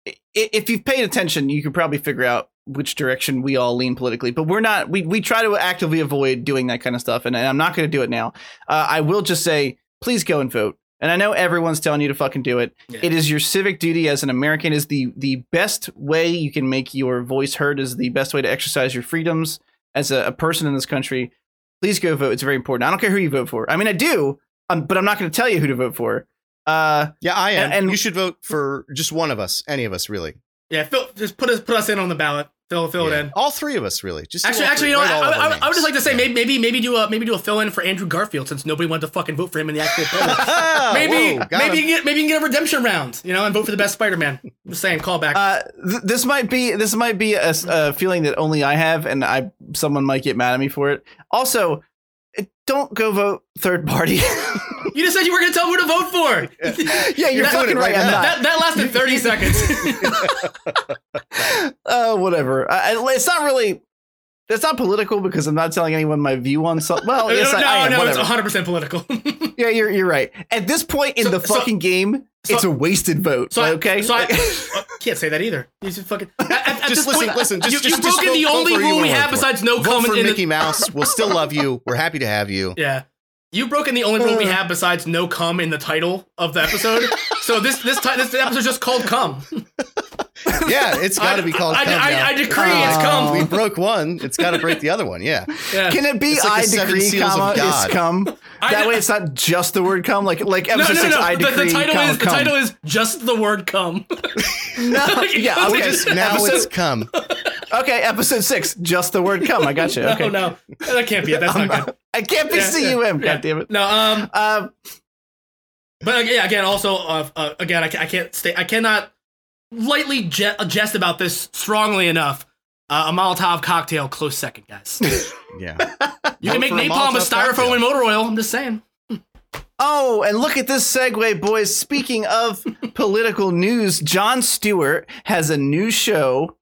S1: i- if you've paid attention you could probably figure out which direction we all lean politically but we're not we, we try to actively avoid doing that kind of stuff and, and i'm not going to do it now uh, i will just say please go and vote and i know everyone's telling you to fucking do it
S2: Yeah.
S1: it is your civic duty as an american is the the best way you can make your voice heard is the best way to exercise your freedoms as a, a person in this country, please go vote. It's very important. I don't care who you vote for. I mean, I do, um, but I'm not going to tell you who to vote for. Uh,
S3: Yeah, I am.
S1: and-
S3: And,
S1: and-
S3: you should vote for just one of us, any of us, really.
S2: Yeah, Phil, just put us put us in on the ballot. Fill fill
S3: Yeah.
S2: it in.
S3: All three of us, really. Just
S2: Actually, actually,
S3: three-
S2: you know, I,
S3: all of our
S2: I, I would just like to say maybe maybe maybe do a maybe do a fill in for Andrew Garfield since nobody wanted to fucking vote for him in the actual poll. Maybe
S3: Whoa,
S2: maybe you can get maybe you can get a redemption round, you know, and vote for the best Spider-Man. Just saying, call back.
S1: uh, th- this might be this might be a feeling that only I have, and I someone might get mad at me for it. Also, don't go vote third party.
S2: you just said you were going to tell who to vote for.
S1: yeah, you're
S2: That-
S1: fucking right.
S3: right
S1: I'm
S3: now.
S1: not.
S2: that, that lasted 30 seconds.
S1: uh, whatever. I, it's not really. It's not political because I'm not telling anyone my view on something. Well, yes,
S2: no,
S1: I, I am,
S2: no,
S1: whatever.
S2: it's 100% political.
S1: Yeah, you're you're right. At this point in
S2: So-
S1: the
S2: so-
S1: fucking game,
S2: so-
S1: it's a wasted vote.
S2: so I,
S1: okay,
S2: So I uh, can't say that either. You just fucking. At, at-
S3: Just listen,
S2: point,
S3: listen. Just,
S2: you,
S3: just,
S2: you've
S3: just
S2: broken
S3: vote-
S2: the only rule we have besides no
S3: Vote
S2: comment
S3: for
S2: in the-
S3: Mickey Mouse. We'll still love you. We're happy to have you.
S2: Yeah. You've broken the only rule we
S1: Uh.
S2: have besides no cum in the title of the episode. so this this ti- this episode's just called cum.
S3: Yeah, it's got to be called.
S2: I,
S3: Cum
S2: I,
S3: now.
S2: I, decree it's
S1: Oh.
S2: cum.
S3: we broke one. It's got to break the other one. Yeah.
S2: Yeah.
S1: Can it be
S3: like
S1: I decree, comma, is come?
S2: I
S1: that
S2: know-
S1: way it's not just the word come, like like
S2: no,
S1: episode
S2: no,
S1: six,
S2: no.
S1: I
S2: The,
S1: decree,
S2: the title
S1: comma,
S2: is the title is just the word cum.
S1: no, yeah,
S3: We
S1: okay.
S3: just now
S1: episode,
S3: it's come.
S1: Okay, episode six, just the word come. I got you. Okay.
S2: No, no, that can't be it. That's not good.
S1: I can't be
S2: Yeah,
S1: cum.
S2: yeah,
S1: God
S2: yeah.
S1: damn it.
S2: No, um,
S1: Um,
S2: but uh, yeah, again, also, uh, uh, again, I, ca- I can't stay. I cannot lightly je- jest about this strongly enough. Uh, a Molotov cocktail, close second, guys.
S3: Yeah.
S2: You can make
S3: for a
S2: napalm with styrofoam
S3: cocktail.
S2: and motor oil. I'm just saying.
S1: Oh, and look at this segue, boys. Speaking of political news, Jon Stewart has a new show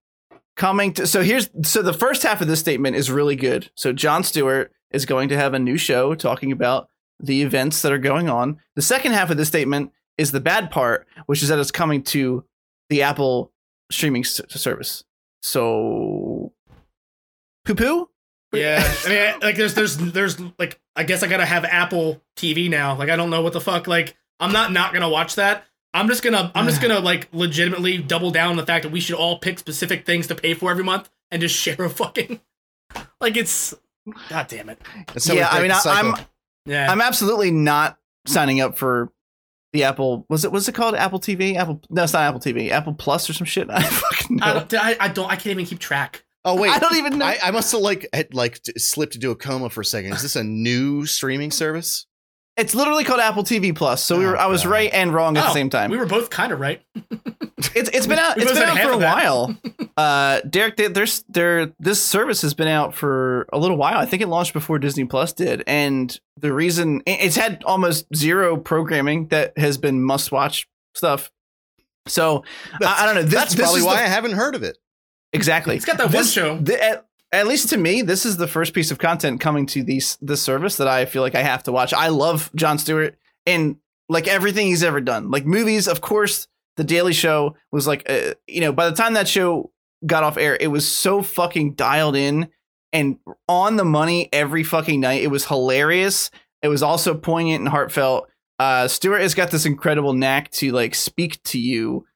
S1: coming to. So here's so the first half of this statement is really good. So Jon Stewart is going to have a new show talking about the events that are going on. The second half of this statement is the bad part, which is that it's coming to the Apple streaming s- service. So poo poo.
S2: Yeah, I mean, like there's there's there's like I guess I gotta have Apple TV now. Like I don't know what the fuck. Like I'm not not gonna watch that. I'm just gonna I'm just gonna like legitimately double down on the fact that we should all pick specific things to pay for every month and just share a fucking like it's god damn it.
S3: That's
S1: yeah, I mean, I, I'm
S2: Yeah.
S1: I'm absolutely not signing up for the Apple. Was it? Was it called Apple TV? Apple? No, it's not Apple TV. Apple Plus or some shit. I fucking know.
S2: I,
S1: I,
S2: don't, I, I don't I can't even keep track.
S3: oh wait, I
S1: don't even know.
S3: I, I must have like had, like slipped into a coma for a second. Is this a new streaming service?
S1: It's literally called Apple TV Plus. So we
S3: Oh,
S1: were. I was
S3: God.
S1: right and wrong at the
S2: Oh,
S1: same time.
S2: We were both kind of right.
S1: it's it's been out.
S2: we
S1: It's
S2: both
S1: been out for a
S2: that.
S1: while. Uh, Derek, they- there's there. This service has been out for a little while. I think it launched before Disney Plus did, and the reason it's had almost zero programming that has been must watch stuff. So I, I don't know. This,
S3: That's
S1: this
S3: probably
S1: is the
S3: why I haven't heard of it.
S1: Exactly.
S2: It's got that one show.
S1: the- at, least to me, this is the first piece of content coming to these this service that I feel like I have to watch. I love Jon Stewart and like everything he's ever done. Like movies, of course, The Daily Show was like, uh, you know, by the time that show got off air, it was so fucking dialed in and on the money every fucking night. It was hilarious. It was also poignant and heartfelt. Uh, Stewart has got this incredible knack to like speak to you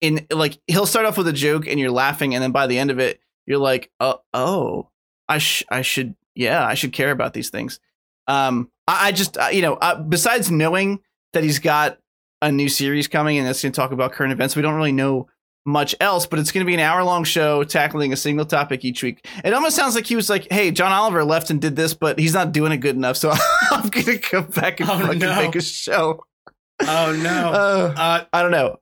S1: in like he'll start off with a joke and you're laughing, and then by the end of it, you're like, oh, oh, I sh- I should, yeah, I should care about these things. Um, I, I just, uh, you know, uh, besides knowing that he's got a new series coming and that's going to talk about current events, we don't really know much else, but it's going to be an hour long show tackling a single topic each week. It almost sounds like he was like, "Hey, John Oliver left and did this, but he's not doing it good enough, so I'm going to come back and
S2: Oh,
S1: fucking
S2: no.
S1: make a show."
S2: Oh no.
S1: Uh,
S2: Uh,
S1: I don't know.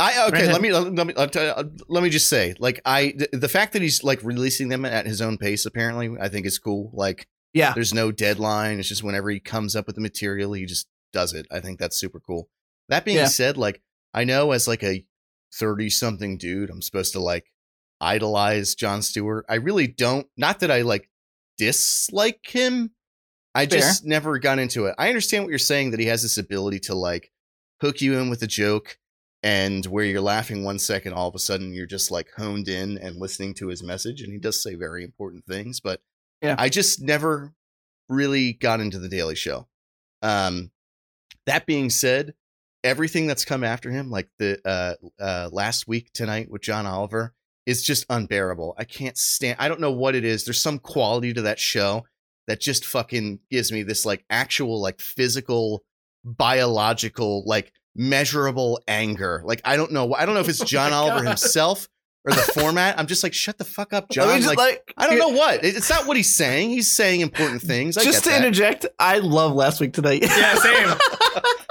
S3: I okay.
S1: Right.
S3: Let me let me let me, let me just say, like, I the, the fact that he's like releasing them at his own pace, apparently, I think is cool. Like,
S1: Yeah.
S3: there's no deadline. It's just whenever he comes up with the material, he just does it. I think that's super cool. That being
S1: Yeah.
S3: said, like, I know as like a thirty something dude, I'm supposed to like idolize Jon Stewart. I really don't. Not that I like dislike him. I
S1: Fair.
S3: just never got into it. I understand what you're saying that he has this ability to like hook you in with a joke and where you're laughing one second, all of a sudden you're just like honed in and listening to his message. And he does say very important things, but
S1: Yeah.
S3: I just never really got into the Daily Show. Um, that being said, everything that's come after him, like the uh, uh, last week tonight with John Oliver, is just unbearable. I can't stand. I don't know what it is. There's some quality to that show that just fucking gives me this like actual like physical, biological like measurable anger. Like I don't know. I don't know if it's
S2: Oh
S3: John
S2: my
S3: Oliver
S2: God.
S3: himself or the format. I'm just like, shut the fuck up, John.
S1: just,
S3: Like,
S1: like,
S3: I don't know what. It's not what he's saying. He's saying important things. I
S1: Just
S3: get
S1: to
S3: that.
S1: interject, I love last week tonight.
S2: yeah, same.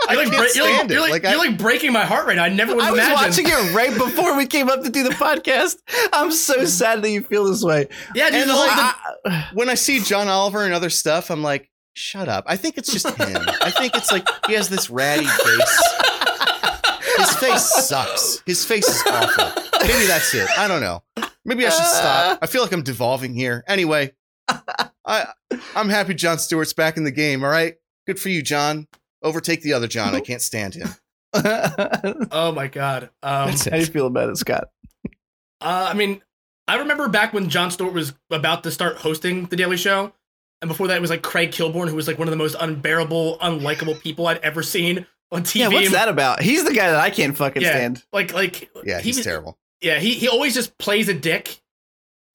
S3: I
S2: You're like,
S3: can't
S2: you're like, you're like,
S3: Like,
S2: you're like breaking my heart right now. I never would
S1: I
S2: have
S1: was
S2: imagined.
S1: watching it right before we came up to do the podcast. I'm so sad that you feel this way.
S2: Yeah, dude,
S3: And
S2: the whole,
S3: like-
S2: the-
S1: I-
S3: when I see John Oliver and other stuff, I'm like, shut up. I think it's just him. I think it's like he has this ratty face. His face sucks. His face is awful. Maybe that's it. I don't know. Maybe I should stop. I feel like I'm devolving here. Anyway, I I'm happy Jon Stewart's back in the game. All right, good for you, John. Overtake the other John. I can't stand him.
S2: oh my god. Um,
S1: How do you
S3: it.
S1: feel about it, Scott?
S2: Uh, I mean, I remember back when Jon Stewart was about to start hosting The Daily Show, and before that it was like Craig Kilborn, who was like one of the most unbearable, unlikable people I'd ever seen on TV.
S1: Yeah, what's that about? He's the guy that I can't fucking
S2: Yeah.
S1: stand.
S2: Like, like,
S3: Yeah,
S2: he
S3: he's
S2: was-
S3: terrible.
S2: Yeah, he he always just plays a dick,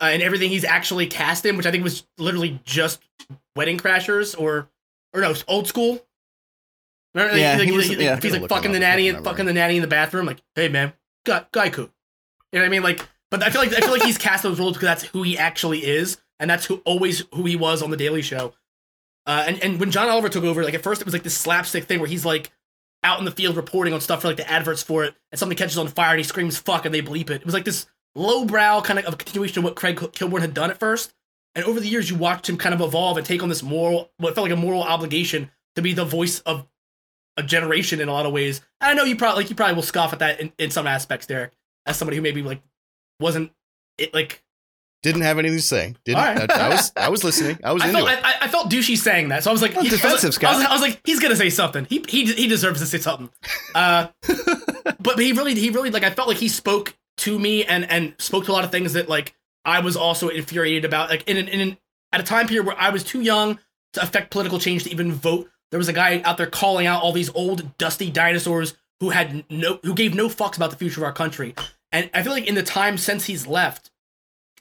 S2: uh, in everything he's actually cast in, which I think was literally just Wedding Crashers or or no, old school. Remember,
S1: Yeah,
S2: like,
S1: he
S2: he-
S1: was-
S2: he-
S1: yeah.
S2: he's like fucking the
S3: up,
S2: nanny,
S3: can't
S2: fucking the nanny in the bathroom. Like, hey man, guy, gaiku. You know what I mean? Like, but I feel like I feel like he's cast those roles because that's who he actually is, and that's who always who he was on the Daily Show. Uh, and and when John Oliver took over, like at first it was like this slapstick thing where he's like out in the field reporting on stuff for like the adverts for it, and something catches on fire and he screams "fuck" and they bleep it. It was like this lowbrow kind of, of continuation of what Craig Kilborn had done at first. And over the years, you watched him kind of evolve and take on this moral, what felt like a moral obligation to be the voice of a generation in a lot of ways. And I know you probably like you probably will scoff at that in, in some aspects, Derek, as somebody who maybe like wasn't it like
S3: Didn't have anything to say. Didn't.
S2: Right.
S3: I, I was. I was listening. I was
S2: I
S3: into
S2: felt
S3: it.
S2: I, I felt douchey saying that, so I was like,
S1: Well,
S2: he- I was
S1: defensive,
S2: I was,
S1: Scott.
S2: I was like, he's gonna say something. He he he deserves to say something. Uh, but but he really he really like I felt like he spoke to me and and spoke to a lot of things that like I was also infuriated about. Like in an, in an, at a time period where I was too young to affect political change to even vote. There was a guy out there calling out all these old dusty dinosaurs who had no who gave no fucks about the future of our country. And I feel like in the time since he's left,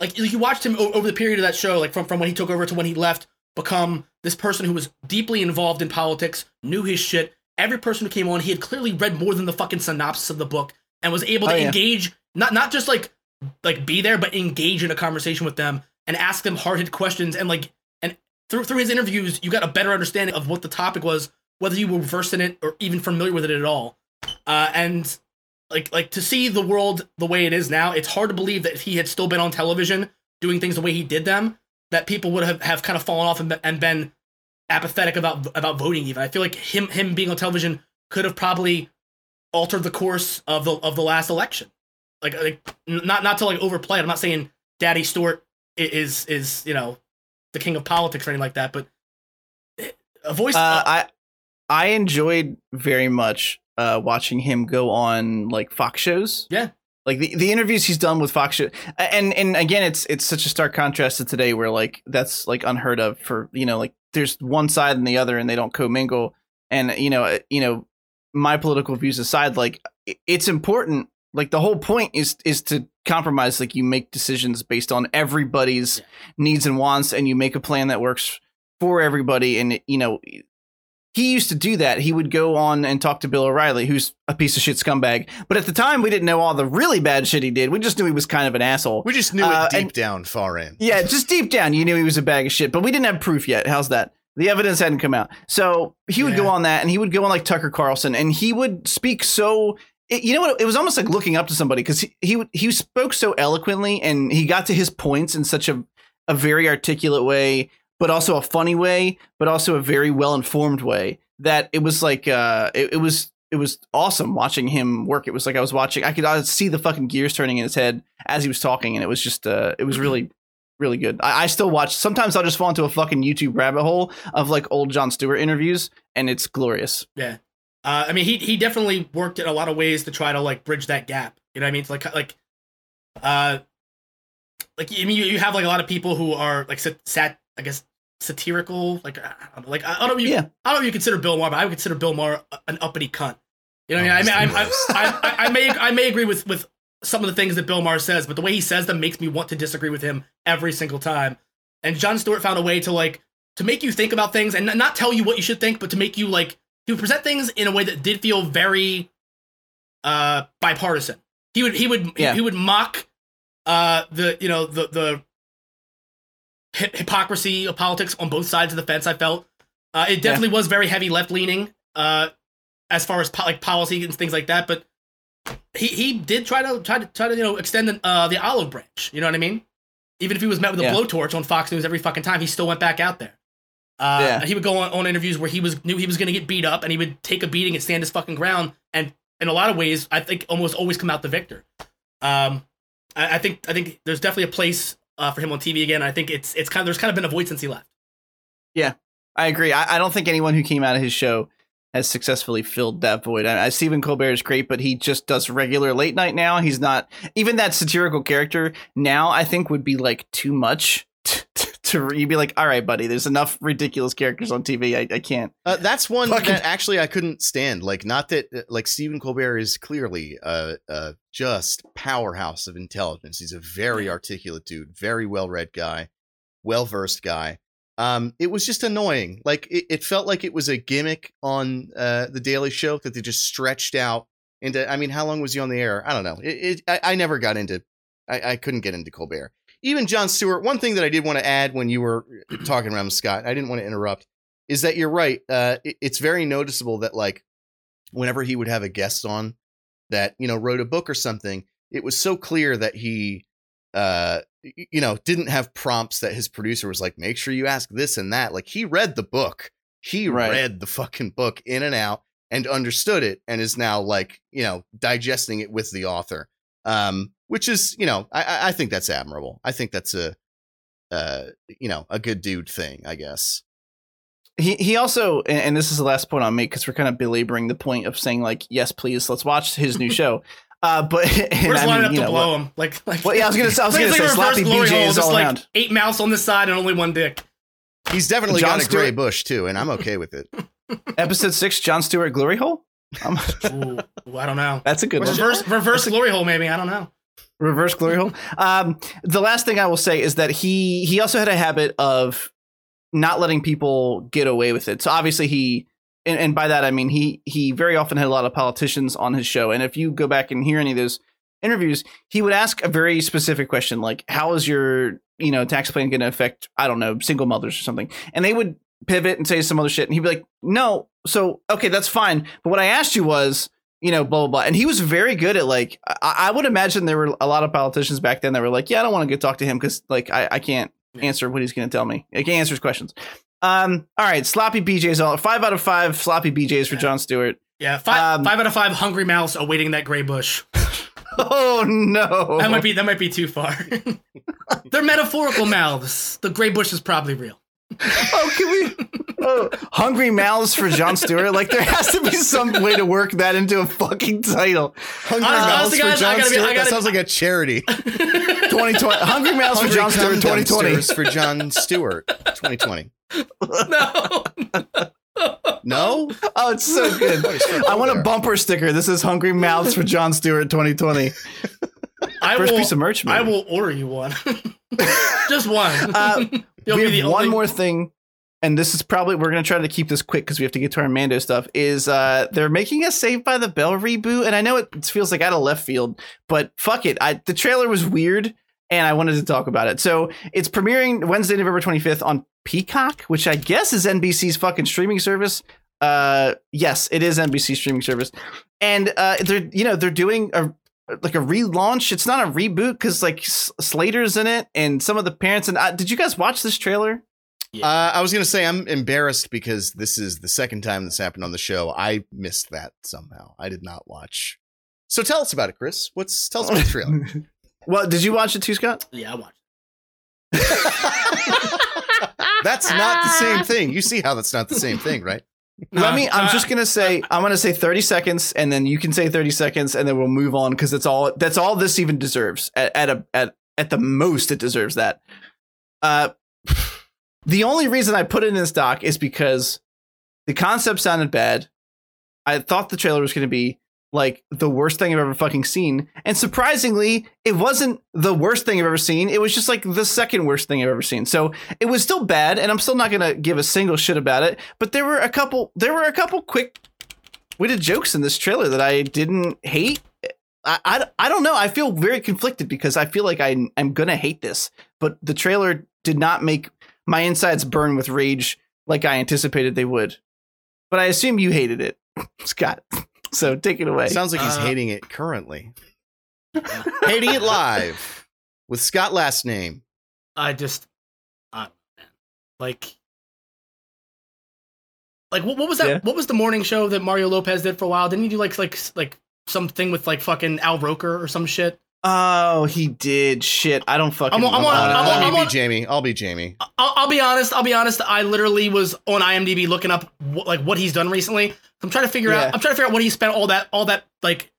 S2: like you watched him o- over the period of that show, like from, from when he took over to when he left, become this person who was deeply involved in politics, knew his shit. Every person who came on, he had clearly read more than the fucking synopsis of the book and was able to
S1: Oh, yeah.
S2: engage, not not just like like be there, but engage in a conversation with them and ask them hard hit questions and like and through through his interviews, you got a better understanding of what the topic was, whether you were versed in it or even familiar with it at all. Uh, and like like to see the world the way it is now, it's hard to believe that if he had still been on television doing things the way he did them, that people would have, have kind of fallen off and, and been apathetic about about voting. Even I feel like him him being on television could have probably altered the course of the of the last election. Like like not not to like overplay. it. I'm not saying Daddy Stewart is is you know the king of politics or anything like that, but a voice.
S1: Uh, I I enjoyed very much uh, watching him go on like Fox shows.
S2: Yeah.
S1: Like the, the interviews he's done with Fox show, and and again, it's it's such a stark contrast to today, where like that's like unheard of for you know like there's one side and the other, and they don't commingle, and you know uh, you know my political views aside, like it's important. Like the whole point is is to compromise. Like you make decisions based on everybody's
S2: Yeah.
S1: needs and wants, and you make a plan that works for everybody. And you know, he used to do that. He would go on and talk to Bill O'Reilly, who's a piece of shit scumbag. But at the time, we didn't know all the really bad shit he did. We just knew he was kind of an asshole.
S3: We just knew
S1: Uh,
S3: it deep
S1: and-
S3: down, far in.
S1: Yeah, just deep down, you knew he was a bag of shit, but we didn't have proof yet. How's that? The evidence hadn't come out. So he would go on that and he would go on like Tucker Carlson and he would speak so. It, you know what? It was almost like looking up to somebody because he, he he spoke so eloquently and he got to his points in such a, a very articulate way, but also a funny way, but also a very well informed way that it was like uh it, it was it was awesome watching him work. It was like I was watching. I could I see the fucking gears turning in his head as he was talking, and it was just uh it was really really good. I, I still watch. Sometimes I'll just fall into a fucking YouTube rabbit hole of like old Jon Stewart interviews, and it's glorious.
S2: Yeah. Uh, I mean, he he definitely worked in a lot of ways to try to like bridge that gap. You know what I mean? It's like like, uh, like I mean, you, you have like a lot of people who are like sat, sat I guess satirical. Like I don't know, like I don't know if you
S1: Yeah.
S2: I don't know if you consider Bill Maher, but I would consider Bill Maher an uppity cunt. You know what I
S3: Oh,
S2: mean? I mean, I. I, I, I may I may agree with with some of the things that Bill Maher says, but the way he says them makes me want to disagree with him every single time. And Jon Stewart found a way to like to make you think about things and not tell you what you should think, but to make you like he would present things in a way that did feel very uh bipartisan. He would he would
S1: Yeah.
S2: he, would mock uh the you know the the hy- hypocrisy of politics on both sides of the fence. I felt uh, it definitely was very heavy left leaning uh as far as po- like policy and things like that, but he he did try to try to try to you know extend the, uh, the olive branch. You know what I mean? Even if he was met with a
S1: Yeah.
S2: blowtorch on Fox News every fucking time, he still went back out there. Uh,
S1: Yeah.
S2: He would go on, on interviews where he was knew he was going to get beat up, and he would take a beating and stand his fucking ground. And in a lot of ways, I think almost always come out the victor. Um, I, I think I think there's definitely a place uh, for him on TV again. I think it's it's kind of there's kind of been a void since he left.
S1: Yeah, I agree. I, I don't think anyone who came out of his show has successfully filled that void. I, I, Stephen Colbert is great, but he just does regular late night now. He's not even that satirical character now. I think would be like too much. To, you'd be like, all right, buddy. There's enough ridiculous characters on TV. I, I can't.
S3: Uh, that's one
S1: Fucking-
S3: that actually I couldn't stand. Like, not that uh, like Stephen Colbert is clearly a, a just powerhouse of intelligence. He's a very articulate dude, very well read guy, well versed guy. Um, it was just annoying. Like, it, it felt like it was a gimmick on uh, the Daily Show that they just stretched out into. I mean, how long was he on the air? I don't know. It, it I, I never got into. I, I couldn't get into Colbert. Even Jon Stewart. One thing that I did want to add when you were talking around Scott, I didn't want to interrupt is that you're right. Uh, it- it's very noticeable that like whenever he would have a guest on that you know wrote a book or something, it was so clear that he, uh, you know, didn't have prompts that his producer was like, make sure you ask this and that. Like he read the book, he
S1: Right.
S3: read the fucking book in and out and understood it, and is now like you know digesting it with the author. Um, which is you know I- I I think that's admirable. I think that's a uh you know a good dude thing. I guess.
S1: He he also, and, this is the last point I'll make because we're kind of belaboring the point of saying like, yes, please, let's watch his new show. Uh, but and
S2: We're just
S1: I
S2: lining
S1: mean,
S2: up to
S1: know,
S2: blow him. Like, like
S1: Well, yeah, I was gonna say- I was gonna
S2: like
S1: say,
S2: a reverse
S1: sloppy
S2: glory hole, just
S1: all
S2: like
S1: around.
S2: eight mouths on this side and only one dick.
S3: He's definitely
S1: Jon
S3: got a gray bush too, and I'm okay with it.
S1: episode six, Jon Stewart glory hole.
S2: Ooh, I don't know.
S1: that's a good one.
S2: Reverse, reverse glory hole, maybe. I don't know.
S1: reverse glory hole. Um, the last thing I will say is that he he also had a habit of not letting people get away with it. So obviously he, and, and by that I mean he he very often had a lot of politicians on his show. And if you go back and hear any of those interviews, he would ask a very specific question like, "How is your you know tax plan going to affect I don't know single mothers or something?" And they would pivot and say some other shit, and he'd be like, "No, so okay, that's fine. But what I asked you was." you know, blah blah blah. And he was very good at like I, I would imagine there were a lot of politicians back then that were like, yeah, I don't want to go talk to him because like I, I can't
S2: Yeah.
S1: answer what he's going to tell me. I can't answer his questions. Um, all right, sloppy BJ's all five out of five sloppy BJ's for
S2: Yeah.
S1: Jon Stewart.
S2: Yeah, five,
S1: Um,
S2: five out of five hungry mouths awaiting that gray bush.
S1: Oh no,
S2: That might be that might be too far. They're metaphorical mouths. The gray bush is probably real.
S1: Oh, can we? Oh, hungry mouths for Jon Stewart. Like there has to be some way to work that into a fucking title.
S3: Hungry uh,
S2: Honestly,
S3: Mouths for
S2: guys,
S3: John
S2: gotta be-
S3: Stewart. that
S2: gotta-
S3: sounds like a charity.
S1: 2020. Hungry mouths for Jon Stewart. 2020.
S3: For Jon Stewart. 2020.
S2: No.
S3: No,
S1: Oh, it's so good. Oh, I want a bumper sticker. This is Hungry Mouths for Jon Stewart 2020.
S2: I
S1: First
S2: will,
S1: piece of merch.
S2: I will order you one. Just one.
S1: Uh,
S2: You'll
S1: we
S2: be
S1: have
S2: the
S1: one
S2: only-
S1: more thing, and this is probably we're gonna try to keep this quick because we have to get to our Mando stuff. Is uh they're making a Saved by the Bell reboot, and I know it feels like out of left field, but fuck it. I the trailer was weird, and I wanted to talk about it. So it's premiering Wednesday, November twenty fifth on Peacock, which I guess is NBC's fucking streaming service. Uh, yes, it is NBC streaming service, and uh, they're you know they're doing a like a relaunch. It's not a reboot because like S- Slater's in it, and some of the parents. And uh, did you guys watch this trailer?
S3: Uh, I was gonna say I'm embarrassed because this is the second time this happened on the show. I missed that somehow. I did not watch. So tell us about it, Chris. What's tell us about the trailer?
S1: well, did you watch it too, Scott?
S2: Yeah, I watched.
S3: that's not the same thing. You see how that's not the same thing, right?
S1: Let me. I'm
S2: uh,
S1: just gonna say. I'm gonna say 30 seconds, and then you can say 30 seconds, and then we'll move on because that's all. That's all this even deserves. At, at a at at the most, it deserves that. Uh, the only reason I put it in this doc is because the concept sounded bad. I thought the trailer was gonna be like the worst thing I've ever fucking seen, and surprisingly, it wasn't the worst thing I've ever seen. It was just like the second worst thing I've ever seen. So it was still bad, and I'm still not gonna give a single shit about it. But there were a couple. There were a couple quick witted jokes in this trailer that I didn't hate. I, I, I don't know. I feel very conflicted because I feel like I I'm gonna hate this, but the trailer did not make my insides burn with rage like I anticipated they would. But I assume you hated it, Scott. So take it away.
S3: Sounds like he's
S2: Uh,
S3: hating it currently. hating it live with Scott last name.
S2: I just, I don't know. Like, like what, what was that?
S1: Yeah.
S2: What was the morning show that Mario Lopez did for a while? Didn't he do like like like something with like fucking Al Roker or some shit?
S1: oh, he did shit. I don't fucking.
S2: I'm on- I'm on- I'm
S3: let
S2: on- I'm
S3: be Jamie. I'll be Jamie.
S2: I'll, I'll be honest. I'll be honest. I literally was on IMDb looking up what, like what he's done recently. I'm trying to figure
S1: Yeah.
S2: out. I'm trying to figure out what he spent all that all that like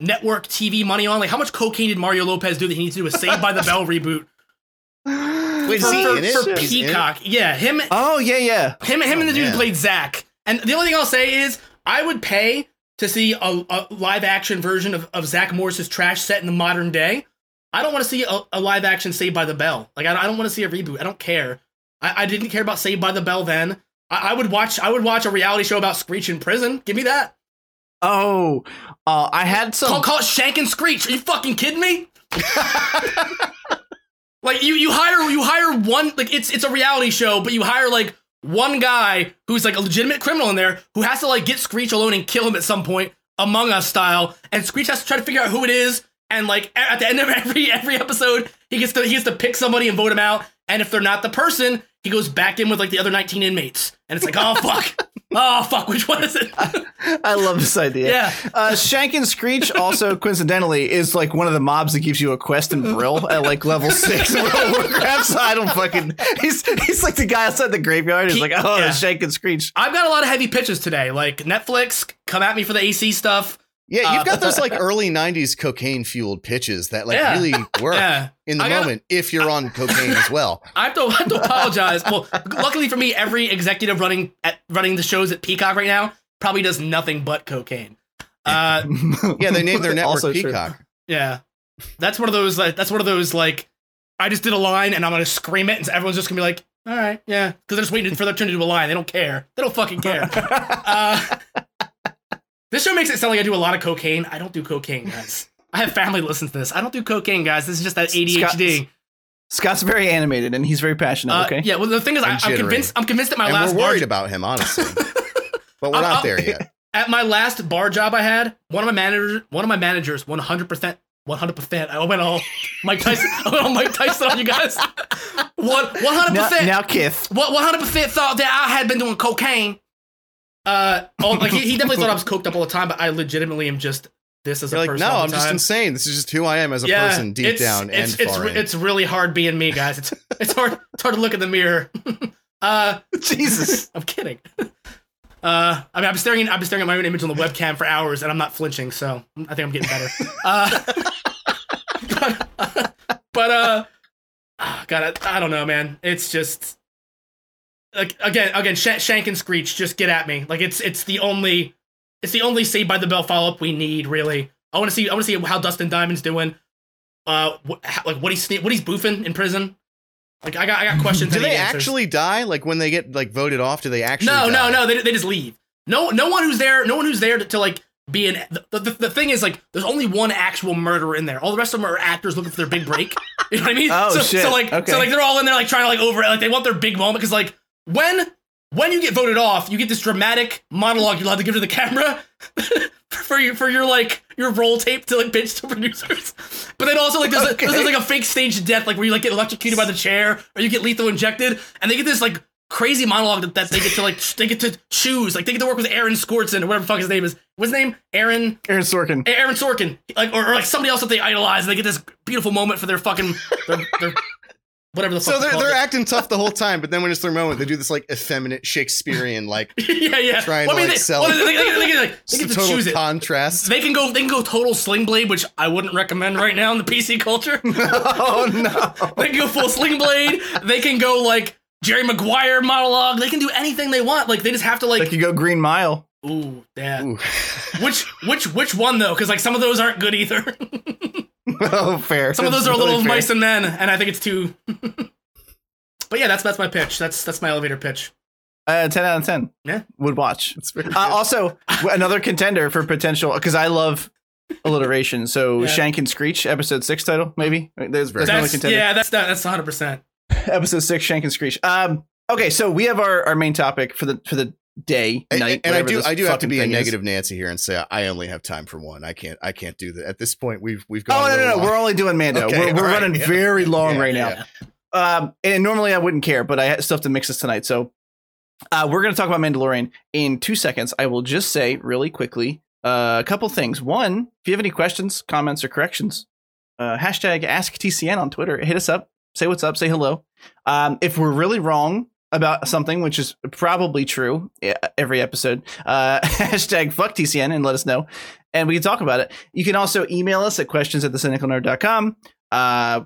S2: network TV money on. Like how much cocaine did Mario Lopez do that he needs to do a Saved by the Bell reboot
S3: Wait, is
S2: for,
S3: he
S2: for,
S3: in it?
S2: for
S3: in it?
S2: Peacock? Yeah, him
S1: Oh yeah, yeah.
S2: him him
S3: Oh,
S2: and the oh, dude
S3: man.
S2: who played Zach. And the only thing I'll say is I would pay to see a, a live action version of, of Zach Morris's trash set in the modern day. I don't want to see a, a live action Saved by the Bell. Like I, I don't want to see a reboot. I don't care. I, I didn't care about Saved by the Bell then. I, I would watch I would watch a reality show about Screech in prison. Give me that.
S1: Oh, uh, I had some.
S2: Call, call it Shank and Screech. Are you fucking kidding me? like you you hire you hire one like it's it's a reality show, but you hire like one guy who's like a legitimate criminal in there who has to like get Screech alone and kill him at some point, Among Us style, and Screech has to try to figure out who it is. And like at the end of every every episode, he gets to he gets to pick somebody and vote him out. And if they're not the person, he goes back in with like the other 19 inmates. And it's like, oh fuck. Oh fuck, which one is it?
S1: I love this idea.
S2: yeah.
S1: Uh, Shank and Screech also coincidentally is like one of the mobs that gives you a quest in Brill at like level six World Warcraft. So I don't fucking. He's he's like the guy outside the graveyard. He's like, oh,
S2: yeah.
S1: Shank and Screech.
S2: I've got a lot of heavy pitches today. Like Netflix, come at me for the AC stuff.
S3: Yeah, you've
S2: Uh,
S3: got those like early '90s cocaine fueled pitches that like
S2: Yeah.
S3: really work
S2: Yeah.
S3: in the
S2: I gotta-
S3: moment if you're on cocaine as well.
S2: I have to, I have to apologize. Well, luckily for me, every executive running at running the shows at Peacock right now probably does nothing but cocaine. Uh,
S3: Yeah, they named their network
S1: Also true.
S3: Peacock.
S2: yeah, that's one of those. Like, that's one of those like I just did a line and I'm gonna scream it, and everyone's just gonna be like, "All right, yeah," because they're just waiting for their turn to do a line. They don't care. They don't fucking care. Uh, this show makes it sound like I do a lot of cocaine. I don't do cocaine, guys. I have family listen to this. I don't do cocaine, guys. This is just that ADHD.
S1: Scott's very animated and he's very passionate.
S2: Uh,
S1: okay.
S2: Yeah. Well, the thing is, I, I'm convinced. I'm convinced that my
S3: and
S2: last
S3: we're
S2: bar,
S3: worried about him, honestly. but we're
S2: I'm-
S3: not
S2: I'm-
S3: there yet.
S2: at my last bar job I had, one of my managers, one of my managers, 100 percent. 100%. I went all Mike Tyson. I went all Mike Tyson on you guys. One, 100%.
S1: Now, now Kith.
S2: what 100% thought that I had been doing cocaine. Uh, oh, like he, he definitely thought I was coked up all the time, but I legitimately am just this as
S3: You're
S2: a
S3: like,
S2: person.
S3: no, I'm just insane. This is just who I am as a person, deep
S2: it's-
S3: down
S2: it's,
S3: and
S2: it's,
S3: far in.
S2: it's really hard being me, guys. It's it's hard it's hard to look in the mirror. uh,
S1: Jesus.
S2: I'm kidding. Uh, I mean, I've been staring. I've been staring at my own image on the webcam for hours, and I'm not flinching. So I think I'm getting better. Uh, but, but uh, ah, God, I, I don't know, man. It's just like again, again, Sh- Shank and Screech, just get at me. Like it's it's the only it's the only Saved by the Bell follow up we need. Really, I want to see I want to see how Dustin Diamond's doing. Uh, what, how, like what he's what he's boofing in prison. Like I got I got questions.
S3: Do they actually die? Like when they get like voted off? Do they actually?
S2: No, no,
S3: die?
S2: no. They, they just leave. No, no one who's there. No one who's there to, to like be an. The, the, the thing is like, there's only one actual murderer in there. All the rest of them are actors looking for their big break. You know what I mean?
S1: Oh,
S2: so,
S1: shit.
S2: So like,
S1: Okay.
S2: so like they're all in there like trying to like over it, like they want their big moment because like when when you get voted off, you get this dramatic monologue you're allowed to give to the camera. For your for your like your roll tape to like pitch to producers, but then also like there's, a,
S1: Okay.
S2: there's like a fake staged death like where you like get electrocuted by the chair or you get lethal injected and they get this like crazy monologue that, that they get to like they get to choose like they get to work with Aaron Skortzen or whatever the fuck his name is what's his name Aaron
S1: Aaron Sorkin.
S2: Aaron Sorkin like or, or like somebody else that they idolize and they get this beautiful moment for their fucking their, their whatever the fuck
S3: So they're they're
S2: it.
S3: acting tough the whole time, but then when it's their moment, they do this like effeminate Shakespearean like
S2: yeah yeah
S3: trying
S2: Well,
S3: to,
S2: I mean,
S3: like,
S2: they,
S3: sell
S2: well,
S3: it.
S2: they, they, they, they, like,
S3: it's
S2: they
S3: a
S2: get to
S3: total
S2: choose it
S3: contrast.
S2: they can go they can go total sling blade which I wouldn't recommend right now in the PC culture
S1: oh no.
S2: They can go full sling blade. They can go like Jerry Maguire monologue. They can do anything they want. Like they just have to
S1: Like
S2: like.
S1: you go Green Mile.
S2: Ooh, yeah.
S3: Ooh.
S2: Which which which one though? Because like some of those aren't good either.
S1: Oh, fair.
S2: some of those are a little
S1: really fair.
S2: mice and men, and I think it's too. but yeah, that's that's my pitch. That's that's my elevator pitch.
S1: Uh, ten out of ten.
S2: Yeah.
S1: would watch. Uh, also, another contender for potential because I love alliteration. So
S2: Yeah.
S1: Shank and Screech, episode six title, maybe. There's, there's another
S2: That's
S1: contender.
S2: yeah, that's that, that's 100. percent
S1: Episode six, Shank and Screech. Um, okay, so we have our, our main topic for the for the day,
S3: and,
S1: night,
S3: and I do I do have to be a
S1: thing is.
S3: negative Nancy here and say I only have time for one. I can't I can't do that. At this point we've we've
S1: Oh
S3: gone.
S1: no, no, no! We're only doing Mando.
S3: Okay,
S1: we're we're
S3: right,
S1: running
S3: yeah.
S1: very long
S3: Yeah,
S1: right now.
S3: yeah.
S1: Um, and normally I wouldn't care, but I still have to mix this tonight. So uh, we're going to talk about Mandalorian in two seconds. I will just say really quickly uh, a couple things. One, if you have any questions, comments, or corrections, uh, hashtag AskTCN on Twitter. Hit us up. Say what's up. Say hello. Um, if we're really wrong about something, which is probably true every episode, uh, hashtag fuck TCN and let us know. And we can talk about it. You can also email us at questions at thecynicalnerd.com. Uh,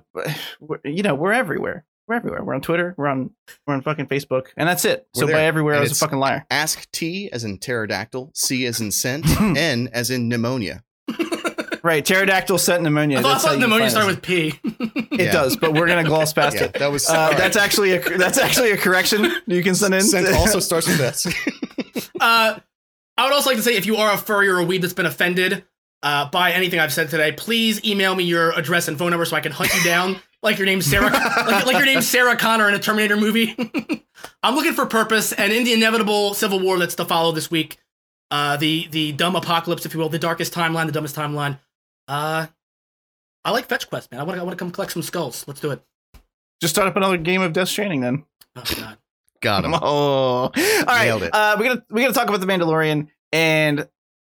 S1: you know, we're everywhere. We're everywhere. We're on Twitter. We're on we're on fucking Facebook, and that's it.
S3: We're
S1: so
S3: there.
S1: by everywhere, I was a fucking liar.
S3: Ask T as in pterodactyl, C as in scent, N as in pneumonia.
S1: Right, pterodactyl scent pneumonia.
S2: I thought, I
S1: That's how
S2: thought
S1: you
S2: pneumonia
S1: find
S2: started with P.
S1: It
S3: Yeah.
S1: does, but we're gonna gloss past
S3: Yeah,
S1: it.
S3: that was
S1: Uh, that's actually a that's actually a correction you can send in.
S3: scent also starts with S.
S2: Uh, I would also like to say if you are a furry or a weed that's been offended uh, by anything I've said today, please email me your address and phone number so I can hunt you down like your name's Sarah, like, like your name's Sarah Connor in a Terminator movie. I'm looking for purpose, and in the inevitable civil war that's to follow this week, uh, the the dumb apocalypse, if you will, the darkest timeline, the dumbest timeline. Uh, I like fetch quest, man. I want to I want to come collect some skulls. Let's do it.
S1: Just start up another game of Death Stranding then.
S2: Oh god.
S3: Got him.
S1: Oh, all right.
S3: Nailed it.
S1: Uh, we're gonna we're gonna talk about the Mandalorian, and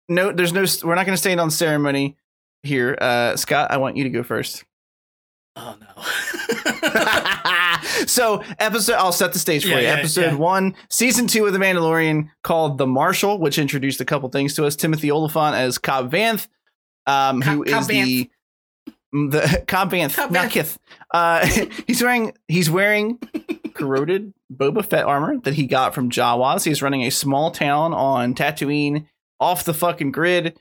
S1: no, there's no. We're not gonna stand on ceremony here. Uh, Scott, I want you to go first.
S2: Oh no.
S1: so episode I'll set the stage for
S2: Yeah,
S1: you.
S2: yeah,
S1: episode
S2: yeah.
S1: one, season two of The Mandalorian called The Marshal, which introduced a couple things to us. Timothy Olyphant as Cobb Vanth, um, who
S2: Co-
S1: is the the Cobb Vanth, not Kith. Uh, he's wearing he's wearing corroded Boba Fett armor that he got from Jawas. He's running a small town on Tatooine off the fucking grid.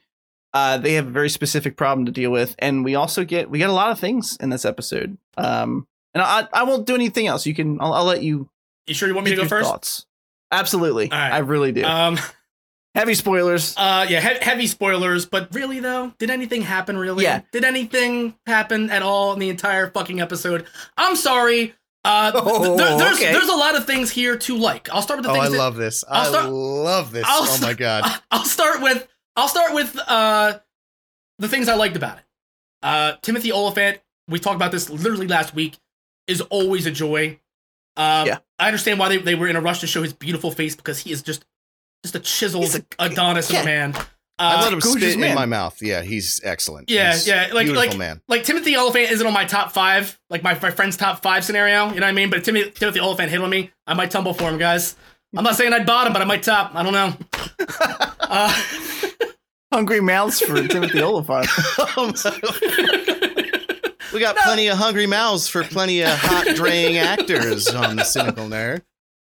S1: Uh, they have a very specific problem to deal with, and we also get we get a lot of things in this episode. Um, and I I won't do anything else. You can I'll, I'll let you
S2: you sure you want me to go first?
S1: thoughts. Absolutely,
S2: All right.
S1: I really do.
S2: Um.
S1: Heavy spoilers.
S2: Uh, yeah, he- heavy spoilers, but really though, did anything happen? Really?
S1: Yeah.
S2: Did anything happen at all in the entire fucking episode? I'm sorry. Uh,
S1: Oh,
S2: there- there's
S1: okay.
S2: there's a lot of things here to like. I'll start with the
S3: Oh,
S2: things
S3: I
S2: that
S3: love this.
S2: I'll
S3: I love this.
S2: I'll
S3: oh my god.
S2: I'll start with I'll start with uh the things I liked about it. Uh, Timothy Olyphant. We talked about this literally last week. Is always a joy. Um,
S1: Yeah.
S2: I understand why they, they were in a rush to show his beautiful face because he is just just a chiseled
S1: a-
S2: Adonis of a man.
S3: I
S2: Uh,
S3: let him
S1: gorgeous
S3: spit
S1: man.
S3: in my mouth. Yeah, he's excellent.
S2: Yeah,
S3: He's
S2: yeah, like- like-
S3: man.
S2: like Timothy Olyphant isn't on my top five, like my, my friend's top five scenario. You know what I mean? But Timothy, Timothy Olyphant hit on me, I might tumble for him, guys. I'm not saying I'd bottom, but I might top. I don't know. Uh,
S1: Hungry mouths for Timothy Olyphant.
S3: we got plenty of hungry mouths for plenty of hot draying actors on the cynical nerd.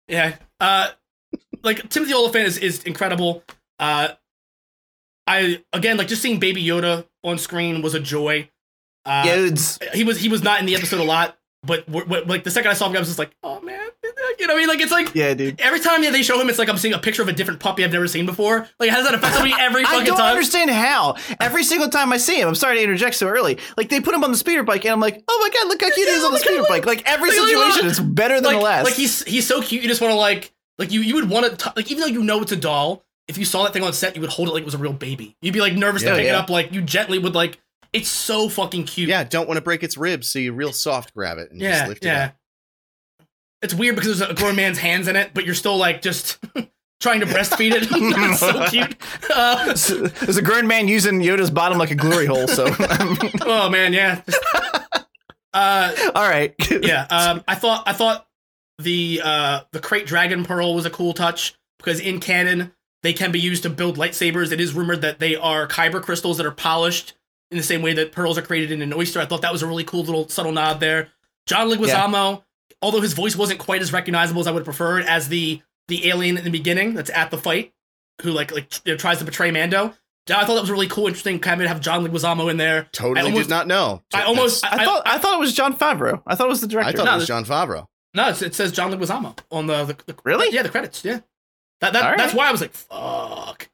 S2: Yeah. Uh, like Timothy Olyphant is is incredible. Uh, I again like just seeing Baby Yoda on screen was a joy. Uh,
S1: Dudes.
S2: he was he was not in the episode a lot, but w- w- like the second I saw him, I was just like, oh man, you know what I mean? Like it's like
S1: Yeah, dude.
S2: every time they show him, it's like I'm seeing a picture of a different puppy I've never seen before. Like how does that affect me every fucking time?
S1: I don't
S2: time?
S1: understand how. Every single time I see him, I'm sorry to interject so early. Like they put him on the speeder bike, and I'm like, oh my god, look how cute he is on the speeder bike. Like every
S2: Like,
S1: situation
S2: look.
S1: is better than
S2: like,
S1: the last.
S2: like he's he's so cute. You just want to like like you you would want to like even though you know it's a doll. If you saw that thing on set, you would hold it like it was a real baby. You'd be like nervous
S1: Yeah,
S2: to pick it up. Like you gently would like. It's so fucking cute.
S3: Yeah, don't want to break its ribs, so you real soft grab it and just
S2: yeah,
S3: it
S2: yeah.
S3: up.
S2: It's weird because there's a grown man's hands in it, but you're still like just trying to breastfeed it. it's so cute. Uh,
S1: There's a grown man using Yoda's bottom like a glory hole. So,
S2: oh man, yeah. Uh,
S1: all right.
S2: yeah. Um, I thought I thought the uh the krayt dragon pearl was a cool touch because in canon they can be used to build lightsabers. It is rumored that they are kyber crystals that are polished in the same way that pearls are created in an oyster. I thought that was a really cool little subtle nod there. John Leguizamo, although his voice wasn't quite as recognizable as I would have preferred as the the alien in the beginning that's at the fight, who like like you know, tries to betray Mando. I thought that was really cool, interesting, kind of have John Leguizamo in there.
S3: Totally
S2: I almost-
S3: did not know.
S2: I almost-
S3: That's-
S1: I thought I thought it was Jon Favreau. I thought it was the director.
S3: I thought
S2: No,
S3: it was Jon Favreau.
S2: No, it says John Leguizamo on the, the, the
S1: Really?
S2: yeah the credits yeah. That, that
S1: right.
S2: that's why I was like fuck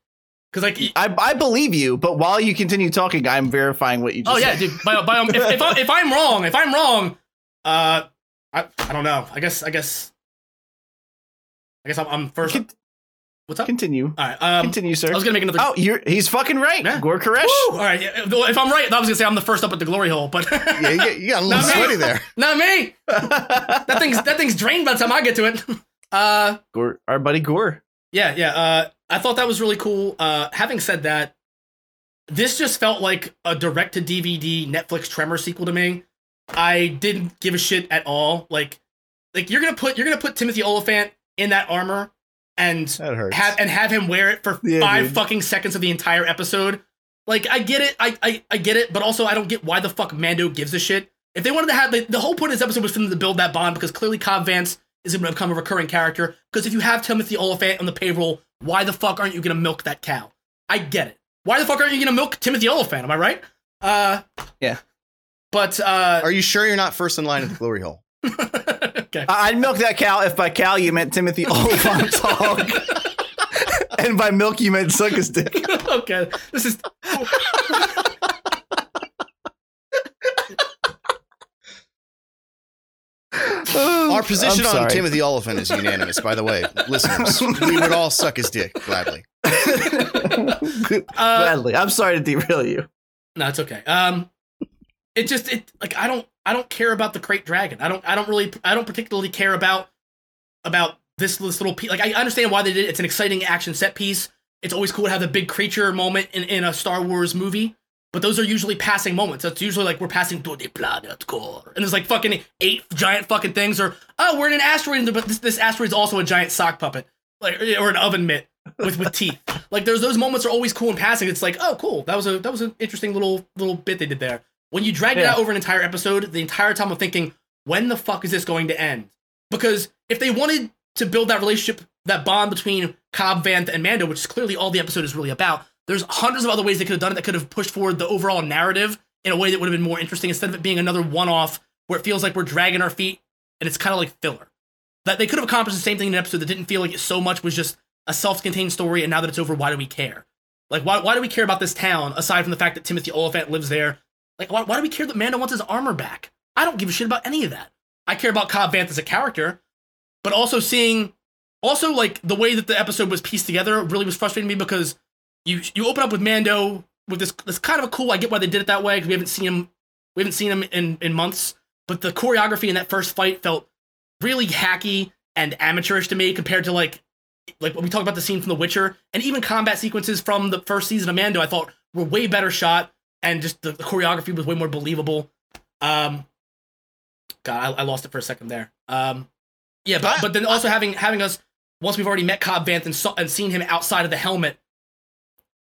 S2: because like
S1: I, I believe you, but while you continue talking, I'm verifying what you just said.
S2: oh yeah
S1: said.
S2: dude by, by, if if, I, if I'm wrong if I'm wrong uh I, I don't know I guess I guess I guess I'm, I'm first what's up
S1: Continue.
S2: all right um
S1: Continue, sir.
S2: I was gonna make another
S1: Oh, you're he's fucking right.
S2: Yeah.
S1: Gor Koresh.
S2: Woo! all right yeah, if I'm right I was gonna say I'm the first up at the glory hole but
S3: Yeah, you, got- you got a little
S2: me.
S3: sweaty there.
S2: not me that thing's that thing's drained by the time I get to it uh
S1: Gor, our buddy Gor.
S2: Yeah, yeah. Uh, I thought that was really cool. Uh, having said that, this just felt like a direct to DVD Netflix Tremor sequel to me. I didn't give a shit at all. Like, like you're gonna put you're gonna put Timothy Olyphant in that armor and have and have him wear it for
S1: Yeah,
S2: five
S1: dude.
S2: fucking seconds of the entire episode. Like, I get it, I, I I get it, but also I don't get why the fuck Mando gives a shit. If they wanted to have the, the whole point of this episode was for them to build that bond because clearly Cobb Vanth is going to become a recurring character. Because if you have Timothy Olyphant on the payroll, why the fuck aren't you going to milk that cow? I get it. Why the fuck aren't you going to milk Timothy Olyphant? Am I right? Uh,
S1: Yeah.
S2: But uh,
S3: Are you sure you're not first in line at the glory hole?
S2: Okay.
S1: I- I'd milk that cow if by cow you meant Timothy Olyphant's hog. and by milk you meant suck his dick.
S2: okay. This is
S3: Our position on. Timothy Olyphant is unanimous, by the way, listeners. we would all suck his dick gladly.
S2: uh,
S1: Gladly. I'm sorry to derail you.
S2: No, it's okay. Um, it just it like I don't I don't care about the krayt dragon. I don't I don't really I don't particularly care about about this this little piece. Like I understand why they did it. It's an exciting action set piece. It's always cool to have the big creature moment in, in a Star Wars movie. But those are usually passing moments. That's usually like we're passing through the planet core, and there's like fucking eight giant fucking things, or oh we're in an asteroid, but this this asteroid's also a giant sock puppet, like or an oven mitt with with teeth. Like there's those moments are always cool in passing. It's like, oh cool, that was a that was an interesting little little bit they did there. When you drag it out over an entire episode, the entire time I'm thinking, when the fuck is this going to end? Because if they wanted to build that relationship, that bond between Cobb Vanth and Mando, which is clearly all the episode is really about, there's hundreds of other ways they could have done it that could have pushed forward the overall narrative in a way that would have been more interesting instead of it being another one-off where it feels like we're dragging our feet and it's kind of like filler. That they could have accomplished the same thing in an episode that didn't feel like it so much was just a self-contained story, and now that it's over, why do we care? Like, why, why do we care about this town aside from the fact that Timothy Olyphant lives there? Like, why, why do we care that Mando wants his armor back? I don't give a shit about any of that. I care about Cobb Vanth as a character, but also seeing, also like the way that the episode was pieced together really was frustrating me because you you open up with Mando with this this kind of a cool. I get why they did it that way because we haven't seen him we haven't seen him in in months, but the choreography in that first fight felt really hacky and amateurish to me compared to like like when we talk about the scene from The Witcher and even combat sequences from the first season of Mando, I thought were way better shot and just the, the choreography was way more believable. Um, God, I, I lost it for a second there. Um, yeah, but but then also having having us once we've already met Cobb Vanth and, saw, and seen him outside of the helmet,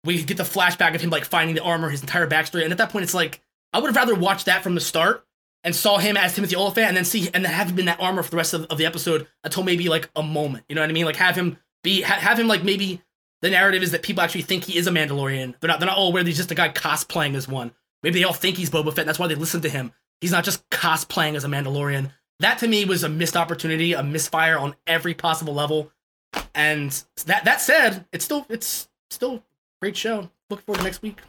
S2: we get the flashback of him like finding the armor, his entire backstory, and at that point, it's like I would have rather watched that from the start and saw him as Timothy Olyphant, and then see and then have him in that armor for the rest of, of the episode until maybe like a moment. You know what I mean? Like have him be ha- have him like maybe the narrative is that people actually think he is a Mandalorian. They're not they're not all aware that he's just a guy cosplaying as one. Maybe they all think he's Boba Fett. And that's why they listen to him. He's not just cosplaying as a Mandalorian. That to me was a missed opportunity, a misfire on every possible level. And that that said, it's still it's still a great show. Look forward to next week.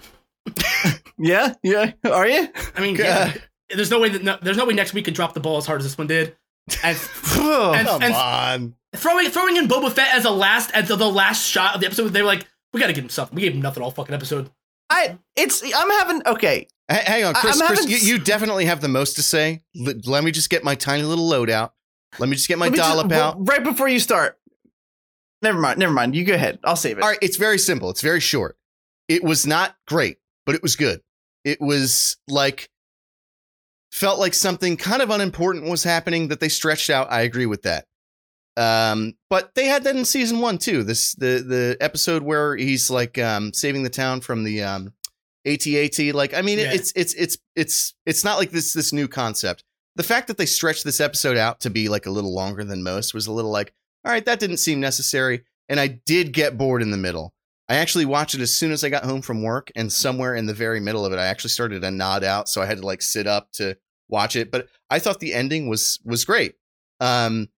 S1: Yeah, yeah. Are you?
S2: I mean, yeah, there's no way that no, there's no way next week could drop the ball as hard as this one did. And And-
S3: Come
S2: and-
S3: on.
S2: throwing throwing in Boba Fett as a last as the, the last shot of the episode, they were like, we gotta give him something. We gave him nothing all fucking episode.
S1: I it's I'm having okay.
S3: H- hang on, Chris.
S1: I'm
S3: Chris,
S1: having
S3: you, you definitely have the most to say. L- let me just get my tiny little load out. Let me just get my
S1: Let me just-
S3: dollop out.
S1: right before you start. Never mind. Never mind. You go ahead. I'll save it.
S3: All right, it's very simple. It's very short. It was not great, but it was good. It was like felt like something kind of unimportant was happening that they stretched out. I agree with that. Um, but they had that in season one too. This the the episode where he's like um saving the town from the um ATAT. Like, I mean,
S2: Yeah.
S3: it's it's it's it's it's not like this this new concept. The fact that they stretched this episode out to be like a little longer than most was a little like, all right, that didn't seem necessary. And I did get bored in the middle. I actually watched it as soon as I got home from work, and somewhere in the very middle of it, I actually started to nod out, so I had to like sit up to watch it. But I thought the ending was was great. Um,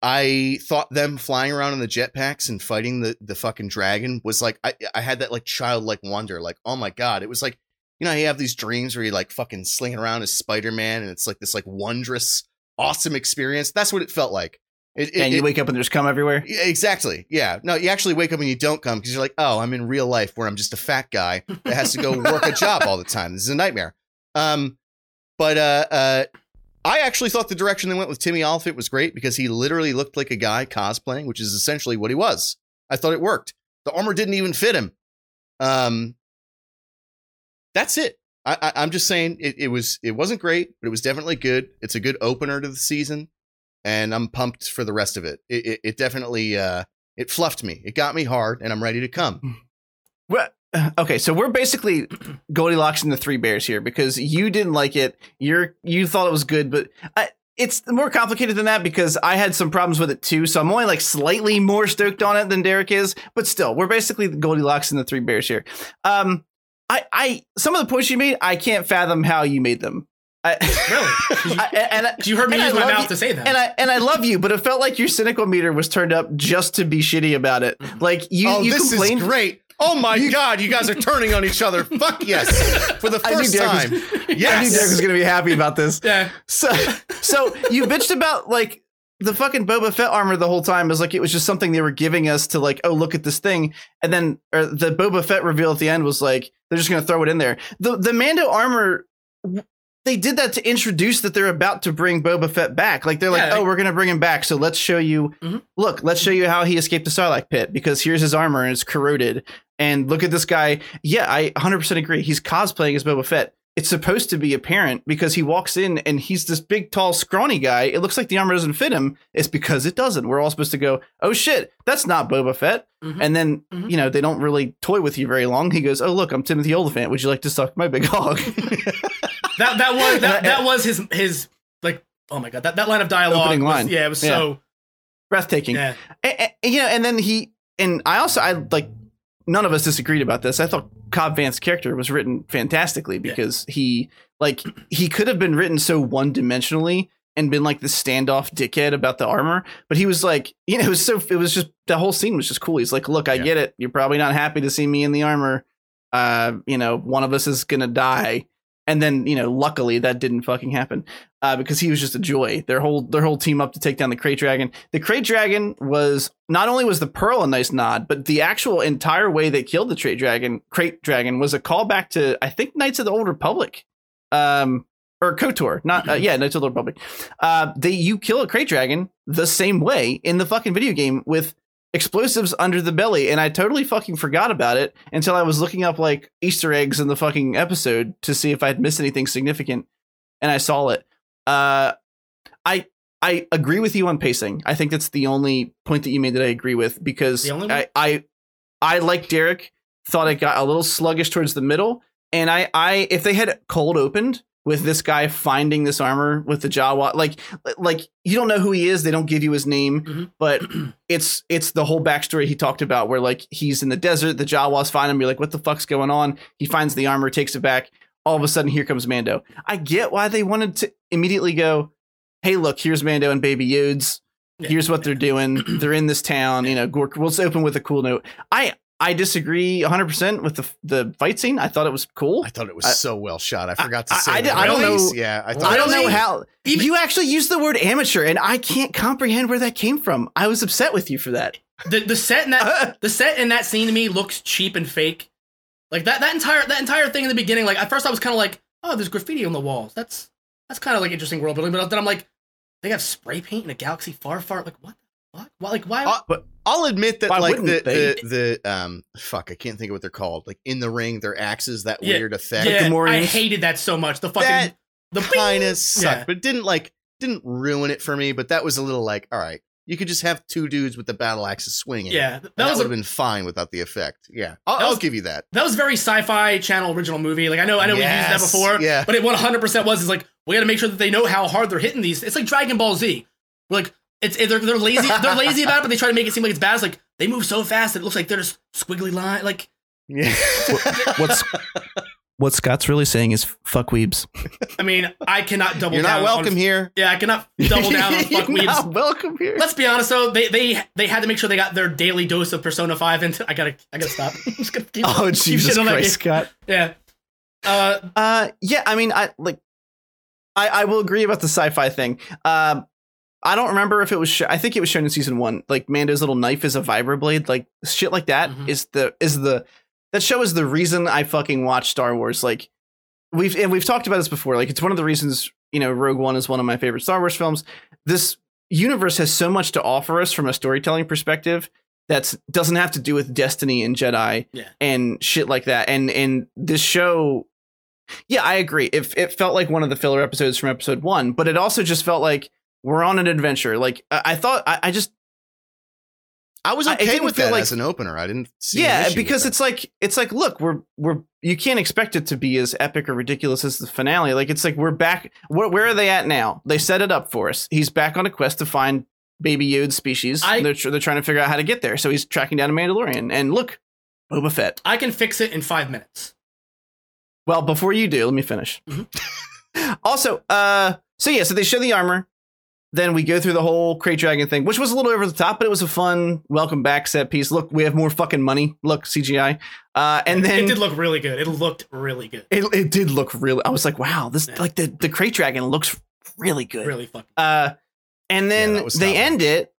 S3: I thought them flying around in the jetpacks and fighting the the fucking dragon was like I I had that like childlike wonder, like oh my god, it was like you know you have these dreams where you like fucking slinging around as Spider Man, and it's like this like wondrous, awesome experience. That's what it felt like. It, it-
S1: and you
S3: it-
S1: wake up and there's cum everywhere.
S3: exactly. Yeah. No, you actually wake up and you don't come because you're like, oh, I'm in real life where I'm just a fat guy that has to go work a job all the time. This is a nightmare. Um, but uh, uh, I actually thought the direction they went with Timmy Olyphant was great because he literally looked like a guy cosplaying, which is essentially what he was. I thought it worked. The armor didn't even fit him. Um, that's it. I, I, I'm just saying it, it was it wasn't great, but it was definitely good. It's a good opener to the season, and I'm pumped for the rest of it. It, it, it definitely uh, it fluffed me. It got me hard, and I'm ready to come.
S1: Well, okay, so we're basically Goldilocks and the Three Bears here because you didn't like it. You're you thought it was good, but I, it's more complicated than that because I had some problems with it too. So I'm only like slightly more stoked on it than Derek is, but still, we're basically Goldilocks and the Three Bears here. Um, I, I some of the points you made, I can't fathom how you made them. I,
S2: Really?
S1: I, and I-
S2: You heard me
S1: and I
S2: use my mouth
S1: you-
S2: to say that.
S1: and I and I love you, but it felt like your cynical meter was turned up just to be shitty about it. Mm-hmm. Like you,
S3: oh,
S1: you
S3: this
S1: complained.
S3: is great. Oh my god, you guys are turning on each other. Fuck yes, for the
S1: I knew
S3: first
S1: Derek was-
S3: time.
S1: I knew
S3: Yes.
S1: Derek was gonna be happy about this.
S2: yeah.
S1: So, so you bitched about like the fucking Boba Fett armor the whole time as like it was just something they were giving us to like, oh look at this thing, and then or the Boba Fett reveal at the end was like they're just gonna throw it in there. The the Mando armor. They did that to introduce that they're about to bring Boba Fett back. Like they're like,
S2: Yeah,
S1: oh, we're gonna bring him back. So let's show you.
S2: Mhm.
S1: Look, let's show you how he escaped the Sarlacc pit because here's his armor and it's corroded. And look at this guy. Yeah, I 100% agree. He's cosplaying as Boba Fett. It's supposed to be apparent because he walks in and he's this big, tall, scrawny guy. It looks like the armor doesn't fit him. It's because it doesn't. We're all supposed to go, oh shit, that's not Boba Fett.
S2: Mhm.
S1: And then,
S2: Mhm.
S1: you know, they don't really toy with you very long. He goes, oh, look, I'm Timothy Olyphant. Would you like to suck my big hog?
S2: That that was that, that was his his like oh my god that, that line of dialogue
S1: Opening
S2: was-
S1: line.
S2: yeah it was so
S1: Breathtaking.
S2: yeah
S1: and, and, you know, and then he and I also I like none of us disagreed about this. I thought Cobb Vanth's character was written fantastically because he like he could have been written so one dimensionally and been like the standoff dickhead about the armor, but he was like, you know, it was so it was just the whole scene was just cool. He's like, look, I
S3: Yeah.
S1: get it. You're probably not happy to see me in the armor. Uh, you know, one of us is gonna die. And then, you know, luckily that didn't fucking happen uh, because he was just a joy. Their whole their whole team up to take down the Krayt Dragon. The Krayt Dragon was not only was the Pearl a nice nod, but the actual entire way they killed the Krayt Dragon, Krayt Dragon, was a callback to I think Knights of the Old Republic, um, or Kotor. Not uh, yeah, Knights of the Old Republic. Uh, they you kill a Krayt Dragon the same way in the fucking video game with explosives under the belly and i totally fucking forgot about it until i was looking up like easter eggs in the fucking episode to see if i'd missed anything significant and i saw it uh i i agree with you on pacing i think that's the only point that you made that i agree with because
S2: The only one?
S1: i i i like derek thought it got a little sluggish towards the middle and i i if they had cold opened with this guy finding this armor with the Jawa. Like, like you don't know who he is. They don't give you his name,
S2: Mhm.
S1: but it's it's the whole backstory he talked about, where like he's in the desert, the Jawas find him. You're like, what the fuck's going on? He finds the armor, takes it back. All of a sudden, here comes Mando. I get why they wanted to immediately go, hey, look, here's Mando and Baby Yodes. Here's what they're doing. They're in this town. You know, Gork. We'll open with a cool note. I I disagree 100 percent with the the fight scene. I thought it was cool.
S3: I thought it was
S1: I-
S3: so well shot. I forgot to say.
S1: I
S3: the
S1: did- I don't know-
S3: Yeah, I thought
S1: I don't know how
S2: Even-
S1: you actually used the word amateur, and I can't comprehend where that came from. I was upset with you for that.
S2: The the set in that the set in that scene to me looks cheap and fake. Like that that entire that entire thing in the beginning. Like at first I was kind of like, oh, there's graffiti on the walls. That's that's kind of like interesting world building. But then I'm like, they have spray paint in a galaxy far, far. Like what? What? Why, like why?
S3: Uh,
S1: But
S3: I'll admit that like the, the the um fuck I can't think of what they're called. Like in the ring, their axes that
S2: Yeah,
S3: weird effect.
S2: yeah, I hated that so much. The fucking
S3: That
S2: the
S3: kind
S2: bing!
S3: of sucked,
S2: Yeah.
S3: but it didn't like didn't ruin it for me. But that was a little like, all right, you could just have two dudes with the battle axes swinging.
S2: Yeah,
S3: that,
S2: that
S3: would have been fine without the effect. Yeah, I'll,
S2: That
S3: I'll give you that.
S2: that was very sci-fi channel original movie. Like I know I know we've used that before.
S3: yeah.
S2: But it 100 percent was is like we got to make sure that they know how hard they're hitting these. It's like Dragon Ball Z. We're like it's it- they're, they're lazy they're lazy about it, but they try to make it seem like it's bad. It's like they move so fast that it looks like they're just squiggly line. Like
S3: Yeah.
S1: What's what Scott's really saying is fuck weebs.
S2: I mean, I cannot double.
S3: You're not
S2: down
S3: welcome
S2: on,
S3: here.
S2: Yeah, I cannot double down on fuck
S1: You're
S2: weebs.
S1: not welcome here.
S2: Let's be honest though, they they they had to make sure they got their daily dose of Persona Five, and I gotta I gotta stop. I'm just gonna keep,
S1: Oh
S2: keep
S1: Jesus
S2: shitting on that
S1: Christ. Scott.
S2: Yeah. Uh,
S1: Uh, yeah, I mean, I like, I I will agree about the sci-fi thing. Um, I don't remember if it was. Sh- I think it was shown in season one. Like Mando's little knife is a vibroblade. Like shit like that is
S2: Mhm.
S1: the is the that show is the reason I fucking watch Star Wars. Like we've and we've talked about this before. Like it's one of the reasons you know Rogue One is one of my favorite Star Wars films. This universe has so much to offer us from a storytelling perspective that doesn't have to do with destiny and Jedi
S2: Yeah.
S1: and shit like that. And and this show, yeah, I agree. If it, felt like one of the filler episodes from episode one, but it also just felt like we're on an adventure. Like I, I thought, I, I just
S3: I was
S1: I-
S3: okay
S1: didn't
S3: with that
S1: like-
S3: as an opener. I didn't see.
S1: yeah, because it's like it's like look, we're we're you can't expect it to be as epic or ridiculous as the finale. Like it's like we're back. Where, where are they at now? They set it up for us. He's back on a quest to find Baby Yoda species.
S2: I-
S1: they're they're trying to figure out how to get there. So he's tracking down a Mandalorian. And look, Boba Fett.
S2: I can fix it in five minutes.
S1: Well, before you do, let me finish.
S2: Mm-hmm.
S1: also, uh, so yeah, so they show the armor. Then we go through the whole krayt dragon thing, which was a little over the top, but it was a fun welcome back set piece. Look, we have more fucking money. Look, CGI. Uh, and then
S2: it did look really good. It looked really good.
S1: it, it did look really. I was like, wow, this
S2: Yeah.
S1: like the the krayt dragon looks really good.
S2: Really fucking.
S1: Uh, and then
S3: was
S1: they end it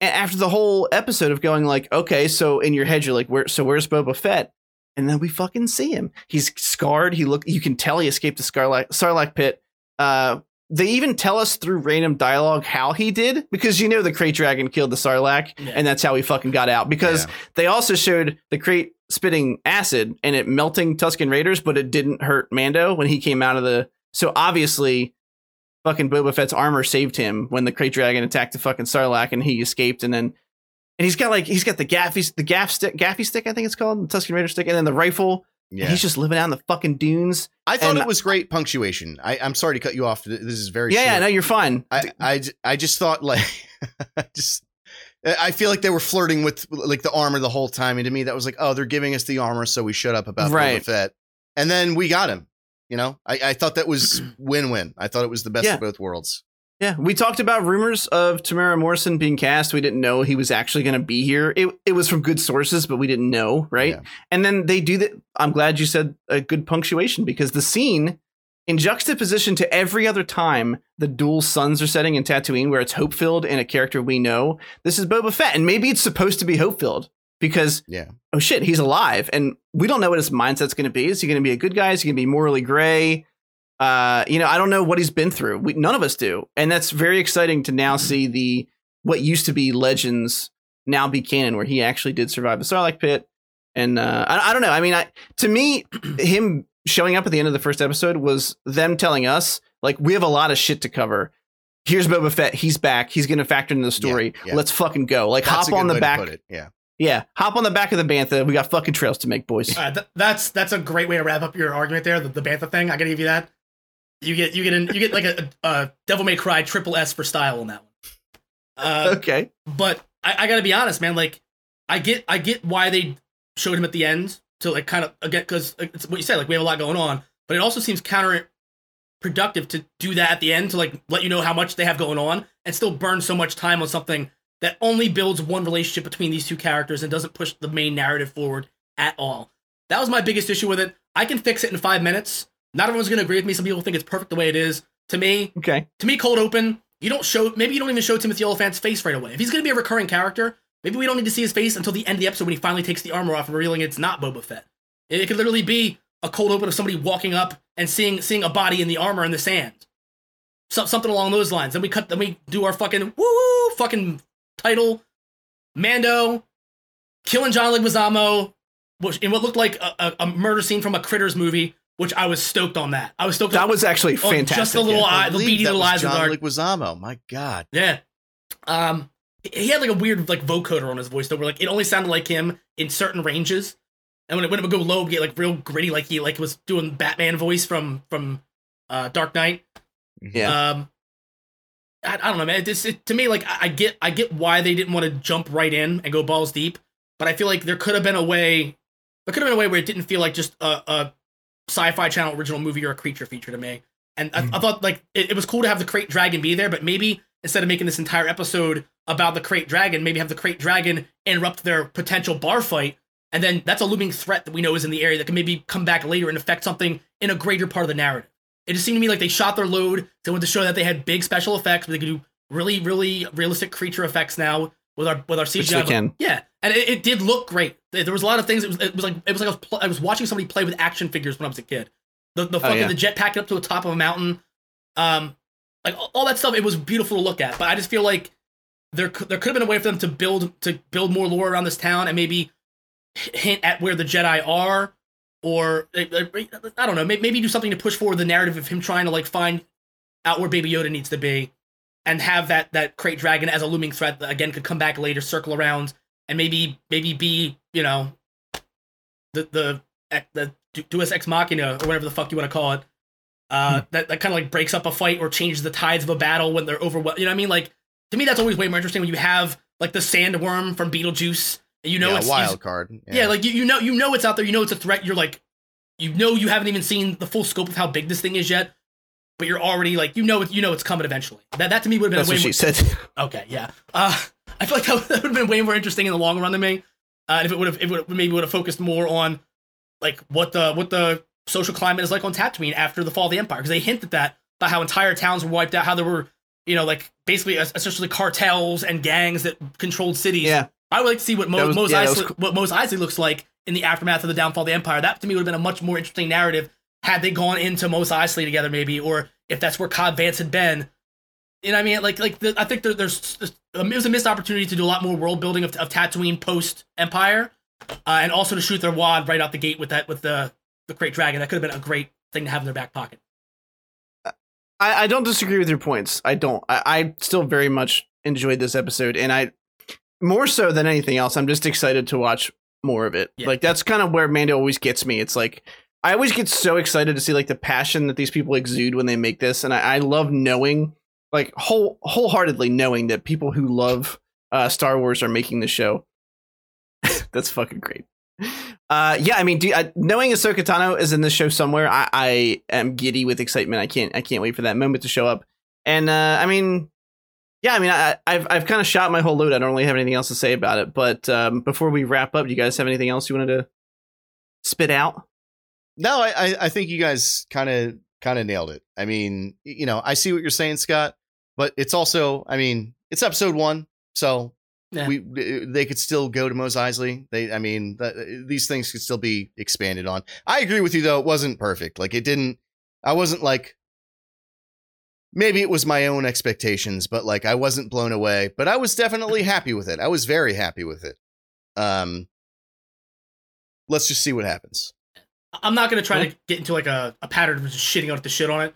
S1: after the whole episode of going like, okay, so in your head you're like, where? So where's Boba Fett? And then we fucking see him. He's scarred. He look. You can tell he escaped the Sarlacc, Sarlacc pit. Uh, they even tell us through random dialogue how he did because you know the krayt dragon killed the Sarlacc,
S2: Yeah.
S1: and that's how he fucking got out. Because
S3: Yeah.
S1: they also showed the krayt spitting acid and it melting Tusken Raiders, but it didn't hurt Mando when he came out of the. So obviously, fucking Boba Fett's armor saved him when the krayt dragon attacked the fucking Sarlacc and he escaped. And then, and he's got like he's got the gaffi the gaff stick gaffi stick I think it's called the Tusken Raider stick, and then the rifle.
S3: Yeah.
S1: He's just living out in the fucking dunes.
S3: I thought it was great punctuation. I, I'm sorry to cut you off. This is very
S1: Yeah,
S3: short.
S1: yeah, no, you're fine.
S3: I I just thought like I just I feel like they were flirting with like the armor the whole time, and to me that was like, oh, they're giving us the armor, so we shut up about
S1: Right.
S3: Boba Fett, and then we got him. You know, I, I thought that was win-win. I thought it was the best
S1: Yeah.
S3: of both worlds.
S1: Yeah, we talked about rumors of Temuera Morrison being cast. We didn't know he was actually going to be here. It it was from good sources, but we didn't know, right?
S3: Yeah.
S1: And then they do that. I'm glad you said a good punctuation because the scene, in juxtaposition to every other time the dual suns are setting in Tatooine, where it's hope filled and a character we know, this is Boba Fett, and maybe it's supposed to be hope filled because
S3: Yeah.
S1: oh shit, he's alive, and we don't know what his mindset's going to be. Is he going to be a good guy? Is he going to be morally gray? Uh, you know, I don't know what he's been through. We, none of us do, and that's very exciting to now see the what used to be legends now be canon, where he actually did survive the Sarlacc pit. And uh, I, I don't know. I mean, I, to me, him showing up at the end of the first episode was them telling us like we have a lot of shit to cover. Here's Boba Fett. He's back. He's going to factor into the story.
S3: yeah.
S1: Let's fucking go. Like
S3: That's a
S1: hop on the
S3: way to
S1: back.
S3: put it. Yeah.
S1: Yeah, hop on the back of the bantha. We got fucking trails to make, boys.
S2: Uh, th- that's that's a great way to wrap up your argument there. The, the bantha thing. I gotta give you that. You get you get an, you get like a, a Devil May Cry triple S for style on that one. Uh,
S1: okay.
S2: but I, I gotta be honest, man. Like, I get I get why they showed him at the end to like kind of again because it's what you said. Like we have a lot going on, but it also seems counterproductive to do that at the end to like let you know how much they have going on and still burn so much time on something that only builds one relationship between these two characters and doesn't push the main narrative forward at all. That was my biggest issue with it. I can fix it in five minutes. Not everyone's gonna agree with me. Some people think it's perfect the way it is. To me,
S1: Okay.
S2: to me, cold open. You don't show. Maybe you don't even show Timothy Olyphant's face right away. If he's gonna be a recurring character, maybe we don't need to see his face until the end of the episode when he finally takes the armor off and revealing it's not Boba Fett. It, it could literally be a cold open of somebody walking up and seeing seeing a body in the armor in the sand. So, something along those lines. Then we cut. Then we do our fucking woo fucking title. Mando killing John Leguizamo, which in what looked like a, a, a murder scene from a Critters movie. Which I was stoked on that. I was stoked.
S1: That
S2: on,
S1: was actually fantastic.
S2: just a little
S1: yeah.
S2: eye-
S3: I
S2: the
S3: believe
S2: beady little eyes of
S3: John
S2: the dark.
S3: Leguizamo. My God.
S2: Yeah. Um, he had like a weird like vocoder on his voice though, where like it only sounded like him in certain ranges, and when it, when it would go low, it would get like real gritty, like he like was doing Batman voice from from uh Dark Knight.
S1: Yeah.
S2: Um, I, I don't know, man. This it, to me, like I, I get I get why they didn't want to jump right in and go balls deep, but I feel like there could have been a way. There could have been a way where it didn't feel like just a, a sci-fi channel original movie or a creature feature to me. And I, mm. I thought like it, it was cool to have the krayt dragon be there, but maybe instead of making this entire episode about the krayt dragon, maybe have the krayt dragon interrupt their potential bar fight, and then that's a looming threat that we know is in the area that can maybe come back later and affect something in a greater part of the narrative. It just seemed to me like they shot their load. They wanted to show that they had big special effects, but they could do really, really realistic creature effects now with our with our CGI.
S1: Which they can.
S2: Yeah, and it, it did look great. There was a lot of things. It was, it was like it was like I was, pl- I was watching somebody play with action figures when I was a kid. The the fucking
S1: yeah.
S2: the jetpack up to the top of a mountain, um, like all, that stuff. It was beautiful to look at. But I just feel like there could, there could have been a way for them to build to build more lore around this town and maybe hint at where the Jedi are, or uh, uh, I don't know. Maybe do something to push forward the narrative of him trying to like find out where Baby Yoda needs to be, and have that that krayt dragon as a looming threat that again could come back later, circle around, and maybe maybe be you know the the the Deus Ex Machina or whatever the fuck you want to call it. Uh, that that kind of like breaks up a fight or changes the tides of a battle when they're overwhelmed. You know what I mean? Like to me, that's always way more interesting when you have like the sandworm from Beetlejuice. And you know
S3: yeah,
S2: it's
S3: wild card.
S2: yeah. like you, you know you know it's out there. You know it's a threat. You're like, you know you haven't even seen the full scope of how big this thing is yet, but you're already like you know it, you know it's coming eventually. That that to me would have been
S1: That's
S2: a way
S1: what
S2: more,
S1: she said.
S2: Okay, yeah. Uh, I feel like that, would have been way more interesting in the long run to me. Uh, if it would have, it would maybe would have focused more on like what the what the social climate is like on Tatooine after the fall of the Empire, because they hinted at that about how entire towns were wiped out, how there were you know like basically essentially cartels and gangs that controlled cities.
S1: Yeah.
S2: I would like to see what Mo-
S1: was-
S2: Mos
S1: yeah, was
S2: what Mos Eisley looks like in the aftermath of the downfall of the Empire. That to me would have been a much more interesting narrative had they gone into Mos Eisley together, maybe, or if that's where Cobb Vanth had been. You know what I mean? Like, like the, I think there, there's, there's it was a missed opportunity to do a lot more world building of, of Tatooine post Empire, uh, and also to shoot their wad right out the gate with that with the the Krayt Dragon. That could have been a great thing to have in their back pocket.
S1: I, I don't disagree with your points. I don't. I, I still very much enjoyed this episode, and I more so than anything else, I'm just excited to watch more of it.
S2: Yeah.
S1: Like that's kind of where Mando always gets me. It's like I always get so excited to see like the passion that these people exude when they make this, and I, I love knowing, like whole wholeheartedly knowing that people who love uh, Star Wars are making the show. that's fucking great. Uh, yeah, I mean, do, knowing Ahsoka Tano is in this show somewhere, I, I am giddy with excitement. I can't, I can't wait for that moment to show up. And uh, I mean, yeah, I mean, I, I've, I've kind of shot my whole load. I don't really have anything else to say about it. But um, before we wrap up, do you guys have anything else you wanted to spit out?
S3: No, I, I, I think you guys kind of kind of nailed it. I mean, you know, I see what you're saying, Scott, but it's also, I mean, it's episode one, so
S2: Yeah.
S3: we they could still go to Mos Eisley. They, I mean, that, these things could still be expanded on. I agree with you though; it wasn't perfect. Like it didn't. I wasn't like. Maybe it was my own expectations, but like I wasn't blown away. But I was definitely happy with it. I was very happy with it. Um, let's just see what happens.
S2: I'm not gonna try to get into like a, a pattern of just shitting out the shit on it.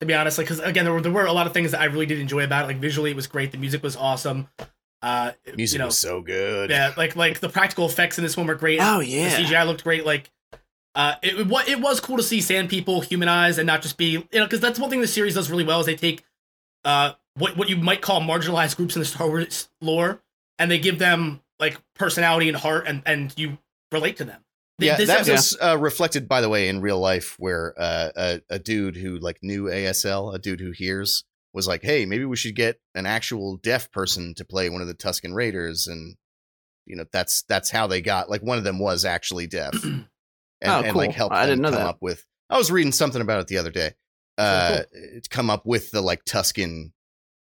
S2: To be honest, like because again, there were there were a lot of things that I really did enjoy about it. Like visually, it was great. The music was awesome. Uh,
S3: Music
S2: you know,
S3: was so good.
S2: yeah, like like the practical effects in this one were great.
S1: Oh yeah,
S2: The CGI looked great. Like uh, it what it was cool to see sand people humanized and not just be you know because that's one thing the series does really well is they take uh what what you might call marginalized groups in the Star Wars lore and they give them like personality and heart and and you relate to them.
S3: Yeah,
S2: this
S3: that
S2: episode-
S3: was uh, reflected, by the way, in real life, where uh, a, a dude who like knew ASL, a dude who hears, was like, "Hey, maybe we should get an actual deaf person to play one of the Tusken Raiders," and you know, that's that's how they got like one of them was actually deaf, and,
S1: Oh,
S3: and like helped
S1: I
S3: them
S1: didn't know
S3: come
S1: that.
S3: up with. I was reading something about it the other day. Uh, to come up with the like Tusken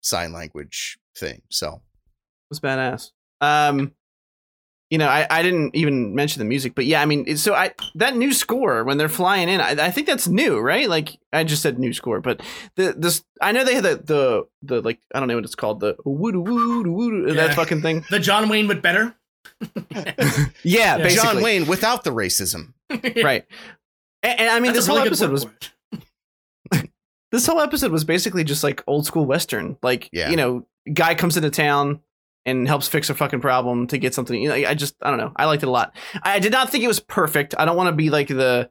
S3: sign language thing. So it
S1: was badass. Um, you know, I, I didn't even mention the music, but yeah, I mean, so I that new score when they're flying in, I, I think that's new, right? Like I just said new score, but the this I know they had the the the like I don't know what it's called the woo woo woo uh,
S2: Yeah.
S1: that fucking thing.
S2: the John Wayne but better.
S1: Yeah,
S2: Yeah.
S1: basically,
S3: John Wayne without the racism.
S1: right? And, and I mean,
S2: That's
S1: this
S2: a
S1: whole
S2: really
S1: episode was this whole episode was basically just like old school western like
S3: Yeah.
S1: you know guy comes into town and helps fix a fucking problem to get something you know i just i don't know. I liked it a lot. I did not think it was perfect. I don't want to be like the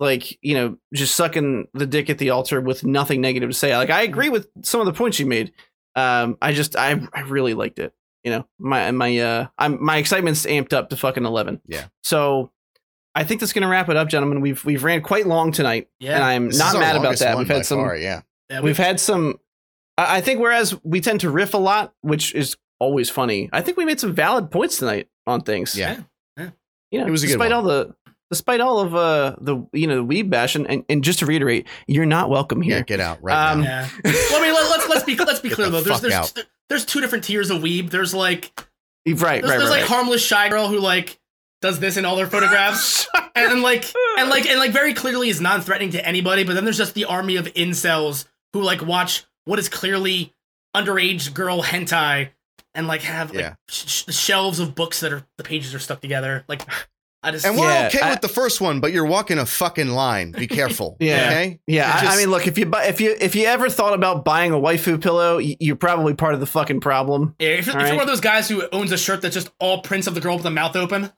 S1: like you know just sucking the dick at the altar with nothing negative to say. Like i agree with some of the points you made. Um i just i, I really liked it you know? My my uh i'm my excitement's amped up to fucking 11
S3: Yeah.
S1: so i think that's gonna wrap it up gentlemen. We've we've ran quite long tonight
S2: Yeah.
S1: and i'm
S3: This
S1: not mad about that. we've had some
S3: far, yeah.
S2: Yeah,
S1: we've had some I I think whereas we tend to riff a lot, which is always funny, I think we made some valid points tonight on things.
S3: Yeah. Yeah.
S1: You know,
S3: It was a good
S1: despite
S3: one.
S1: all the despite all of uh the you know the weeb bash and, and, and just to reiterate, you're not welcome
S3: Yeah,
S1: here.
S3: get out right
S1: Um,
S3: now.
S2: Yeah. Well, I mean, let, let's let's be let's be
S3: Get
S2: clear
S3: the
S2: though. There's
S3: fuck
S2: there's there's two different tiers of weeb. There's like
S1: right, right,
S2: there's,
S1: right.
S2: there's like
S1: right.
S2: harmless shy girl who like does this in all their photographs and then like and like and like very clearly is non-threatening to anybody. But then there's just the army of incels who like watch what is clearly underage girl hentai and like have like
S3: Yeah.
S2: sh- sh- shelves of books that are the pages are stuck together. Like I just
S3: And we're
S1: Yeah,
S3: okay
S1: I-
S3: with the first one, but you're walking a fucking line. Be careful.
S1: Yeah.
S3: Okay.
S1: yeah,
S3: It
S1: I, I mean, look if you buy, if you if you ever thought about buying a waifu pillow, you're probably part of the fucking problem.
S2: Yeah, if, you're, if
S1: All
S2: you're one of those guys who owns a shirt that's just all prints of the girl with the mouth open,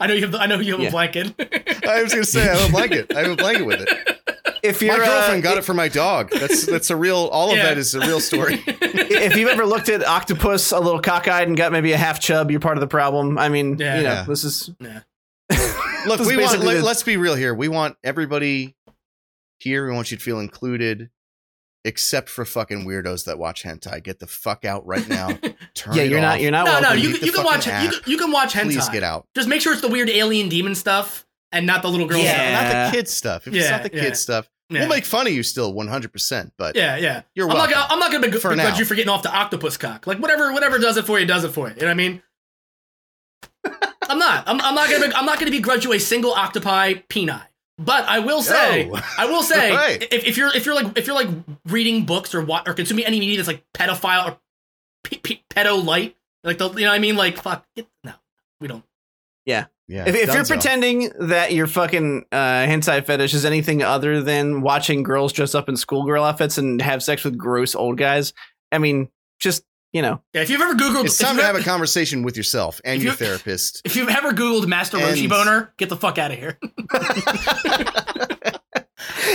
S2: I know you have. The, I know you have
S1: Yeah.
S2: a blanket.
S3: I was gonna say I have a blanket. I have a blanket with it.
S1: If
S3: My
S1: you're
S3: girlfriend
S1: uh,
S3: got it for my dog. That's that's a real. All of
S2: Yeah.
S3: that is a real story.
S1: if you've ever looked at octopus a little cockeyed and got maybe a half chub, you're part of the problem. I mean,
S2: Yeah.
S1: you know,
S3: Yeah.
S1: this is
S2: Yeah.
S3: Look,
S1: This is
S3: we want.
S1: basically
S3: let's be real here. We want everybody here. We want you to feel included, except for fucking weirdos that watch hentai. Get the fuck out right now. Turn
S1: yeah, you're not
S3: off.
S1: you're not
S2: no, no, you, can- you can watch. You
S3: app.
S2: can, you can watch hentai.
S3: Please get out.
S2: Just make sure it's the weird alien demon stuff and not the little girl
S1: Yeah.
S2: stuff.
S3: Not the kid stuff. If it's not the
S2: yeah.
S3: kid stuff,
S2: Yeah.
S3: we'll make fun of you still 100. percent But
S2: yeah, yeah.
S3: You're
S2: I'm not,
S3: welcome.
S2: I'm not gonna be,
S3: For
S2: begrudge
S3: now.
S2: you for getting off the octopus cock. Like whatever, whatever does it for you, does it for you. You know what I mean? I'm not. I'm, I'm not gonna. Be, I'm not gonna begrudge you a single octopi peni. But I will say,
S3: Oh.
S2: I will say,
S3: Right.
S2: if, if you're if you're like if you're like reading books or what or consuming any media that's like pedophile or pe- pe- pedo light, like the you know what I mean, like fuck, get, no, we don't.
S3: Yeah,
S1: if, if you're
S3: Dunzo.
S1: pretending that your fucking uh, hentai fetish is anything other than watching girls dress up in schoolgirl outfits and have sex with gross old guys, I mean, just you know,
S2: Yeah, if you've ever googled,
S3: it's time
S2: you've
S3: to have a conversation with yourself and your therapist.
S2: If you've ever googled Master Roshi boner, get the fuck out of here.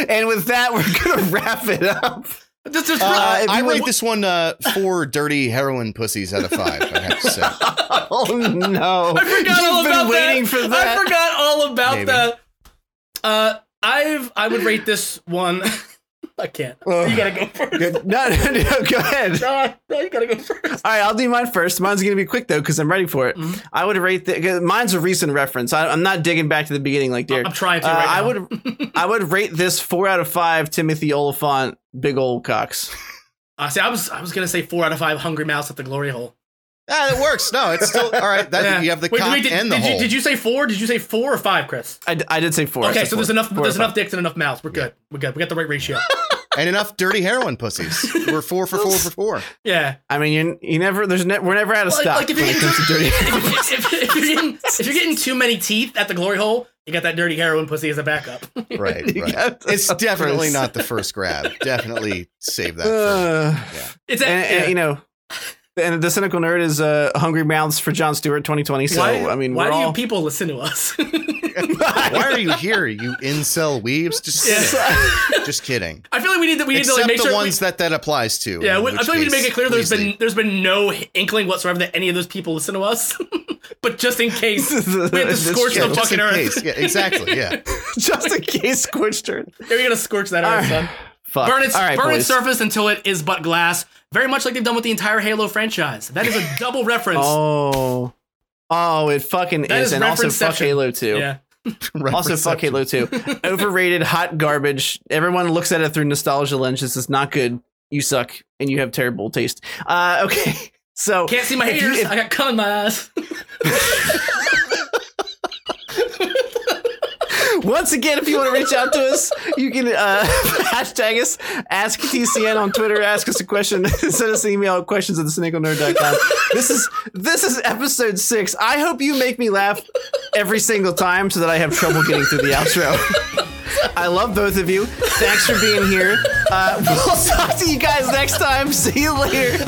S1: and with that, we're gonna wrap it up.
S2: Just, just,
S3: Uh, I rate this one uh, four dirty heroin pussies out of five. I have to say.
S1: oh no!
S2: I forgot
S1: You've
S2: all about that.
S1: for that.
S2: I forgot all about
S3: Maybe.
S2: that. Uh, I've I would rate this one. I can't.
S1: Ugh.
S2: you gotta go first.
S1: No, no, no, go ahead.
S2: No, no, you gotta go first.
S1: All right, I'll do mine first. Mine's gonna be quick though because I'm ready for it.
S2: Mhm.
S1: I would rate the. Mine's a recent reference. I, I'm not digging back to the beginning like Derek.
S2: I'm trying to.
S1: Uh,
S2: right
S1: I would. I would rate this four out of five. Timothy Olyphant, big old cocks.
S2: Uh, see, I was I was gonna say four out of five hungry mouse at the glory hole.
S3: Ah, it works. No, it's still all right. That
S2: Yeah.
S3: you have the
S2: Wait,
S3: cock
S2: wait, did,
S3: and the
S2: did
S3: hole.
S2: You, did you say four? Did you say four or five, Chris?
S1: I did say four.
S2: Okay,
S1: said
S2: so there's enough.
S1: Four
S2: there's
S1: out of
S2: enough dicks and enough mouths. We're good. We're good. We got the right ratio.
S3: and enough dirty heroin pussies. We're four for four for four.
S2: Yeah.
S1: I mean, you, you never. There's ne- we're never out of
S2: Well,
S1: stock
S2: like, if you're
S1: it comes to dirty.
S2: if, if, if you're getting if you're getting too many teeth at the glory hole, you got that dirty heroin pussy as a backup.
S3: Right, right. It's definitely not the first grab. Definitely save that. For,
S1: Uh,
S3: yeah.
S2: It's a,
S1: and, and, you know, and the cynical nerd is uh, hungry mouths for Jon Stewart 2020. So
S2: why,
S1: I mean,
S2: why
S1: we're
S2: do
S1: all
S2: you people listen to us?
S3: Why are you here, you incel weebs? Just kidding. Just kidding.
S2: I feel like we need to we need
S3: Except
S2: to like make
S3: the
S2: sure. we-
S3: ones that that applies to.
S2: yeah, we, I
S3: which
S2: feel like we need to make it clear there's
S3: please
S2: been
S3: leave.
S2: there's been no inkling whatsoever that any of those people listen to us. but just in case, we have to
S1: That's
S2: scorch
S3: yeah,
S2: the
S3: just
S2: fucking
S3: in
S2: earth.
S3: case. Yeah, exactly. Yeah.
S1: just in case scorched earth.
S2: Are we gonna scorch that earth, son.
S1: Fuck.
S2: Burn its
S1: right,
S2: burn its surface until it is but glass. Very much like they've done with the entire Halo franchise. That is a double reference.
S1: Oh, oh, it fucking
S2: That
S1: is,
S2: is
S1: and also fuck. Halo 2.
S2: Yeah.
S1: Also, fuck Halo 2. Overrated, hot garbage. Everyone looks at it through nostalgia lenses. This is not good. You suck, and you have terrible taste. Uh, okay, so
S2: Can't see my
S1: you- if-
S2: I got cum in my ass.
S1: Once again, if you want to reach out to us, you can uh, hashtag us, ask TCN on Twitter, ask us a question, send us an email at questions at the This is this is episode six. I hope you make me laugh every single time so that I have trouble getting through the outro. I love both of you. Thanks for being here. Uh, we'll talk to you guys next time. See you later.